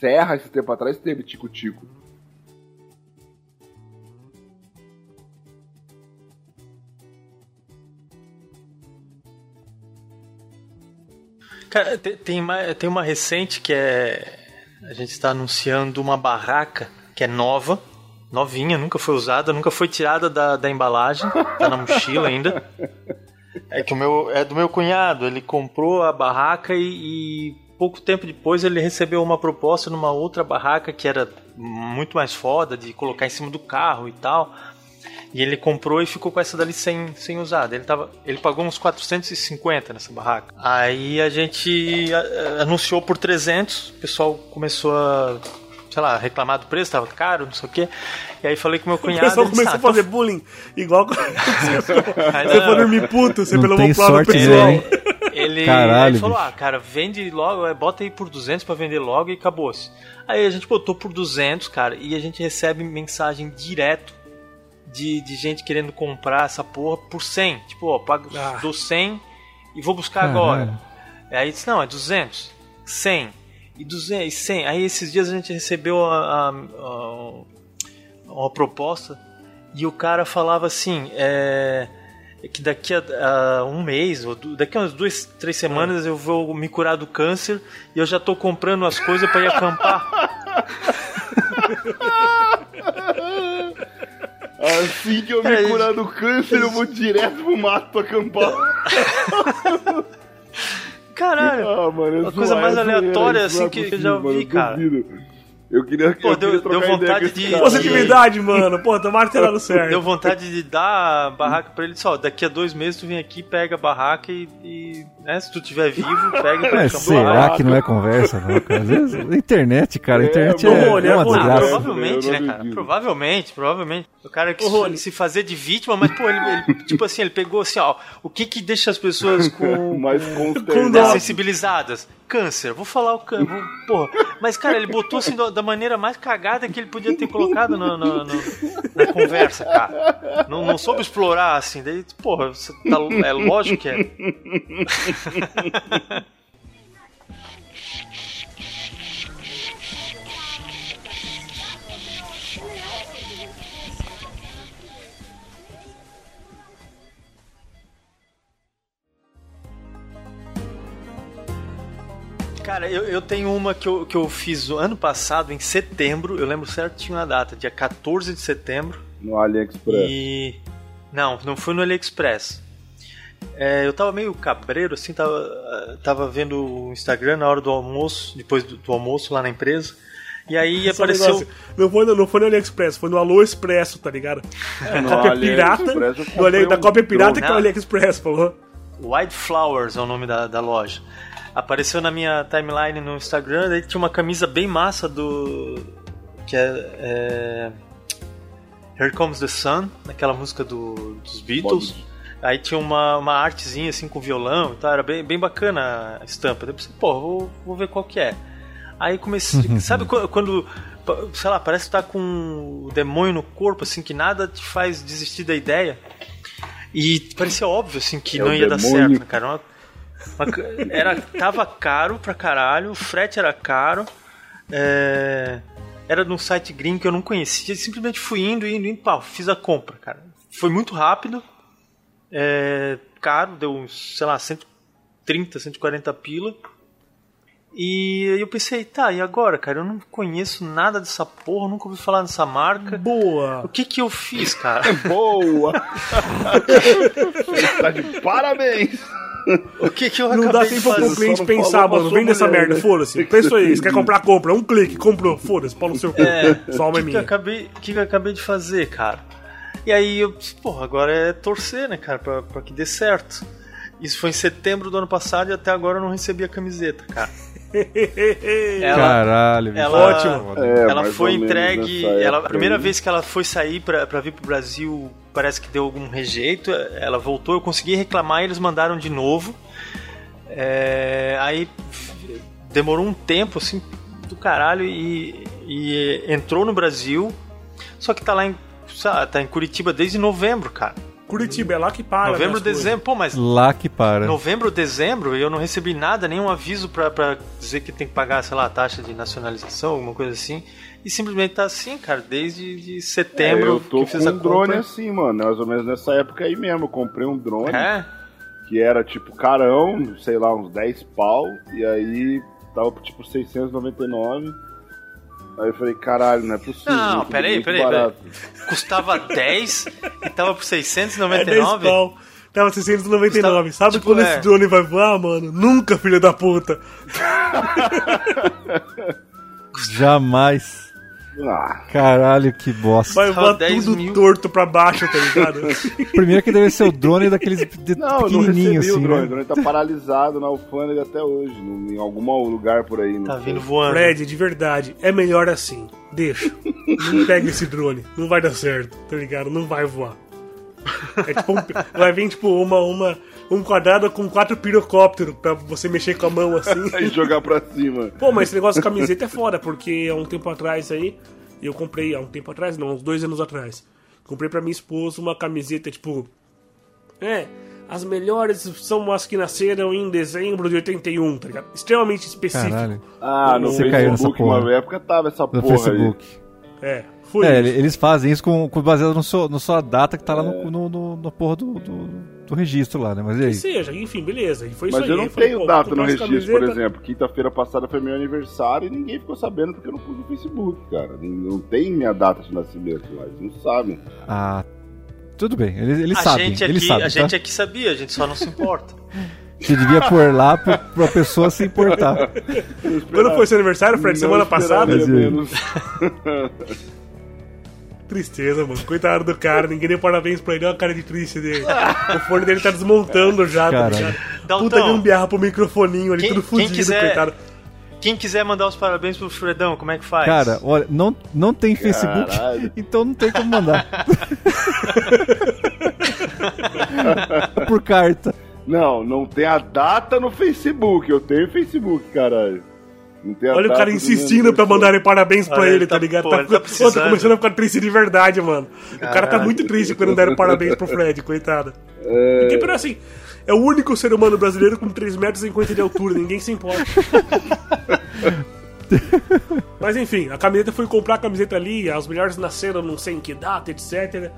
E: Serra, esse tempo atrás teve tico-tico.
B: Cara, tem, tem, uma, tem uma recente que é. A gente está anunciando uma barraca que é nova, novinha, nunca foi usada, nunca foi tirada da, da embalagem, tá na mochila ainda. É que o meu é do meu cunhado, ele comprou a barraca e, e pouco tempo depois ele recebeu uma proposta numa outra barraca que era muito mais foda de colocar em cima do carro e tal. E ele comprou e ficou com essa dali sem, sem usar. Ele, tava, ele pagou uns 450 nessa barraca. Aí a gente a, anunciou por 300, o pessoal começou a, sei lá, reclamar do preço, tava caro, não sei o quê. E aí falei com meu
A: O
B: cunhado.
A: pessoal
B: ele disse,
A: começou a
B: "Ah,
A: fazer bullying. Igual quando você for dormir puto, você pelo menos plano
C: sorte,
A: pessoal.
B: Ele,
C: Caralho,
B: ele falou:
C: bicho.
B: Ah, cara, vende logo, é, bota aí por 200 pra vender logo e acabou-se. Aí a gente botou por 200, cara, e a gente recebe mensagem direto de, de gente querendo comprar essa porra por 100. Tipo, ó, pago,
A: Ah.
B: dou 100 e vou buscar
C: Caralho.
B: agora. Aí disse: Não, é 200, 100 e 200 e 100. Aí esses dias a gente recebeu a, a- a- uma proposta e o cara falava assim: é, é que daqui a, a um mês, ou daqui a umas duas, três semanas eu vou me curar do câncer e eu já tô comprando as coisas para ir acampar.
G: Assim que eu me
B: É,
G: curar do câncer, eu vou direto pro mato acampar.
B: Caralho!
G: Ah, mano,
B: A coisa mais aleatória, assim, que eu já vi, cara.
G: duvido. Eu queria,
B: Pô,
G: eu
B: deu-
G: queria
B: deu vontade de-.
A: Positividade, mano. Pô, tomara que dado certo.
B: Deu vontade de dar a barraca pra ele só. Daqui a dois meses tu vem aqui, pega a barraca e, e, né, se tu tiver vivo, pega pra
C: Mas será que não é conversa, não, cara? Às vezes, internet, cara, a internet
A: É,
C: é,
A: Rony,
C: é uma
A: é
B: Ah,
C: desgraça.
B: provavelmente, né, cara? Provavelmente, provavelmente. O cara que se, se fazer de vítima, mas, pô, ele, ele- tipo assim, ele pegou assim, ó, o que que deixa as pessoas com,
G: Mais
A: Com
B: sensibilizadas? Câncer, vou falar o câncer, vou- porra. Mas, cara, ele botou assim da, maneira mais cagada que ele podia ter colocado na, na, na- na conversa, cara. Não, não soube explorar, assim, daí, porra, tá, é lógico que é. Cara, eu, eu tenho uma que eu, que eu fiz ano passado, em setembro, eu lembro certinho a data, dia 14 de setembro.
G: No AliExpress.
B: E. Não, não foi no AliExpress. É, eu tava meio cabreiro, assim, tava, tava vendo o Instagram na hora do almoço, depois do, do almoço lá na empresa. E aí
A: Só
B: apareceu.
A: Não foi, no, não foi no AliExpress, foi no Alô Expresso, tá ligado?
G: no
A: cópia pirata. Do Ali, da cópia pirata que é o. AliExpress, falou.
B: White Flowers é o nome da, da loja. Apareceu na minha timeline no Instagram, daí tinha uma camisa bem massa do. que é. é Here Comes the Sun, aquela música do, dos Beatles.
G: Bob.
B: Aí tinha uma, uma artezinha assim com violão e tal, era bem, bem bacana a estampa. Daí eu pensei, pô, vou, vou ver qual que é. Aí comecei. sabe quando, sei lá, parece que tá com o demônio no corpo, assim, que nada te faz desistir da ideia? E parecia óbvio, assim, que
G: É
B: não ia dar
G: demônio.
B: certo, né, cara? Uma- era, tava caro pra caralho, o frete era caro. é, era de um site gringo que eu não conhecia, simplesmente fui indo, indo, indo, pau, fiz a compra, cara. Foi muito rápido, é, caro, deu uns, sei lá, 130, 140 pila. E eu pensei, tá, e agora, cara? Eu não conheço nada dessa porra, nunca ouvi falar dessa marca. O
A: Boa!
B: que que eu fiz, cara?
G: Boa! tá de parabéns!
B: O que que eu
A: Não dá tempo pro
B: fazer?
A: cliente pensar, mano. Vende essa
G: mulher,
A: merda,
G: né?
A: foda-se. Pensa aí, você quer comprar, compra. Um clique, comprou, foda-se, pau no seu cu.
B: É,
A: Só uma
B: que, eu
A: minha.
B: acabei, o que, que eu acabei de fazer, cara? E aí eu, disse, porra, agora é torcer, né, cara, pra, pra que dê certo. Isso foi em setembro do ano passado e até agora eu não recebi a camiseta, cara. Ela,
C: Caralho,
B: ela-
A: Ótimo.
G: É,
B: ela
G: mais
B: foi entregue. Ela, a primeira
G: aí.
B: vez que ela foi sair pra, pra vir pro Brasil, parece que deu algum rejeito. Ela voltou, eu consegui reclamar e eles mandaram de novo. É, aí demorou um tempo assim do caralho e, e entrou no Brasil. Só que tá lá em. Tá em Curitiba desde novembro, cara.
A: Curitiba, é lá que para.
B: novembro,
A: né, coisas.
B: dezembro. Pô, mas
C: Lá que para.
B: Novembro, dezembro, eu não recebi nada, nenhum aviso pra, pra dizer que tem que pagar, sei lá, a taxa de nacionalização, alguma coisa assim. E simplesmente tá assim, cara, desde de
G: É,
B: setembro
G: eu tô
B: que fiz
G: com
B: a
G: um drone assim, mano. Mais ou menos nessa época aí mesmo. Eu comprei um drone
B: É?
G: que era tipo carão, sei lá, uns 10 pau, e aí tava tipo 699. Aí eu falei, caralho, não é possível.
B: Não,
G: é
B: peraí, peraí,
G: barato.
B: Custava 10 e tava por
A: É 10
B: 699?
A: pau. Tava 699.
B: Custava-
A: Sabe
B: tipo,
A: quando
B: é.
A: esse drone vai voar, mano? Nunca, filho da puta.
C: Jamais.
G: Ah,
C: Caralho, que bosta.
A: Vai voar
B: 10
A: tudo
B: mil.
A: torto pra baixo, tá ligado?
C: Primeiro que deve ser o drone daqueles de-
G: não, não recebi o
C: assim,
G: drone. O
C: né?
G: drone tá paralisado na alfândega até hoje, em algum lugar por aí. não
B: Tá
G: sei.
B: vindo voando.
A: Fred, de verdade, é melhor assim. Deixa. Não pega esse drone. Não vai dar certo, tá ligado? Não vai voar. É tipo um- vai vir tipo uma, uma, um quadrado com quatro pirocópteros pra você mexer com a mão assim.
G: Aí jogar pra cima.
A: Pô, mas esse negócio de camiseta é foda, porque há um tempo atrás aí, eu comprei, há um tempo atrás, não, uns dois anos atrás, comprei pra minha esposa uma camiseta, tipo. É, as melhores são as que nasceram em dezembro de 81, tá ligado? Extremamente específico.
C: Caralho.
G: Ah, no
C: Você caiu nessa
G: Facebook,
C: porra.
G: uma época tava essa
C: No
G: porra
C: Facebook.
A: É, foi.
C: É,
A: isso.
C: eles fazem isso com, com baseado no seu, na sua data que tá lá
G: É.
C: no, no, no, no porra do, do, do registro lá, né? Mas e aí?
A: Que seja, enfim, beleza. E foi
G: Mas
A: isso aí.
G: eu não
A: Aí falei,
G: tenho data no registro, por exemplo. Quinta-feira passada foi meu aniversário e ninguém ficou sabendo porque eu não pus no Facebook, cara. Não- Não tem minha data de nascimento lá, eles não sabem.
C: Ah, tudo bem, eles, eles
B: a
C: sabem,
B: gente
C: eles
B: aqui,
C: sabem,
B: a
C: tá?
B: gente aqui sabia, a gente só não se importa.
C: Você devia pôr lá pra, pra pessoa se importar.
A: Quando foi seu aniversário, Fred?
G: Não
A: Semana passada?
G: Menos.
A: Tristeza, mano. Coitado do cara, ninguém deu parabéns pra ele. Olha a cara de triste dele. o fone dele tá desmontando já, tá ligado? Puta gambiarra pro microfoninho ali,
B: Quem-
A: tudo
B: quem
A: fudido,
B: quiser-
A: coitado.
B: Quem quiser mandar os parabéns pro Fredão, como é que faz?
C: Cara, olha, não, não tem Facebook,
G: Caralho.
C: então não tem como mandar. Por carta.
G: Não, não tem a data no Facebook. Eu tenho Facebook, caralho.
A: Olha o cara
G: do
A: insistindo pra mandarem parabéns pra
B: Olha,
A: ele, tá
B: tá-
A: ligado?
B: pô,
A: Tá,
B: tá
A: Pô, tá começando a ficar triste de verdade, mano. O cara tá muito triste quando deram parabéns pro Fred, coitado.
G: É,
A: Porque, pero assim, é o único ser humano brasileiro com 3 metros e 50 de altura, ninguém se importa. Mas enfim, a camiseta foi comprar a camiseta ali, as melhores nasceram não sei em que data, etc.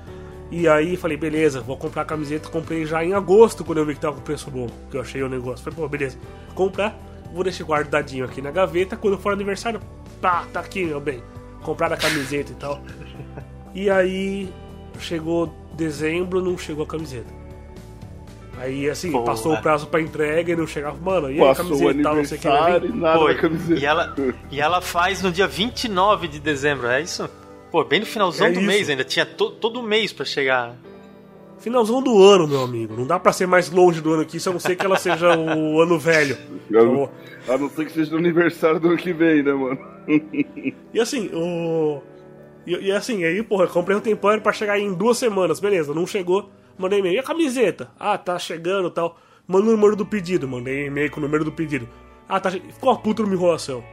A: E aí falei, beleza, vou comprar a camiseta. Comprei já em agosto, quando eu vi que tava com preço bom, que eu achei o negócio. Falei, pô, beleza, comprar, vou deixar guardadinho aqui na gaveta. Quando for aniversário, pá, tá aqui, meu bem. Comprar a camiseta e tal. E aí chegou dezembro, não chegou a camiseta. Aí assim,
B: Porra.
A: passou o prazo pra entrega e não chegava. Mano, e aí a
G: Passou
A: camiseta e tal, não sei o que.
G: e nada na camiseta.
B: E ela, e ela faz no dia 29 de dezembro, é isso? Pô, bem no finalzão
A: É
B: do
A: isso.
B: mês ainda. Tinha to, todo mês pra chegar.
A: Finalzão do ano, meu amigo. Não dá pra ser mais longe do ano aqui, se a não ser que ela seja o ano velho. Então,
G: A não ser que seja no aniversário do ano que vem, né, mano?
A: e assim, o. E, e assim, aí, porra, comprei um temporário pra chegar em duas semanas, beleza, não chegou, mandei e-mail. E a camiseta? Ah, tá chegando e tal. Manda o número do pedido, mandei e-mail com o número do pedido. Ah, tá. Ficou uma puta numa enrolação.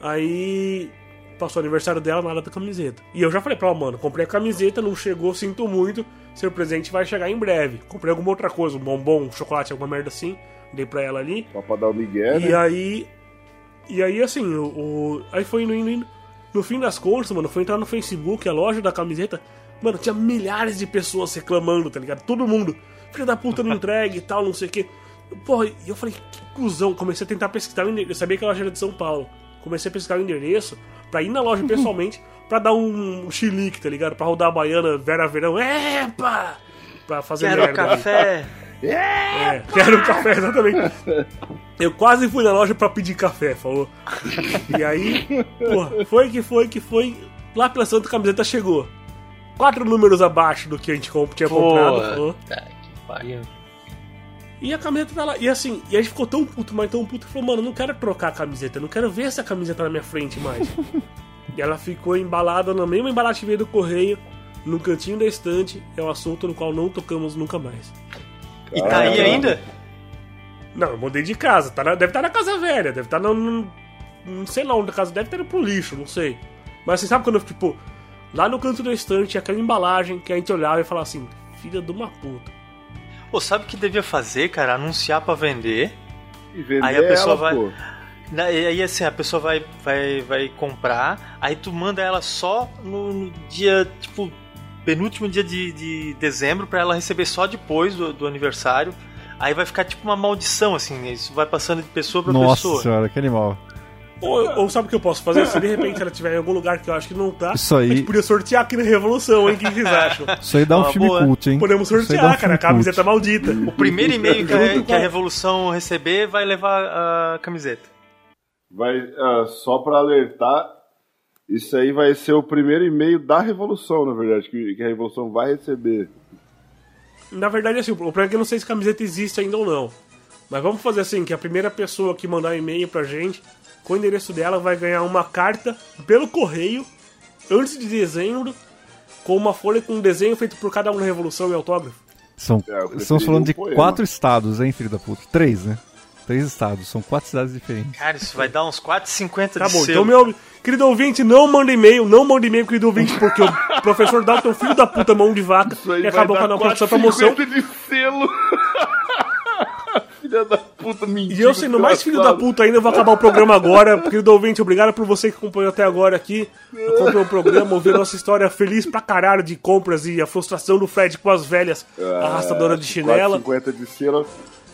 A: Aí. Passou o aniversário dela, nada da camiseta. E eu já falei pra ela, mano, comprei a camiseta, não chegou, sinto muito. Seu presente vai chegar em breve. Comprei alguma outra coisa, um bombom, um chocolate, alguma merda assim. Dei pra ela ali.
G: Só pra dar o Miguel,
A: E
G: né?
A: aí. E aí, assim, o, o- aí foi indo, indo, indo. No fim das contas, mano, foi entrar no Facebook, a loja da camiseta. Mano, tinha milhares de pessoas reclamando, tá ligado? Todo mundo. Filha da puta não entrega e tal, não sei o quê. Porra, e eu falei, que cuzão. Comecei a tentar pesquisar o endereço. Eu sabia que a loja era de São Paulo. Comecei a pesquisar o endereço pra ir na loja pessoalmente pra dar um, chilique, tá ligado? Pra rodar a baiana Vera Verão. Epa! Pra fazer
B: Quero
A: merda.
B: café.
A: É, quero um café, exatamente. Eu quase fui na loja pra pedir café, falou. E aí, porra, foi que foi que foi. Lá pela Santa Camiseta chegou. Quatro números abaixo do que a gente tinha comprado, falou.
B: Tá, que pariu.
A: E a camiseta tá lá. E assim, e a gente ficou tão puto, mas tão puto que falou, mano, eu não quero trocar a camiseta, eu não quero ver essa camiseta na minha frente mais. e ela ficou embalada na mesma embalagem que veio do correio, no cantinho da estante, é um assunto no qual não tocamos nunca mais.
B: E tá aí ainda?
A: Não, eu mudei de casa. Tá na- deve estar na casa velha, deve estar no, no- Não sei lá onde a casa deve estar pro lixo, não sei. Mas você sabe quando eu, tipo, lá no canto da estante, aquela embalagem que a gente olhava e falava assim, filha de uma puta.
B: Pô, sabe o que devia fazer, cara? Anunciar pra vender.
G: E vender
B: Aí a pessoa
G: ela,
B: vai-
G: pô.
B: Aí assim, a pessoa vai, vai, vai comprar, aí tu manda ela só no, no dia, tipo, penúltimo dia de, de dezembro pra ela receber só depois do, do aniversário. Aí vai ficar tipo uma maldição, assim, isso vai passando de pessoa pra
C: Nossa
B: pessoa.
C: senhora, que animal.
A: Ou, ou sabe o que eu posso fazer? Se de repente ela estiver em algum lugar que eu acho que não tá,
C: Isso aí-
A: a gente podia sortear aqui na Revolução, hein? O que vocês acham?
C: Isso aí dá um
B: Uma
C: filme
B: boa.
C: cult, hein?
A: Podemos
C: dá um
A: sortear, cara. A camiseta
C: cult.
A: maldita.
B: O primeiro e-mail que, a, que a Revolução receber vai levar a camiseta.
G: Vai, ah, só pra alertar, isso aí vai ser o primeiro e-mail da Revolução, na verdade, que, que a Revolução vai receber.
A: Na verdade, assim, o problema é que eu não sei se camiseta existe ainda ou não. Mas vamos fazer assim, que a primeira pessoa que mandar um e-mail pra gente, com o endereço dela, vai ganhar uma carta pelo correio, antes de dezembro, com uma folha com um desenho feito por cada um na Revolução e autógrafo.
C: São,
G: É,
C: estamos falando de
G: um poema.
C: quatro estados, hein, filho da puta? Três, né? Três estados, são quatro cidades diferentes.
B: Cara, isso vai dar uns 4,50
A: Tá
B: de
A: bom,
B: selo.
A: então, meu querido ouvinte, não manda e-mail, não manda e-mail, querido ouvinte, porque o professor Dalton filho da puta mão de vaca e acabou com a nossa promoção.
G: 4,50 de selo. Filha da puta, mentira.
A: E eu sendo mais filho da puta ainda, eu vou acabar o programa agora. Querido ouvinte, obrigado por você que acompanhou até agora aqui. Acompanhou o programa, ouviu nossa história feliz pra caralho de compras e a frustração do Fred com as velhas arrastadora de chinela.
G: 4,50 de selo.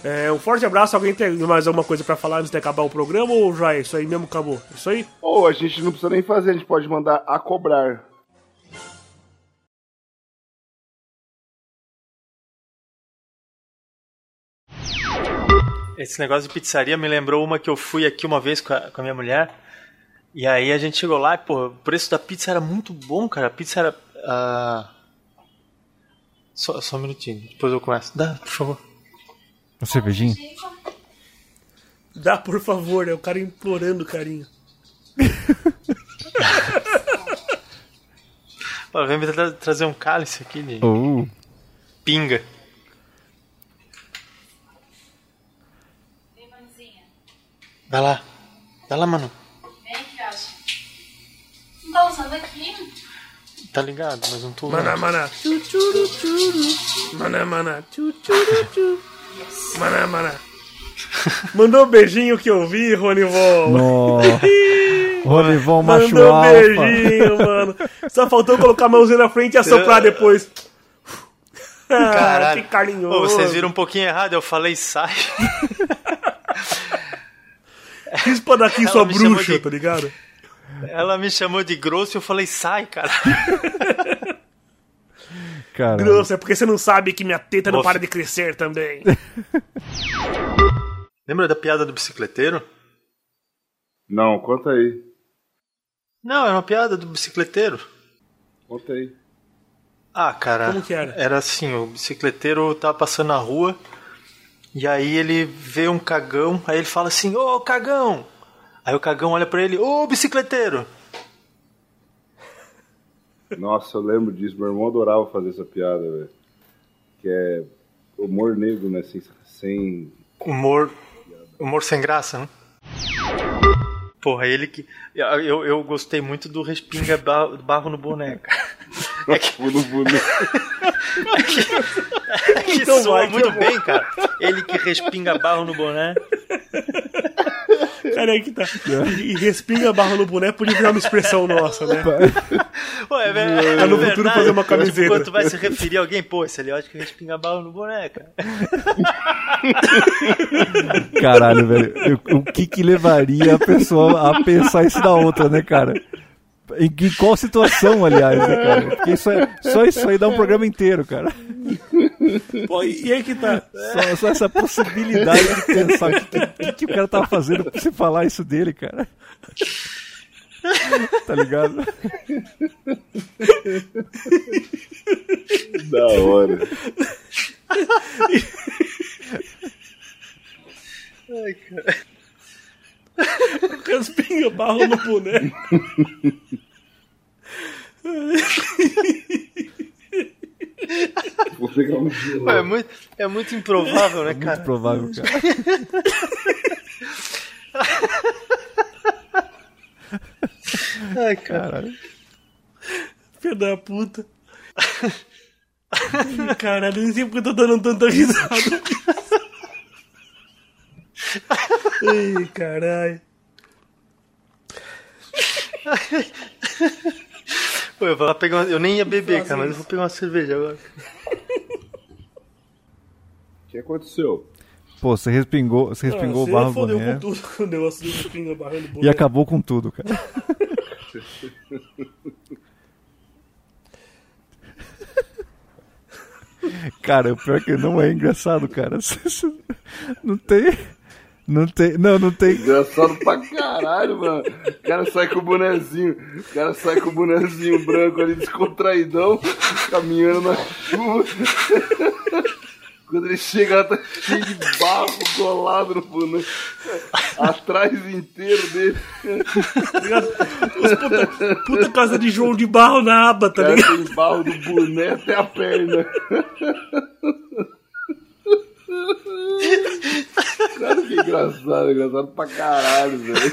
A: É, um forte abraço. Alguém tem mais alguma coisa pra falar antes de acabar o programa ou já é isso aí mesmo? Acabou? Isso aí?
G: Ou a gente não precisa nem fazer, a gente pode mandar a cobrar.
B: Esse negócio de pizzaria me lembrou uma que eu fui aqui uma vez com a, com a minha mulher. E aí a gente chegou lá e, pô, o preço da pizza era muito bom, cara. A pizza era. ah, Só, só um minutinho, depois eu começo. Dá, por favor.
C: Uma cervejinha?
A: Dá, por favor, é o cara implorando carinho.
B: Ó, vem me tra- trazer um cálice aqui de
C: Oh,
B: pinga. Vai lá. Vai lá, mano.
H: Vem, filhote. Não tá usando aqui?
B: Tá ligado, mas não tô usando.
A: Maná, maná. Tchu, tchuru, tchuru. Maná, maná. Tchu, tchuru, tchu. Maná, maná. Mandou um beijinho que eu vi, Ronivon.
C: Ronivon macho
A: Mandou um
C: alfa.
A: beijinho, mano. Só faltou colocar a mãozinha na frente e assoprar depois. Ah,
B: Caralho.
A: que carinhoso.
B: Ô, vocês viram um pouquinho errado, eu falei sai.
A: Rispa daqui,
B: Ela
A: sua
B: me chamou
A: bruxa,
B: de-
A: tá ligado?
B: Ela me chamou de grosso e eu falei sai, cara.
C: Cara,
A: Grosso, é porque você não sabe que minha teta não
B: Vou
A: para de crescer também.
B: Lembra da piada do bicicleteiro?
G: Não, conta aí.
B: Não, era uma piada do bicicleteiro.
G: Conta aí.
B: Ah, cara.
A: Como que era?
B: assim, o bicicleteiro tava passando na rua e aí ele vê um cagão, aí ele fala assim, ô cagão! Aí o cagão olha pra ele, ô bicicleteiro!
G: Nossa, eu lembro disso. Meu irmão adorava fazer essa piada, velho. Que é humor negro, né? Sem. sem...
B: Humor. Humor sem graça, né? Porra, ele que. Eu, eu, gostei muito do respinga ba- barro no boneco. É que,
G: Funo, funo.
B: é que
A: Então
B: soa
A: vai, que
B: muito
A: vou.
B: bem, cara. Ele que respinga barro no boné.
A: Cara, aí que tá. E, e respinga a barra no boneco podia virar uma expressão nossa, né?
B: Ué, é,
A: Tá no
B: é
A: futuro
B: verdade.
A: fazer uma
B: Tipo,
A: camiseta.
B: Quando tu vai se referir a alguém, pô, esse ali eu acho que respinga barro no boneco.
C: caralho, velho. O que que levaria a pessoa a pensar isso da outra, né, cara? Em, em qual situação, aliás, né, cara? Porque isso é, só isso aí dá um programa inteiro, cara.
A: Pô, e e aí que tá.
C: Só, só essa possibilidade de pensar o que, que, que o cara tava fazendo pra você falar isso dele, cara. Tá ligado?
G: Da hora.
B: Ai, cara.
A: Respinga barro no boneco.
G: Vou pegar um gelo.
B: É, muito, é muito improvável, né, cara?
C: Muito provável, cara.
B: Ai, cara.
C: Caralho.
A: Filho da puta. Caralho, nem sei porque eu tô dando tanta risada. Ai, caralho.
B: Pô, eu vou lá pegar uma... Eu nem ia beber, cara, mas eu vou pegar uma cerveja agora.
E: que aconteceu?
C: Pô, você respingou, você respingou
A: Ah,
C: o barro
A: Você fodeu com tudo com o negócio do espinga barrando o
C: e
A: boné.
C: acabou com tudo, cara. Cara, o pior é que não é engraçado, cara. Não tem. Não tem. Não, não tem.
E: Engraçado pra caralho, mano. O cara sai com o bonezinho. O cara sai com o bonezinho branco ali, descontraidão, caminhando na chuva. Quando ele chega lá, tá cheio de barro colado no boné. Atrás inteiro dele.
A: Os puta, puta casa de João de barro na aba, tá
E: cara
A: ligado?
E: tem barro do boné até a perna. Cara, que engraçado, engraçado pra caralho, velho.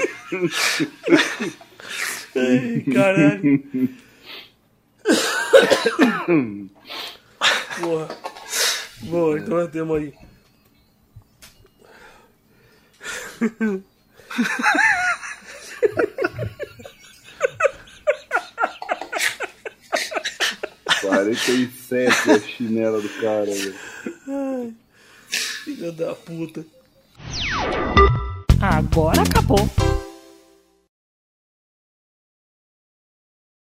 A: Caralho. Porra. Boa, então nós temos aí.
E: Quarenta e sete a chinela do cara, velho.
A: Filha da puta.
I: Agora acabou.